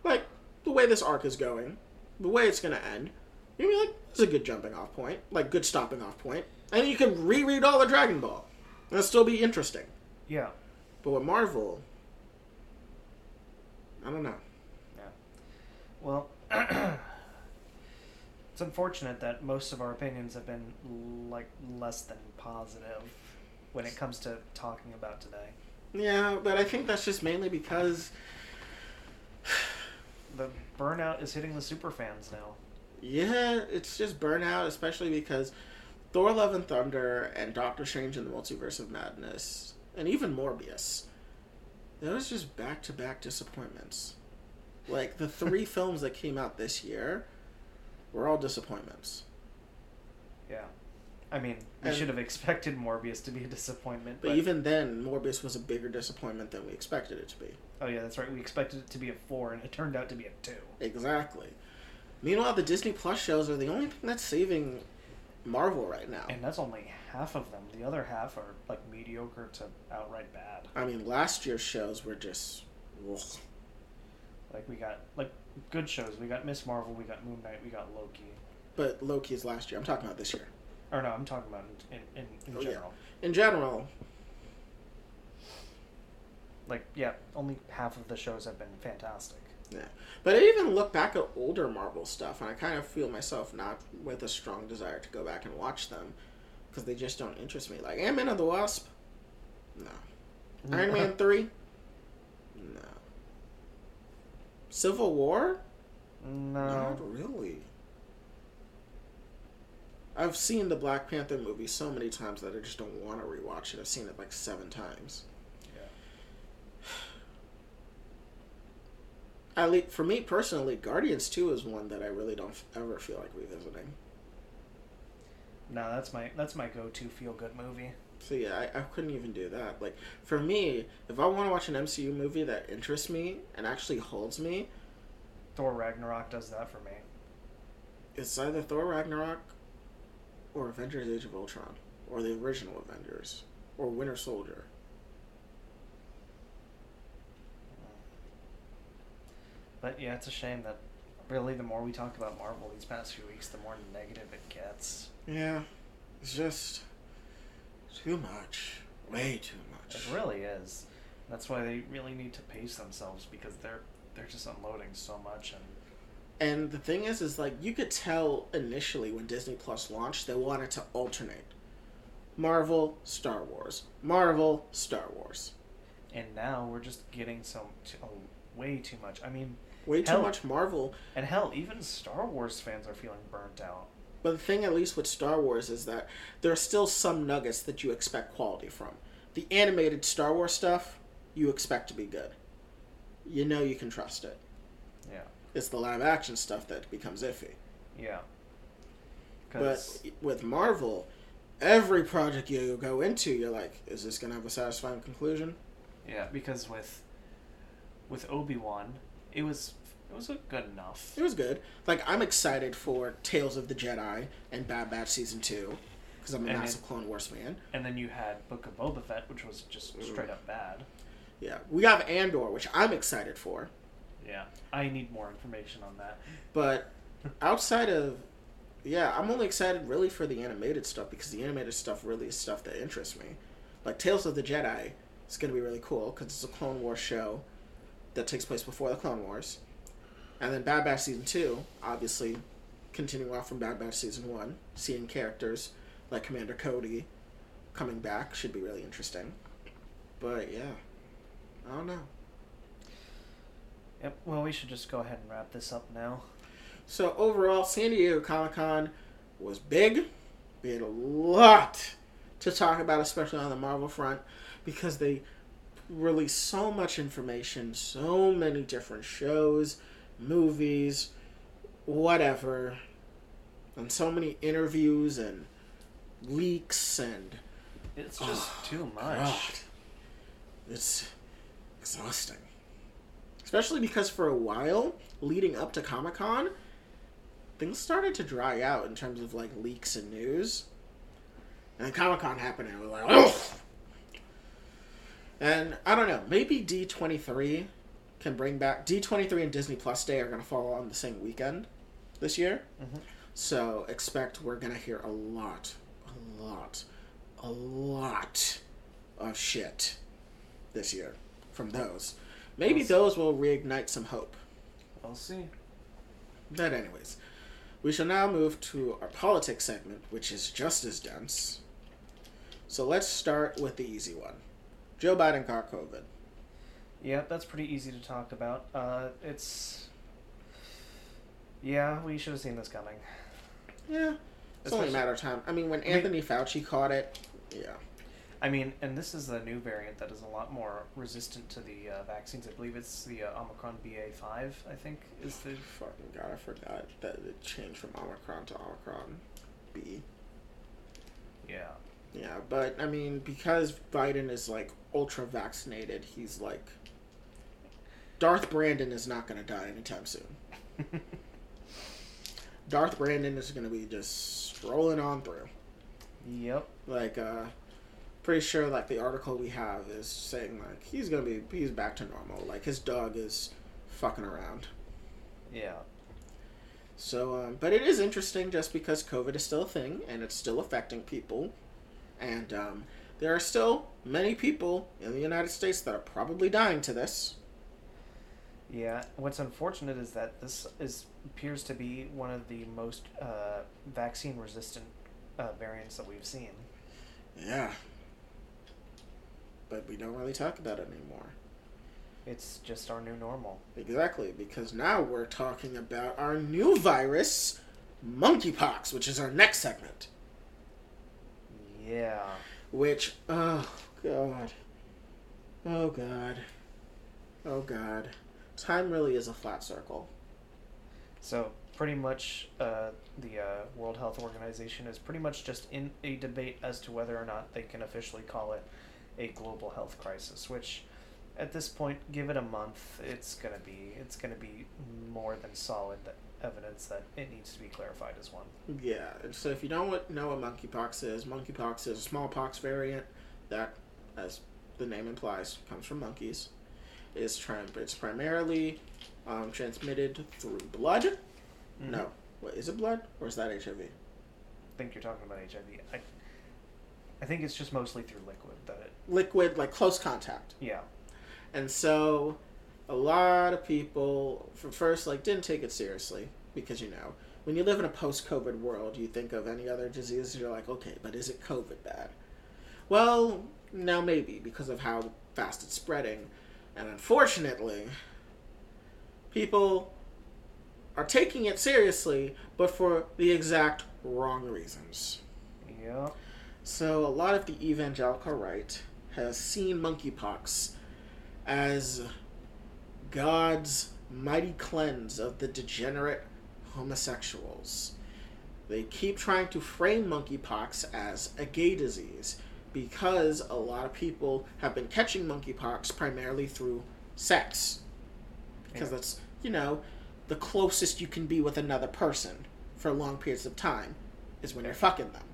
Like the way this arc is going, the way it's gonna end, you're gonna be like, "This is a good jumping off point, like good stopping off point," and you can reread all the Dragon Ball, and it'll still be interesting. Yeah. But with Marvel, I don't know. Yeah. Well, it's unfortunate that most of our opinions have been like less than positive when it comes to talking about today. Yeah, but I think that's just mainly because The burnout is hitting the super fans now. yeah, it's just burnout, especially because Thor: Love and Thunder and Doctor Strange and the Multiverse of Madness and even Morbius. Those just back-to-back disappointments. Like the three films that came out this year were all disappointments. Yeah. I mean, we And- should have expected Morbius to be a disappointment, But but, even then, Morbius was a bigger disappointment than we expected it to be. oh yeah, that's right. We expected it to be a four, and it turned out to be a two. Exactly. Meanwhile, the Disney Plus shows are the only thing that's saving Marvel right now. And that's only half of them. The other half are like mediocre to outright bad. I mean, last year's shows were just. ugh. Like we got like good shows. We got Miss Marvel. We got Moon Knight. We got Loki. But Loki's last year. I'm talking about this year. Or no, I'm talking about in in, in, Oh, yeah. general. In general, Like yeah, only half of the shows have been fantastic. yeah. But I even look back at older Marvel stuff, and I kind of feel myself not with a strong desire to go back and watch them because they just don't interest me. Like Ant Man and the Wasp? No. Iron Man 3? No. Civil War? No. Not really. I've seen the Black Panther movie so many times that I just don't want to rewatch it. I've seen it like seven times. Yeah. At least for me personally, Guardians Two is one that I really don't f- ever feel like revisiting. No, that's my that's my go-to feel-good movie. So yeah, I, I couldn't even do that. Like for me, if I want to watch an MCU movie that interests me and actually holds me, Thor Ragnarok does that for me. it's either Thor Ragnarok or Avengers: Age of Ultron or the original Avengers or Winter Soldier. But yeah, it's a shame that really the more we talk about Marvel these past few weeks, the more negative it gets. Yeah, it's just too much, way too much. It really is. That's why they really need to pace themselves because they're they're just unloading so much and And the thing is, is like you could tell initially when Disney Plus launched, they wanted to alternate Marvel, Star Wars, Marvel, Star Wars. and now we're just getting some t- oh, way too much. I mean, Way too much Marvel. and hell, even Star Wars fans are feeling burnt out. But the thing, at least with Star Wars, is that there are still some nuggets that you expect quality from. The animated Star Wars stuff, you expect to be good. You know you can trust it. It's the live action stuff that becomes iffy. yeah. But with Marvel, every project you go into, you're like, is this going to have a satisfying conclusion? yeah, because with with Obi Wan, it was it was good enough. It was good. Like, I'm excited for Tales of the Jedi and Bad Batch Season 2, because I'm a And massive Clone Wars fan. And then you had Book of Boba Fett, which was just mm. straight up bad. Yeah. We have Andor, which I'm excited for. Yeah, I need more information on that. But outside of, yeah, I'm only excited really for the animated stuff because the animated stuff really is stuff that interests me. Like Tales of the Jedi is going to be really cool because it's a Clone Wars show that takes place before the Clone Wars. And then Bad Batch Season 2, obviously continuing off from Bad Batch Season 1, seeing characters like Commander Cody coming back should be really interesting. But yeah, I don't know. Yep. Well, we should just go ahead and wrap this up now. So overall, San Diego Comic Con was big. We had a lot to talk about, especially on the Marvel front, because they released so much information, so many different shows, movies, whatever, and so many interviews and leaks and It's just Oh, too much. God. It's exhausting. Especially because for a while, leading up to Comic Con, things started to dry out in terms of like leaks and news. And Comic Con happened, and was like, oh! And I don't know, maybe D23 can bring back. D23 and Disney Plus Day are going to fall on the same weekend this year. Mhm. So expect we're going to hear a lot, a lot, a lot of shit this year from those. Maybe see. those will reignite some hope. We'll see. But, anyways, we shall now move to our politics segment, which is just as dense. So, let's start with the easy one Joe Biden caught COVID. Yep, that's pretty easy to talk about. Uh, it's. Yeah, we should have seen this coming. Yeah, it's only a matter of time. I mean, when I mean- Anthony Fauci caught it, yeah. I mean, and this is the new variant that is a lot more resistant to the uh, vaccines. I believe it's the uh, Omicron BA5, I think, is the. Fucking God, I forgot that it changed from Omicron to Omicron B. Yeah. Yeah, but I mean, because Biden is like ultra vaccinated, he's like. Darth Brandon is not going to die anytime soon. Darth Brandon is going to be just strolling on through. yep. Like, uh, pretty sure like the article we have is saying like he's gonna be he's back to normal. Like his dog is fucking around. Yeah. So, um, but it is interesting just because COVID is still a thing and it's still affecting people, and um, there are still many people in the United States that are probably dying to this. Yeah. What's unfortunate is that this is appears to be one of the most uh, vaccine resistant uh, variants that we've seen. Yeah. We don't really talk about it anymore. It's just our new normal. Exactly, because now we're talking about our new virus, monkeypox, which is our next segment. Yeah. Which, oh god, oh god, oh god, time really is a flat circle. So pretty much, uh, the uh, World Health Organization is pretty much just in a debate as to whether or not they can officially call it a global health crisis. Which, at this point, give it a month, it's gonna be it's gonna be more than solid evidence that it needs to be clarified as one. Yeah, so if you don't know what monkeypox is, monkeypox is a smallpox variant that, as the name implies, comes from monkeys. Is trying, it's primarily um, transmitted through blood. Mhm. No, what is it? Blood or is that HIV? I think you're talking about HIV. I, I think it's just mostly through liquid that it. Liquid, like close contact. Yeah. And so, a lot of people, for first, like didn't take it seriously because you know when you live in a post-COVID world, you think of any other disease, you're like, okay, but is it COVID bad? Well, now maybe because of how fast it's spreading, and unfortunately, people are taking it seriously, but for the exact wrong reasons. Yeah. So a lot of the evangelical right has seen monkeypox as God's mighty cleanse of the degenerate homosexuals. They keep trying to frame monkeypox as a gay disease because a lot of people have been catching monkeypox primarily through sex. Because Yeah. that's, you know, the closest you can be with another person for long periods of time is when you're fucking them.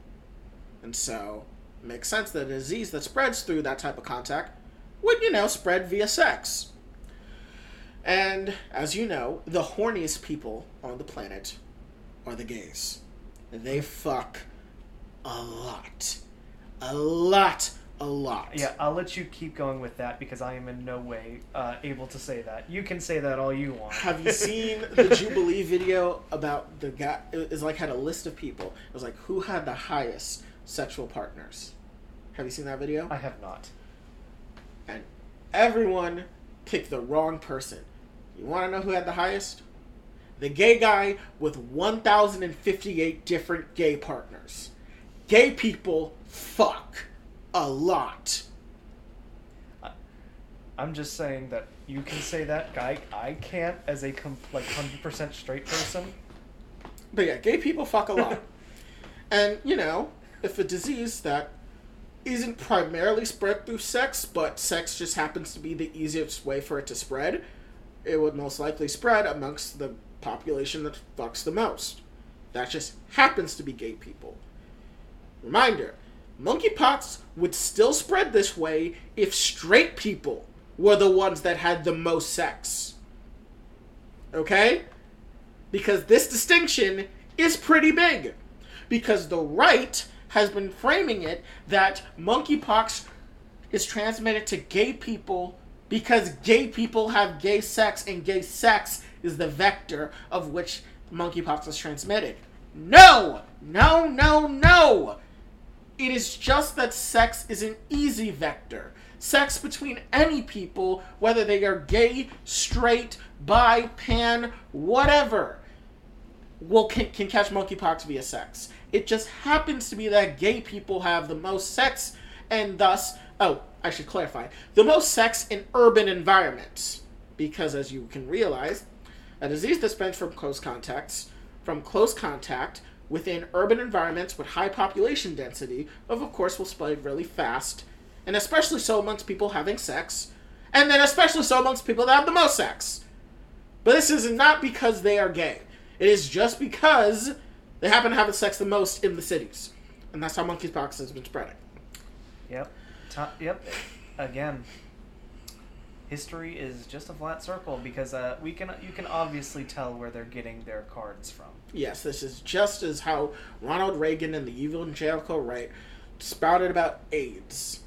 And so, it makes sense that a disease that spreads through that type of contact would, you know, spread via sex. And as you know, the horniest people on the planet are the gays. They fuck a lot. A lot, a lot. Yeah, I'll let you keep going with that because I am in no way uh, able to say that. You can say that all you want. Have you seen the Jubilee video about the guy? It was like had a list of people. It was like who had the highest sexual partners. Have you seen that video? I have not. and everyone picked the wrong person. You want to know who had the highest? The gay guy with 1,058 different gay partners. Gay people fuck a lot. I'm just saying that you can say that. guy. I can't as a com- like hundred percent straight person. But yeah, gay people fuck a lot. and, you know, if a disease that isn't primarily spread through sex, but sex just happens to be the easiest way for it to spread, it would most likely spread amongst the population that fucks the most. That just happens to be gay people. Reminder monkeypox would still spread this way if straight people were the ones that had the most sex. Okay? Because this distinction is pretty big. Because the right has been framing it that monkeypox is transmitted to gay people because gay people have gay sex and gay sex is the vector of which monkeypox is transmitted. No! No, no, no! It is just that sex is an easy vector. Sex between any people, whether they are gay, straight, bi, pan, whatever, will can, can catch monkeypox via sex. It just happens to be that gay people have the most sex, and thus, oh, I should clarify, the most sex in urban environments. Because as you can realize, a disease that spreads from close contacts, from close contact within urban environments with high population density, of of course will spread really fast, and especially so amongst people having sex, and then especially so amongst people that have the most sex. But this is not because they are gay. It is just because they happen to have the sex the most in the cities. And that's how monkeypox has been spreading. Yep. To- yep. Again, history is just a flat circle because uh, we can you can obviously tell where they're getting their cards from. Yes, this is just as how Ronald Reagan and the evangelical right spouted about AIDS.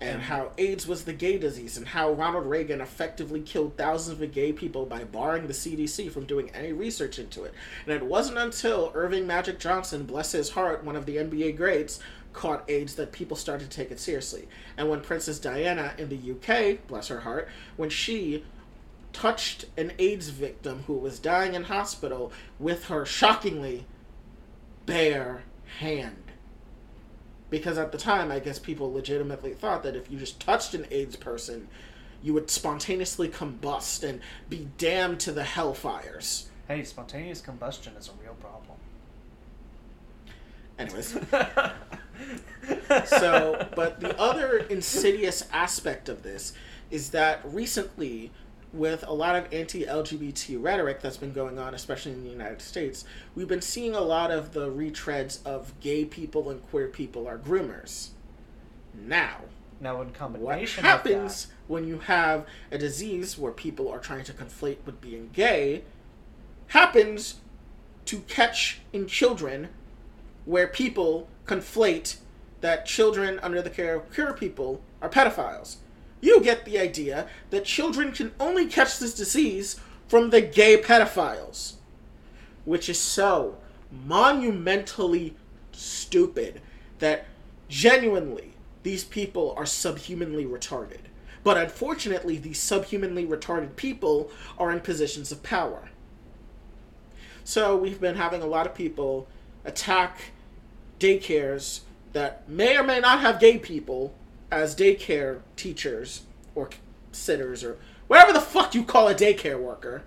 And how AIDS was the gay disease, and how Ronald Reagan effectively killed thousands of gay people by barring the CDC from doing any research into it. And it wasn't until Earvin Magic Johnson, bless his heart, one of the NBA greats, caught AIDS that people started to take it seriously. And when Princess Diana in the UK, bless her heart, when she touched an AIDS victim who was dying in hospital with her shockingly bare hand. Because at the time, I guess people legitimately thought that if you just touched an AIDS person, you would spontaneously combust and be damned to the hellfires. Hey, spontaneous combustion is a real problem. Anyways. so, but the other insidious aspect of this is that recently, with a lot of anti LGBT rhetoric that's been going on, especially in the United States, we've been seeing a lot of the retreads of gay people and queer people are groomers. Now, Now, in combination, what happens with when you have a disease where people are trying to conflate with being gay happens to catch in children where people conflate that children under the care of queer people are pedophiles. You get the idea that children can only catch this disease from the gay pedophiles, which is so monumentally stupid that genuinely these people are subhumanly retarded. But unfortunately, these subhumanly retarded people are in positions of power. So we've been having a lot of people attack daycares that may or may not have gay people as daycare teachers or sitters or whatever the fuck you call a daycare worker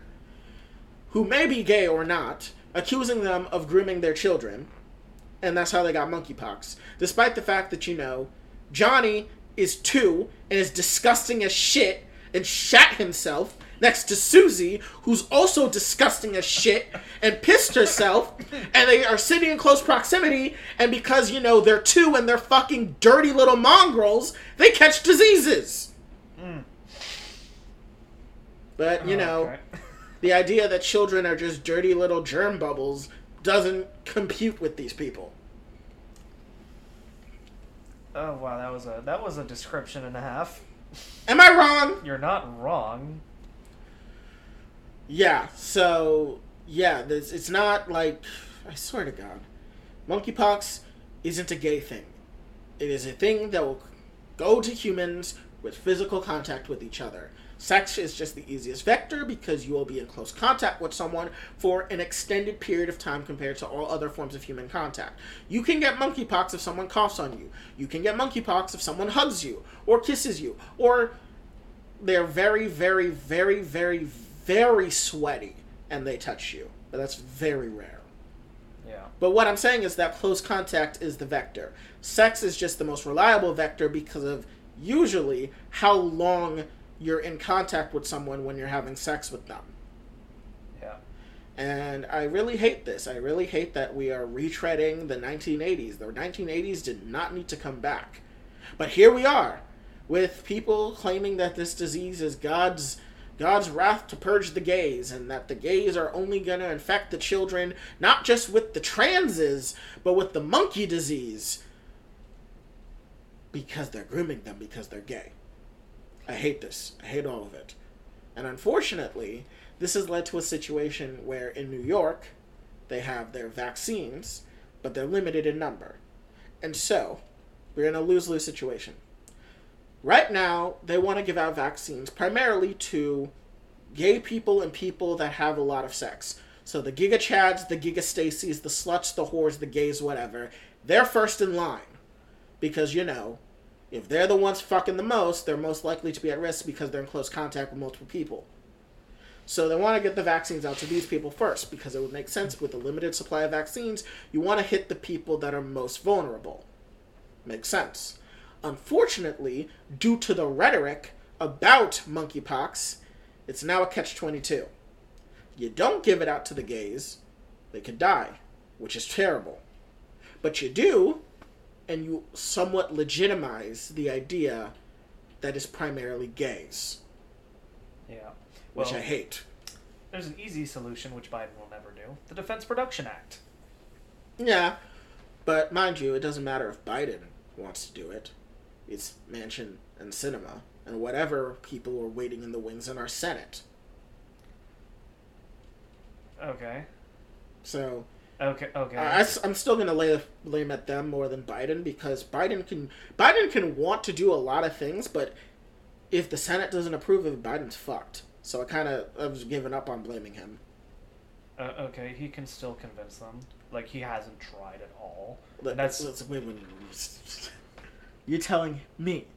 who may be gay or not, accusing them of grooming their children. And that's how they got monkeypox. Despite the fact that, you know, Johnny is two and is disgusting as shit and shat himself next to Susie, who's also disgusting as shit and pissed herself, and they are sitting in close proximity, and because, you know, they're two and they're fucking dirty little mongrels, they catch diseases. Mm. But, you Oh, know, okay. the idea that children are just dirty little germ bubbles doesn't compute with these people. Oh wow, that was a that was a description and a half. Am I wrong? You're not wrong. Yeah, so yeah, this it's not like I swear to God, monkeypox isn't a gay thing. It is a thing that will go to humans with physical contact with each other. Sex is just the easiest vector because you will be in close contact with someone for an extended period of time compared to all other forms of human contact. You can get monkeypox if someone coughs on you. You can get monkeypox if someone hugs you or kisses you or they're very, very, very, very, very sweaty and they touch you. But that's very rare. Yeah. But what I'm saying is that close contact is the vector. Sex is just the most reliable vector because of usually how long you're in contact with someone when you're having sex with them. Yeah. And I really hate this. I really hate that we are retreading the 1980s. The 1980s did not need to come back. But here we are with people claiming that this disease is God's God's wrath to purge the gays and that the gays are only going to infect the children not just with the transes but with the monkey disease because they're grooming them because they're gay. I hate this. I hate all of it. And unfortunately, this has led to a situation where in New York, they have their vaccines, but they're limited in number. And so, we're in a lose lose situation. Right now, they want to give out vaccines primarily to gay people and people that have a lot of sex. So the Giga Chads, the Giga Stacys, the sluts, the whores, the gays, whatever, they're first in line. Because, you know, if they're the ones fucking the most, they're most likely to be at risk because they're in close contact with multiple people. So they want to get the vaccines out to these people first because it would make sense with a limited supply of vaccines. You want to hit the people that are most vulnerable. Makes sense. Unfortunately, due to the rhetoric about monkeypox, it's now a catch 22. You don't give it out to the gays, they could die, which is terrible. But you do, and you somewhat legitimize the idea that is primarily gays, Yeah. which I hate. there's an easy solution which Biden will never do: the Defense Production Act. Yeah, but mind you, it doesn't matter if Biden wants to do it. It's Manchin and Sinema, and whatever people are waiting in the wings in our Senate. Okay. So, Okay. Okay. I, am still gonna lay the blame at them more than Biden because Biden can Biden can want to do a lot of things, but if the Senate doesn't approve of it, Biden's fucked. So I kind of I was giving up on blaming him. Uh, okay, he can still convince them. Like he hasn't tried at all. Let, That's let's, wait, wait, wait. You're telling me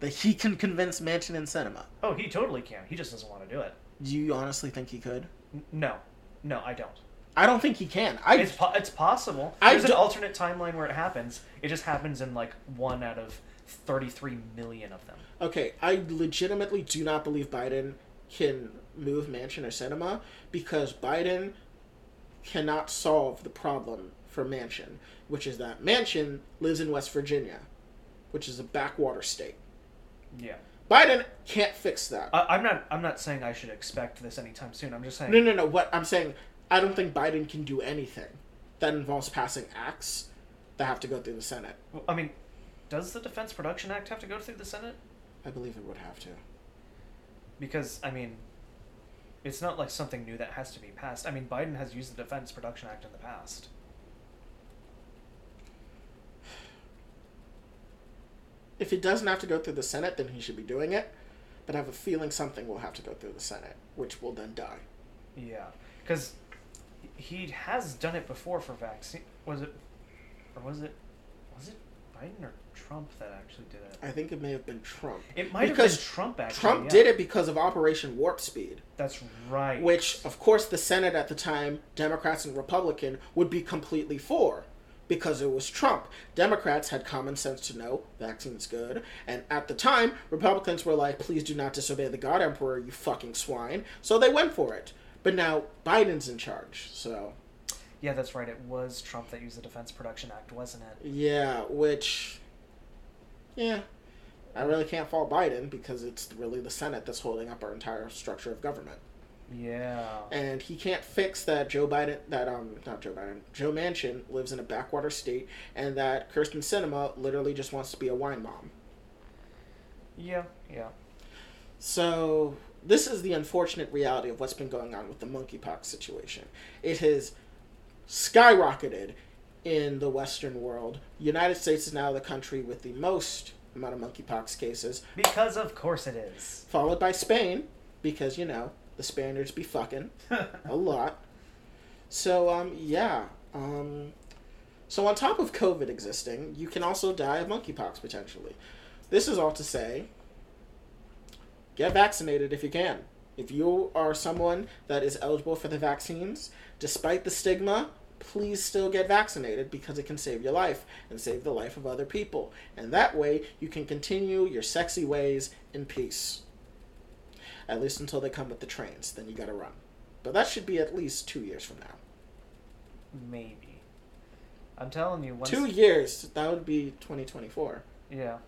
that he can convince Manchin and Sinema. oh, he totally can. He just doesn't want to do it. Do you honestly think he could? N- no, no, I don't. I don't think he can. I It's po- it's possible. I There's an don't- alternate timeline where it happens. It just happens in like one out of thirty-three million of them. Okay, I legitimately do not believe Biden can move Manchin or Sinema because Biden cannot solve the problem for Manchin, which is that Manchin lives in West Virginia, which is a backwater state. Yeah. Biden can't fix that. I, I'm not. I'm not saying I should expect this anytime soon. I'm just saying. No, no, no. What I'm saying, I don't think Biden can do anything that involves passing acts that have to go through the Senate. Well, I mean, does the Defense Production Act have to go through the Senate? I believe it would have to. Because I mean, it's not like something new that has to be passed. I mean, Biden has used the Defense Production Act in the past. If it doesn't have to go through the Senate, then he should be doing it. But I have a feeling something will have to go through the Senate, which will then die. Yeah, because he has done it before for vaccine. Was it, or was it, was it Biden or Trump that actually did it? I think it may have been Trump. It might have Because been Trump. Actually, Trump yeah. did it because of Operation Warp Speed, That's right. which, of course, the Senate at the time, Democrats and Republican, would be completely for because it was Trump. Democrats had common sense to know vaccine's good, and at the time, Republicans were like, please do not disobey the God Emperor, you fucking swine. So they went for it. But now Biden's in charge, so. Yeah, that's right. It was Trump that used the Defense Production Act, wasn't it? Yeah, which. Yeah. I really can't fault Biden because it's really the Senate that's holding up our entire structure of government. Yeah. and he can't fix that Joe Biden that um not Joe Biden Joe Manchin lives in a backwater state and that Kyrsten Sinema literally just wants to be a wine mom. Yeah. Yeah. So this is the unfortunate reality of what's been going on with the monkeypox situation. It has skyrocketed in the Western world. United States is now the country with the most amount of monkeypox cases, Because of course it is. followed by Spain because you know the Spaniards be fucking. a lot. So um yeah. Um so on top of COVID existing, you can also die of monkeypox potentially. This is all to say get vaccinated if you can. If you are someone that is eligible for the vaccines, despite the stigma, please still get vaccinated because it can save your life and save the life of other people. And that way you can continue your sexy ways in peace. At least until they come with the trains, then you gotta run. But that should be at least two years from now. Maybe. I'm telling you. Once, Two years, that would be 2024. Yeah.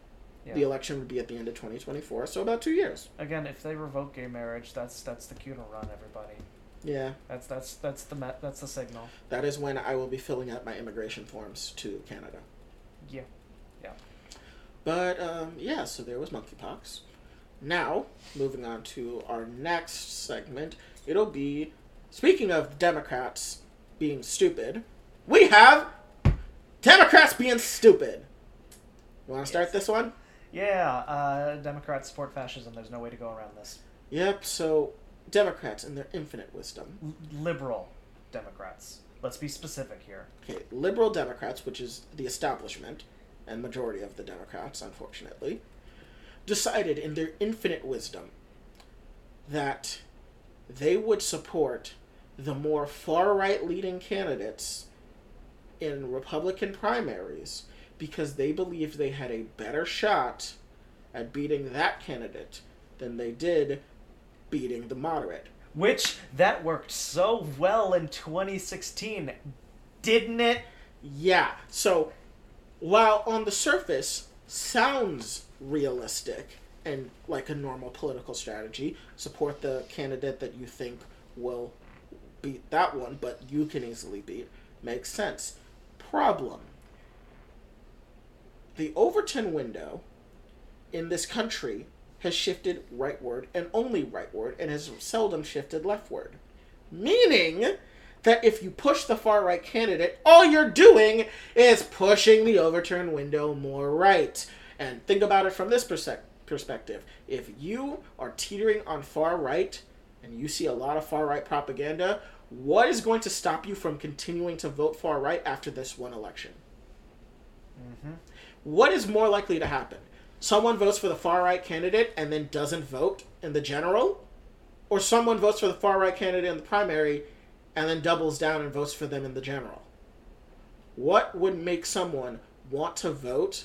Yeah. The election would be at the end of 2024, so about two years. Again, if they revoke gay marriage, that's that's the cue to run, everybody. Yeah, That's that's that's the me- that's the signal. that is when I will be filling out my immigration forms to Canada. Yeah. Yeah. But um, yeah, so there was monkeypox. Now, moving on to our next segment, it'll be speaking of Democrats being stupid, we have Democrats being stupid. You want to start Yes. this one? Yeah. Uh, Democrats support fascism. There's no way to go around this. Yep, so Democrats in their infinite wisdom. L- liberal Democrats. Let's be specific here. Okay, liberal Democrats, which is the establishment and majority of the Democrats, unfortunately, decided in their infinite wisdom that they would support the more far right leading candidates in Republican primaries because they believed they had a better shot at beating that candidate than they did beating the moderate. Which that worked so well in 2016, didn't it? Yeah. So, while on the surface sounds realistic and like a normal political strategy, support the candidate that you think will beat that one, but you can easily beat, makes sense. Problem the Overton window in this country has shifted rightward and only rightward and has seldom shifted leftward. Meaning that if you push the far right candidate, all you're doing is pushing the Overton window more right. And think about it from this perspective. If you are teetering on far right and you see a lot of far right propaganda, what is going to stop you from continuing to vote far right after this one election? Mm-hmm. What is more likely to happen? Someone votes for the far right candidate and then doesn't vote in the general? Or someone votes for the far right candidate in the primary and then doubles down and votes for them in the general? What would make someone want to vote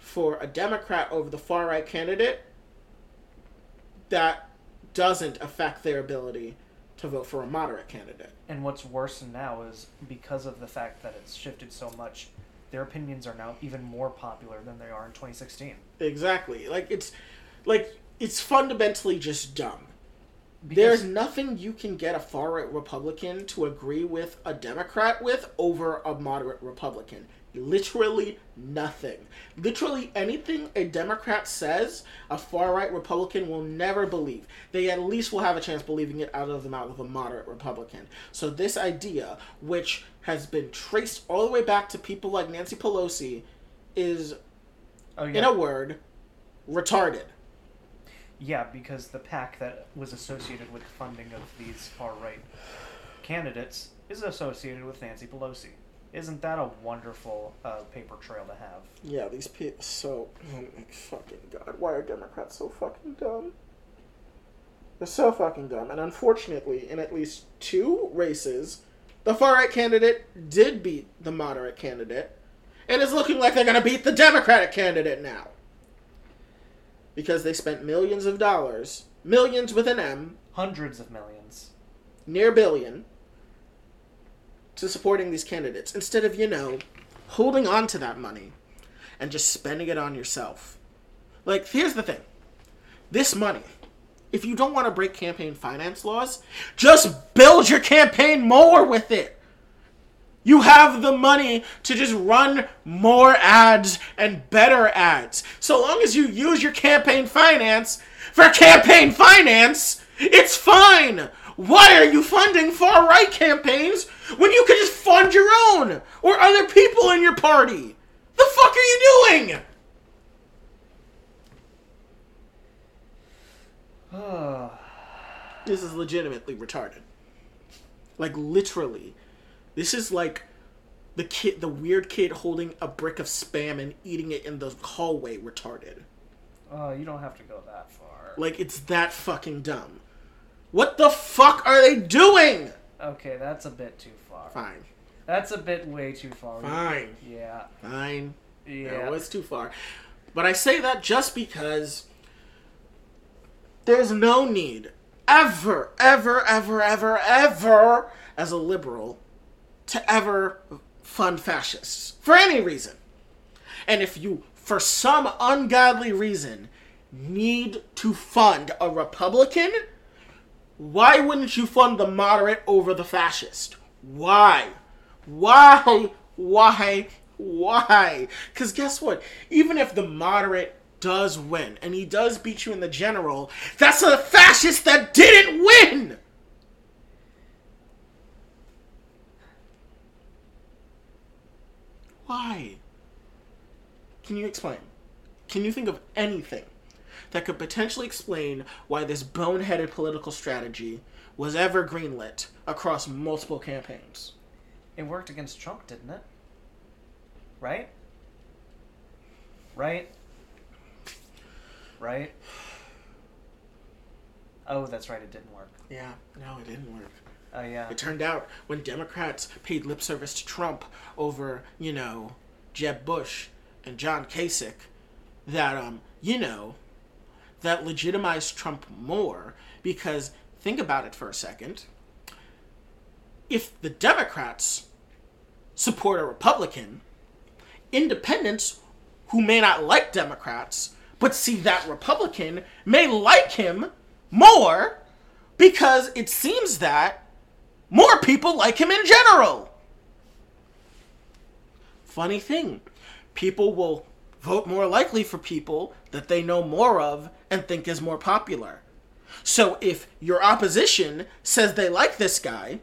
for a Democrat over the far right candidate that doesn't affect their ability to vote for a moderate candidate? And what's worse now is because of the fact that it's shifted so much, their opinions are now even more popular than they are in 2016. Exactly. Like it's like it's fundamentally just dumb. Because- There's nothing you can get a far right Republican to agree with a Democrat with over a moderate Republican. Literally nothing. Literally anything a Democrat says, a far right Republican will never believe. They at least will have a chance believing it out of the mouth of a moderate Republican. So, this idea, which has been traced all the way back to people like Nancy Pelosi, is, Oh in a word, retarded. yeah, because the PAC that was associated with funding of these far right candidates is associated with Nancy Pelosi. Isn't that a wonderful uh, paper trail to have? Yeah, these people. So, oh my fucking god, why are Democrats so fucking dumb? They're so fucking dumb. And unfortunately, in at least two races, the far right candidate did beat the moderate candidate, and it's looking like they're gonna beat the Democratic candidate now. Because they spent millions of dollars, millions with an M, Hundreds of millions. near billion, to supporting these candidates instead of, you know, holding on to that money and just spending it on yourself. Like, here's the thing this money, if you don't want to break campaign finance laws, just build your campaign more with it. You have the money to just run more ads and better ads. So long as you use your campaign finance for campaign finance, it's fine. Why are you funding far right campaigns when you could just fund your own or other people in your party? The fuck are you doing? This is legitimately retarded. Like literally. This is like the kid the weird kid holding a brick of spam and eating it in the hallway retarded. Oh, you don't have to go that far. Like it's that fucking dumb. What the fuck are they doing? Okay, that's a bit too far. Fine. That's a bit way too far. Fine. Yeah. Fine. Yeah. No, it's too far. But I say that just because there's no need ever, ever, ever, ever, ever, as a liberal, to ever fund fascists for any reason. And if you, for some ungodly reason, need to fund a Republican, why wouldn't you fund the moderate over the fascist? Why? Why? Why? Why? Because guess what? Even if the moderate does win and he does beat you in the general, that's a fascist that didn't win! Why? Can you explain? Can you think of anything that could potentially explain why this boneheaded political strategy was ever greenlit across multiple campaigns? It worked against Trump, didn't it? Right? Right? Right? Oh, that's right, it didn't work. Yeah, no, it didn't work. Oh, yeah. It turned out when Democrats paid lip service to Trump over, you know, Jeb Bush and John Kasich, that, um, you know, that legitimized Trump more because think about it for a second. If the Democrats support a Republican, independents who may not like Democrats but see that Republican may like him more because it seems that more people like him in general. Funny thing, people will vote more likely for people that they know more of and think is more popular. So if your opposition says they like this guy,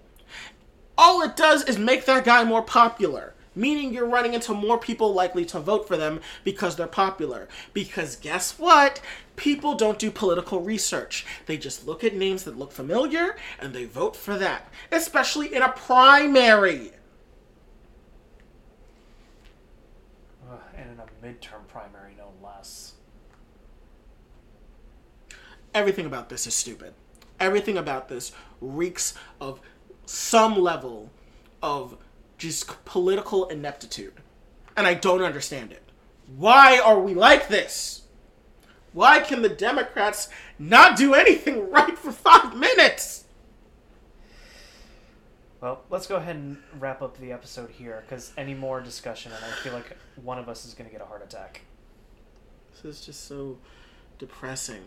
all it does is make that guy more popular. Meaning you're running into more people likely to vote for them because they're popular. Because guess what? People don't do political research. They just look at names that look familiar and they vote for that. Especially in a primary. Ugh, and in a midterm primary, no less. Everything about this is stupid. Everything about this reeks of some level of just political ineptitude. And I don't understand it. Why are we like this? Why can the Democrats not do anything right for five minutes? Well, let's go ahead and wrap up the episode here because any more discussion, and I feel like one of us is going to get a heart attack. This is just so depressing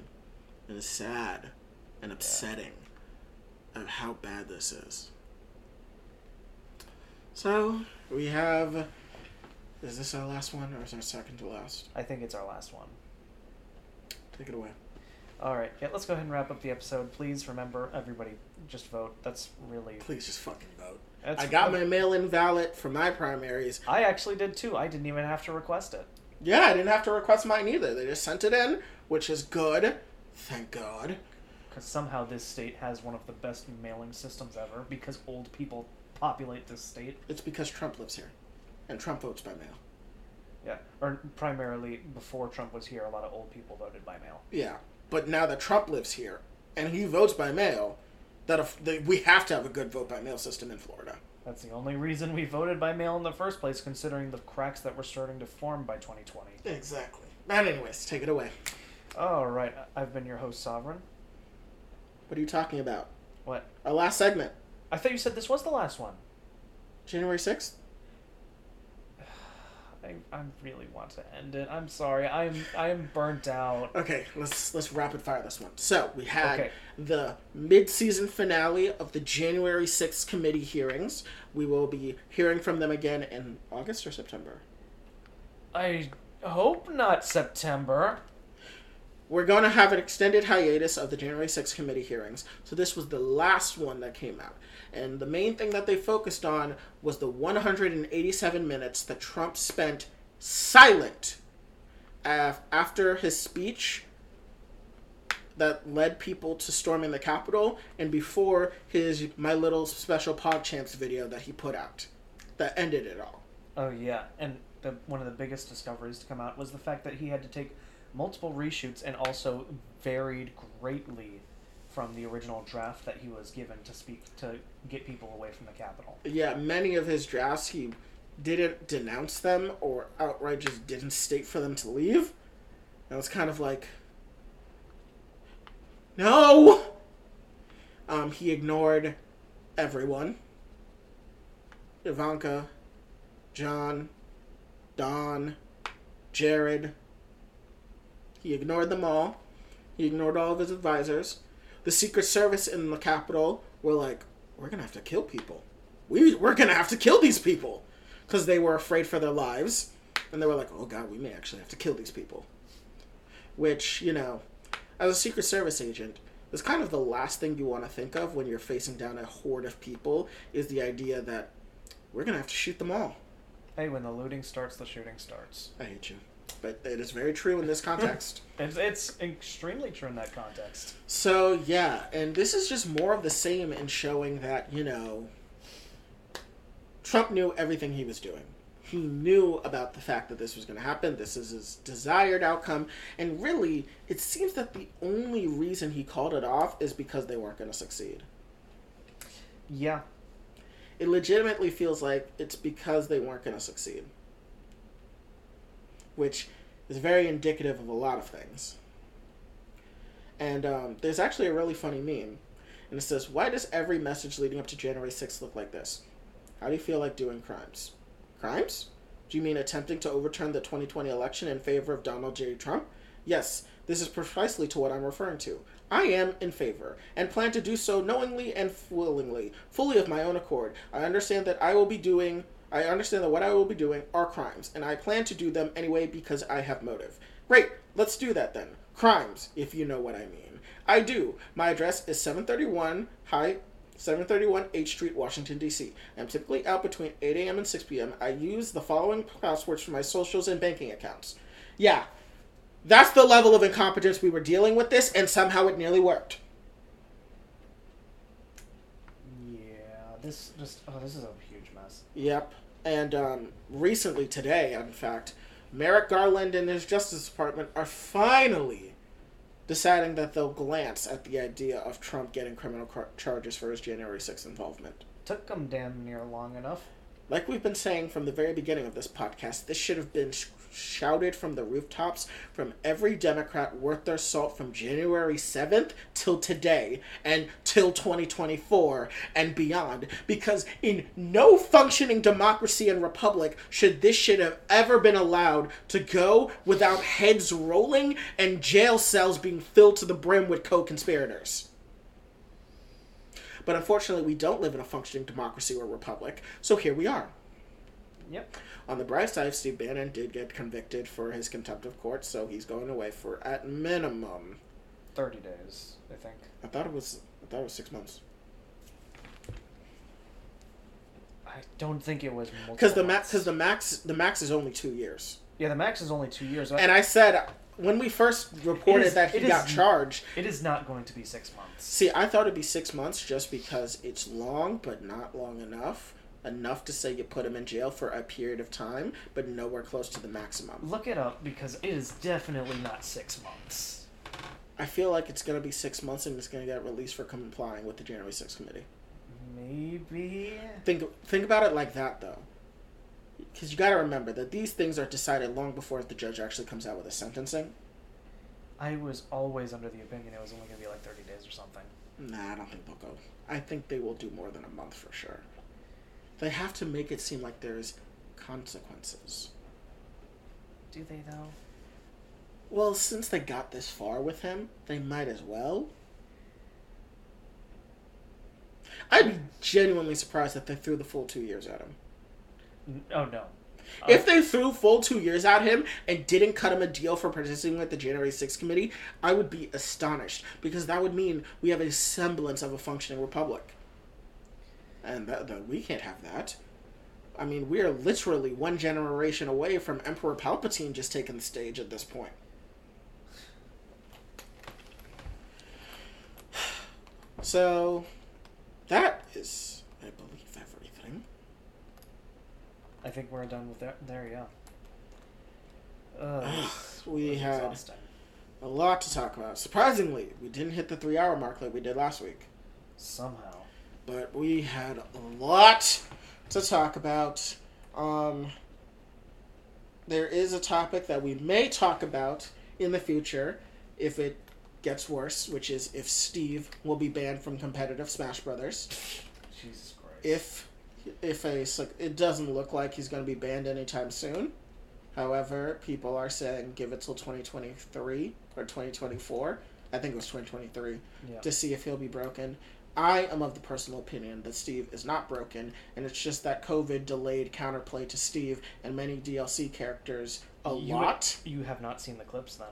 and sad and upsetting of how bad this is. So, we have. Is this our last one or is our second to last? I think it's our last one. Take it away. All right, yeah, let's go ahead and wrap up the episode. Please remember, everybody, just vote. That's really. Please just fucking vote. That's, I got my mail in ballot for my primaries. I actually did too. I didn't even have to request it. Yeah, I didn't have to request mine either. They just sent it in, which is good. Thank God. Because somehow this state has one of the best mailing systems ever because old people populate this state. It's because Trump lives here. And Trump votes by mail. Yeah, or primarily before Trump was here, a lot of old people voted by mail. Yeah. But now that Trump lives here and he votes by mail, that, if, that we have to have a good vote by mail system in Florida. That's the only reason we voted by mail in the first place, considering the cracks that were starting to form by 2020. Exactly. But anyways, take it away. All right, I've been your host, Sovereign. What are you talking about? What? Our last segment, I thought you said this was the last one. January 6th? I, I really want to end it. I'm sorry. I'm I'm burnt out. Okay, let's let's rapid fire this one. So we had Okay. the mid-season finale of the January 6th committee hearings. We will be hearing from them again in August or September. I hope not September. We're going to have an extended hiatus of the January 6th committee hearings. So this was the last one that came out. And the main thing that they focused on was the 187 minutes that Trump spent silent after his speech that led people to storming the Capitol and before his My Little Special PogChamps video that he put out that ended it all. Oh yeah, and the, one of the biggest discoveries to come out was the fact that he had to take multiple reshoots and also varied greatly from the original draft that he was given to speak to get people away from the Capitol. yeah, many of his drafts he didn't denounce them or outright just didn't state for them to leave. And it was kind of like, no. Um, he ignored everyone. Ivanka, John, Don, Jared. He ignored them all. He ignored all of his advisors. The Secret Service in the Capitol were like, we're gonna have to kill people. We we're gonna have to kill these people because they were afraid for their lives, and they were like, oh god, we may actually have to kill these people. Which you know, as a Secret Service agent, is kind of the last thing you want to think of when you're facing down a horde of people. Is the idea that we're gonna have to shoot them all. Hey, when the looting starts, the shooting starts. I hate you, but it is very true in this context. It's, it's extremely true in that context. So yeah, and this is just more of the same in showing that you know Trump knew everything he was doing. He knew about the fact that this was going to happen. This is his desired outcome, and really, it seems that the only reason he called it off is because they weren't going to succeed. Yeah, It legitimately feels like it's because they weren't going to succeed, which is very indicative of a lot of things. And um, there's actually a really funny meme, and it says, "Why does every message leading up to January 6th look like this? How do you feel like doing crimes? Crimes? Do you mean attempting to overturn the 2020 election in favor of Donald J. Trump? Yes, this is precisely to what I'm referring to. I am in favor, and plan to do so knowingly and willingly, fully of my own accord. I understand that I will be doing. I understand that what I will be doing are crimes, and I plan to do them anyway because I have motive. Great, let's do that then. Crimes, if you know what I mean. I do. My address is 731 High 731 H Street, Washington, D.C. I'm typically out between 8 a.m. and 6 p.m. I use the following passwords for my socials and banking accounts. Yeah, that's the level of incompetence we were dealing with this, and somehow it nearly worked. Yeah, this just oh, this is a huge mess. Yep. And um, recently, today, in fact, Merrick Garland and his Justice Department are finally deciding that they'll glance at the idea of Trump getting criminal car- charges for his January 6th involvement. Took them damn near long enough. Like we've been saying from the very beginning of this podcast, this should have been shouted from the rooftops from every Democrat worth their salt from January 7th till today and till 2024 and beyond. Because in no functioning democracy and republic should this shit have ever been allowed to go without heads rolling and jail cells being filled to the brim with co conspirators. But unfortunately, we don't live in a functioning democracy or republic, so here we are. Yep. On the bright side, Steve Bannon did get convicted for his contempt of court, so he's going away for at minimum. Thirty days, I think. I thought it was. I thought it was six months. I don't think it was Because the max, because the max, the max is only two years. yeah, the max is only two years. And I said when we first reported is- that he got is- charged. it is not going to be six months. See, I thought it'd be six months just because it's long, but not long enough. Enough to say you put him in jail for a period of time, but nowhere close to the maximum. Look it up because it is definitely not six months. I feel like it's gonna be six months and it's gonna get released for complying with the January 6th committee. Maybe. Think think about it like that though, because you got to remember that these things are decided long before the judge actually comes out with a sentencing. I was always under the opinion it was only going to be like 30 days or something. Nah, I don't think they'll go. I think they will do more than a month for sure. They have to make it seem like there's consequences. Do they, though? Well, since they got this far with him, they might as well. I'd be genuinely surprised if they threw the full two years at him. Oh, no. Uh, if they threw full two years at him and didn't cut him a deal for participating with the January 6th committee, I would be astonished because that would mean we have a semblance of a functioning republic. And that, that we can't have that. I mean, we are literally one generation away from Emperor Palpatine just taking the stage at this point. So, that is, I believe, everything. I think we're done with that. There, yeah. Uh, we had exhausting. a lot to talk about. Surprisingly, we didn't hit the three hour mark like we did last week, Somehow. But we had a lot to talk about. Um, there is a topic that we may talk about in the future if it gets worse, which is if Steve will be banned from competitive Smash Brothers. Jesus Christ. If if a it doesn't look like he's going to be banned anytime soon. However, people are saying give it till 2023 or 2024. I think it was 2023 Yeah. to see if he'll be broken. I am of the personal opinion that Steve is not broken, and it's just that COVID delayed counterplay to Steve and many DLC characters a You- lot. You have not seen the clips then.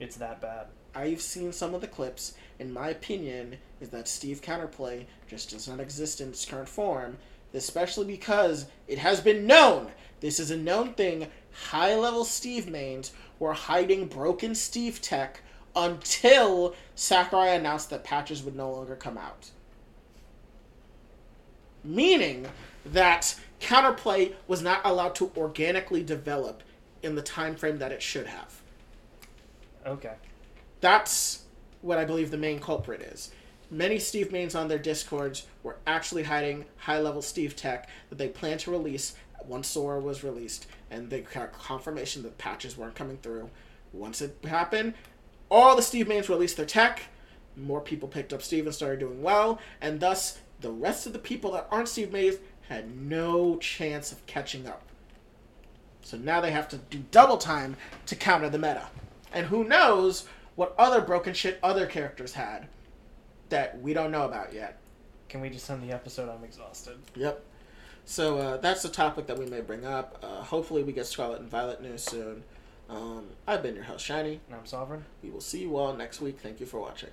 It's that bad. I've seen some of the clips. and my opinion, is that Steve counterplay just does not exist in its current form, especially because it has been known. This is a known thing. High level Steve mains were hiding broken Steve tech until Sakurai announced that patches would no longer come out. Meaning that counterplay was not allowed to organically develop in the time frame that it should have. Okay. That's what I believe the main culprit is. Many Steve mains on their discords were actually hiding high level Steve tech that they planned to release once Sora was released, and they got confirmation that patches weren't coming through. Once it happened, all the Steve mains released their tech. More people picked up Steve and started doing well, and thus the rest of the people that aren't Steve mains had no chance of catching up. So now they have to do double time to counter the meta. And who knows what other broken shit other characters had that we don't know about yet. Can we just end the episode? I'm exhausted. Yep. So uh, that's the topic that we may bring up. Uh, hopefully, we get Scarlet and Violet news soon. Um, I've been your host, Shiny. And I'm Sovereign. We will see you all next week. Thank you for watching.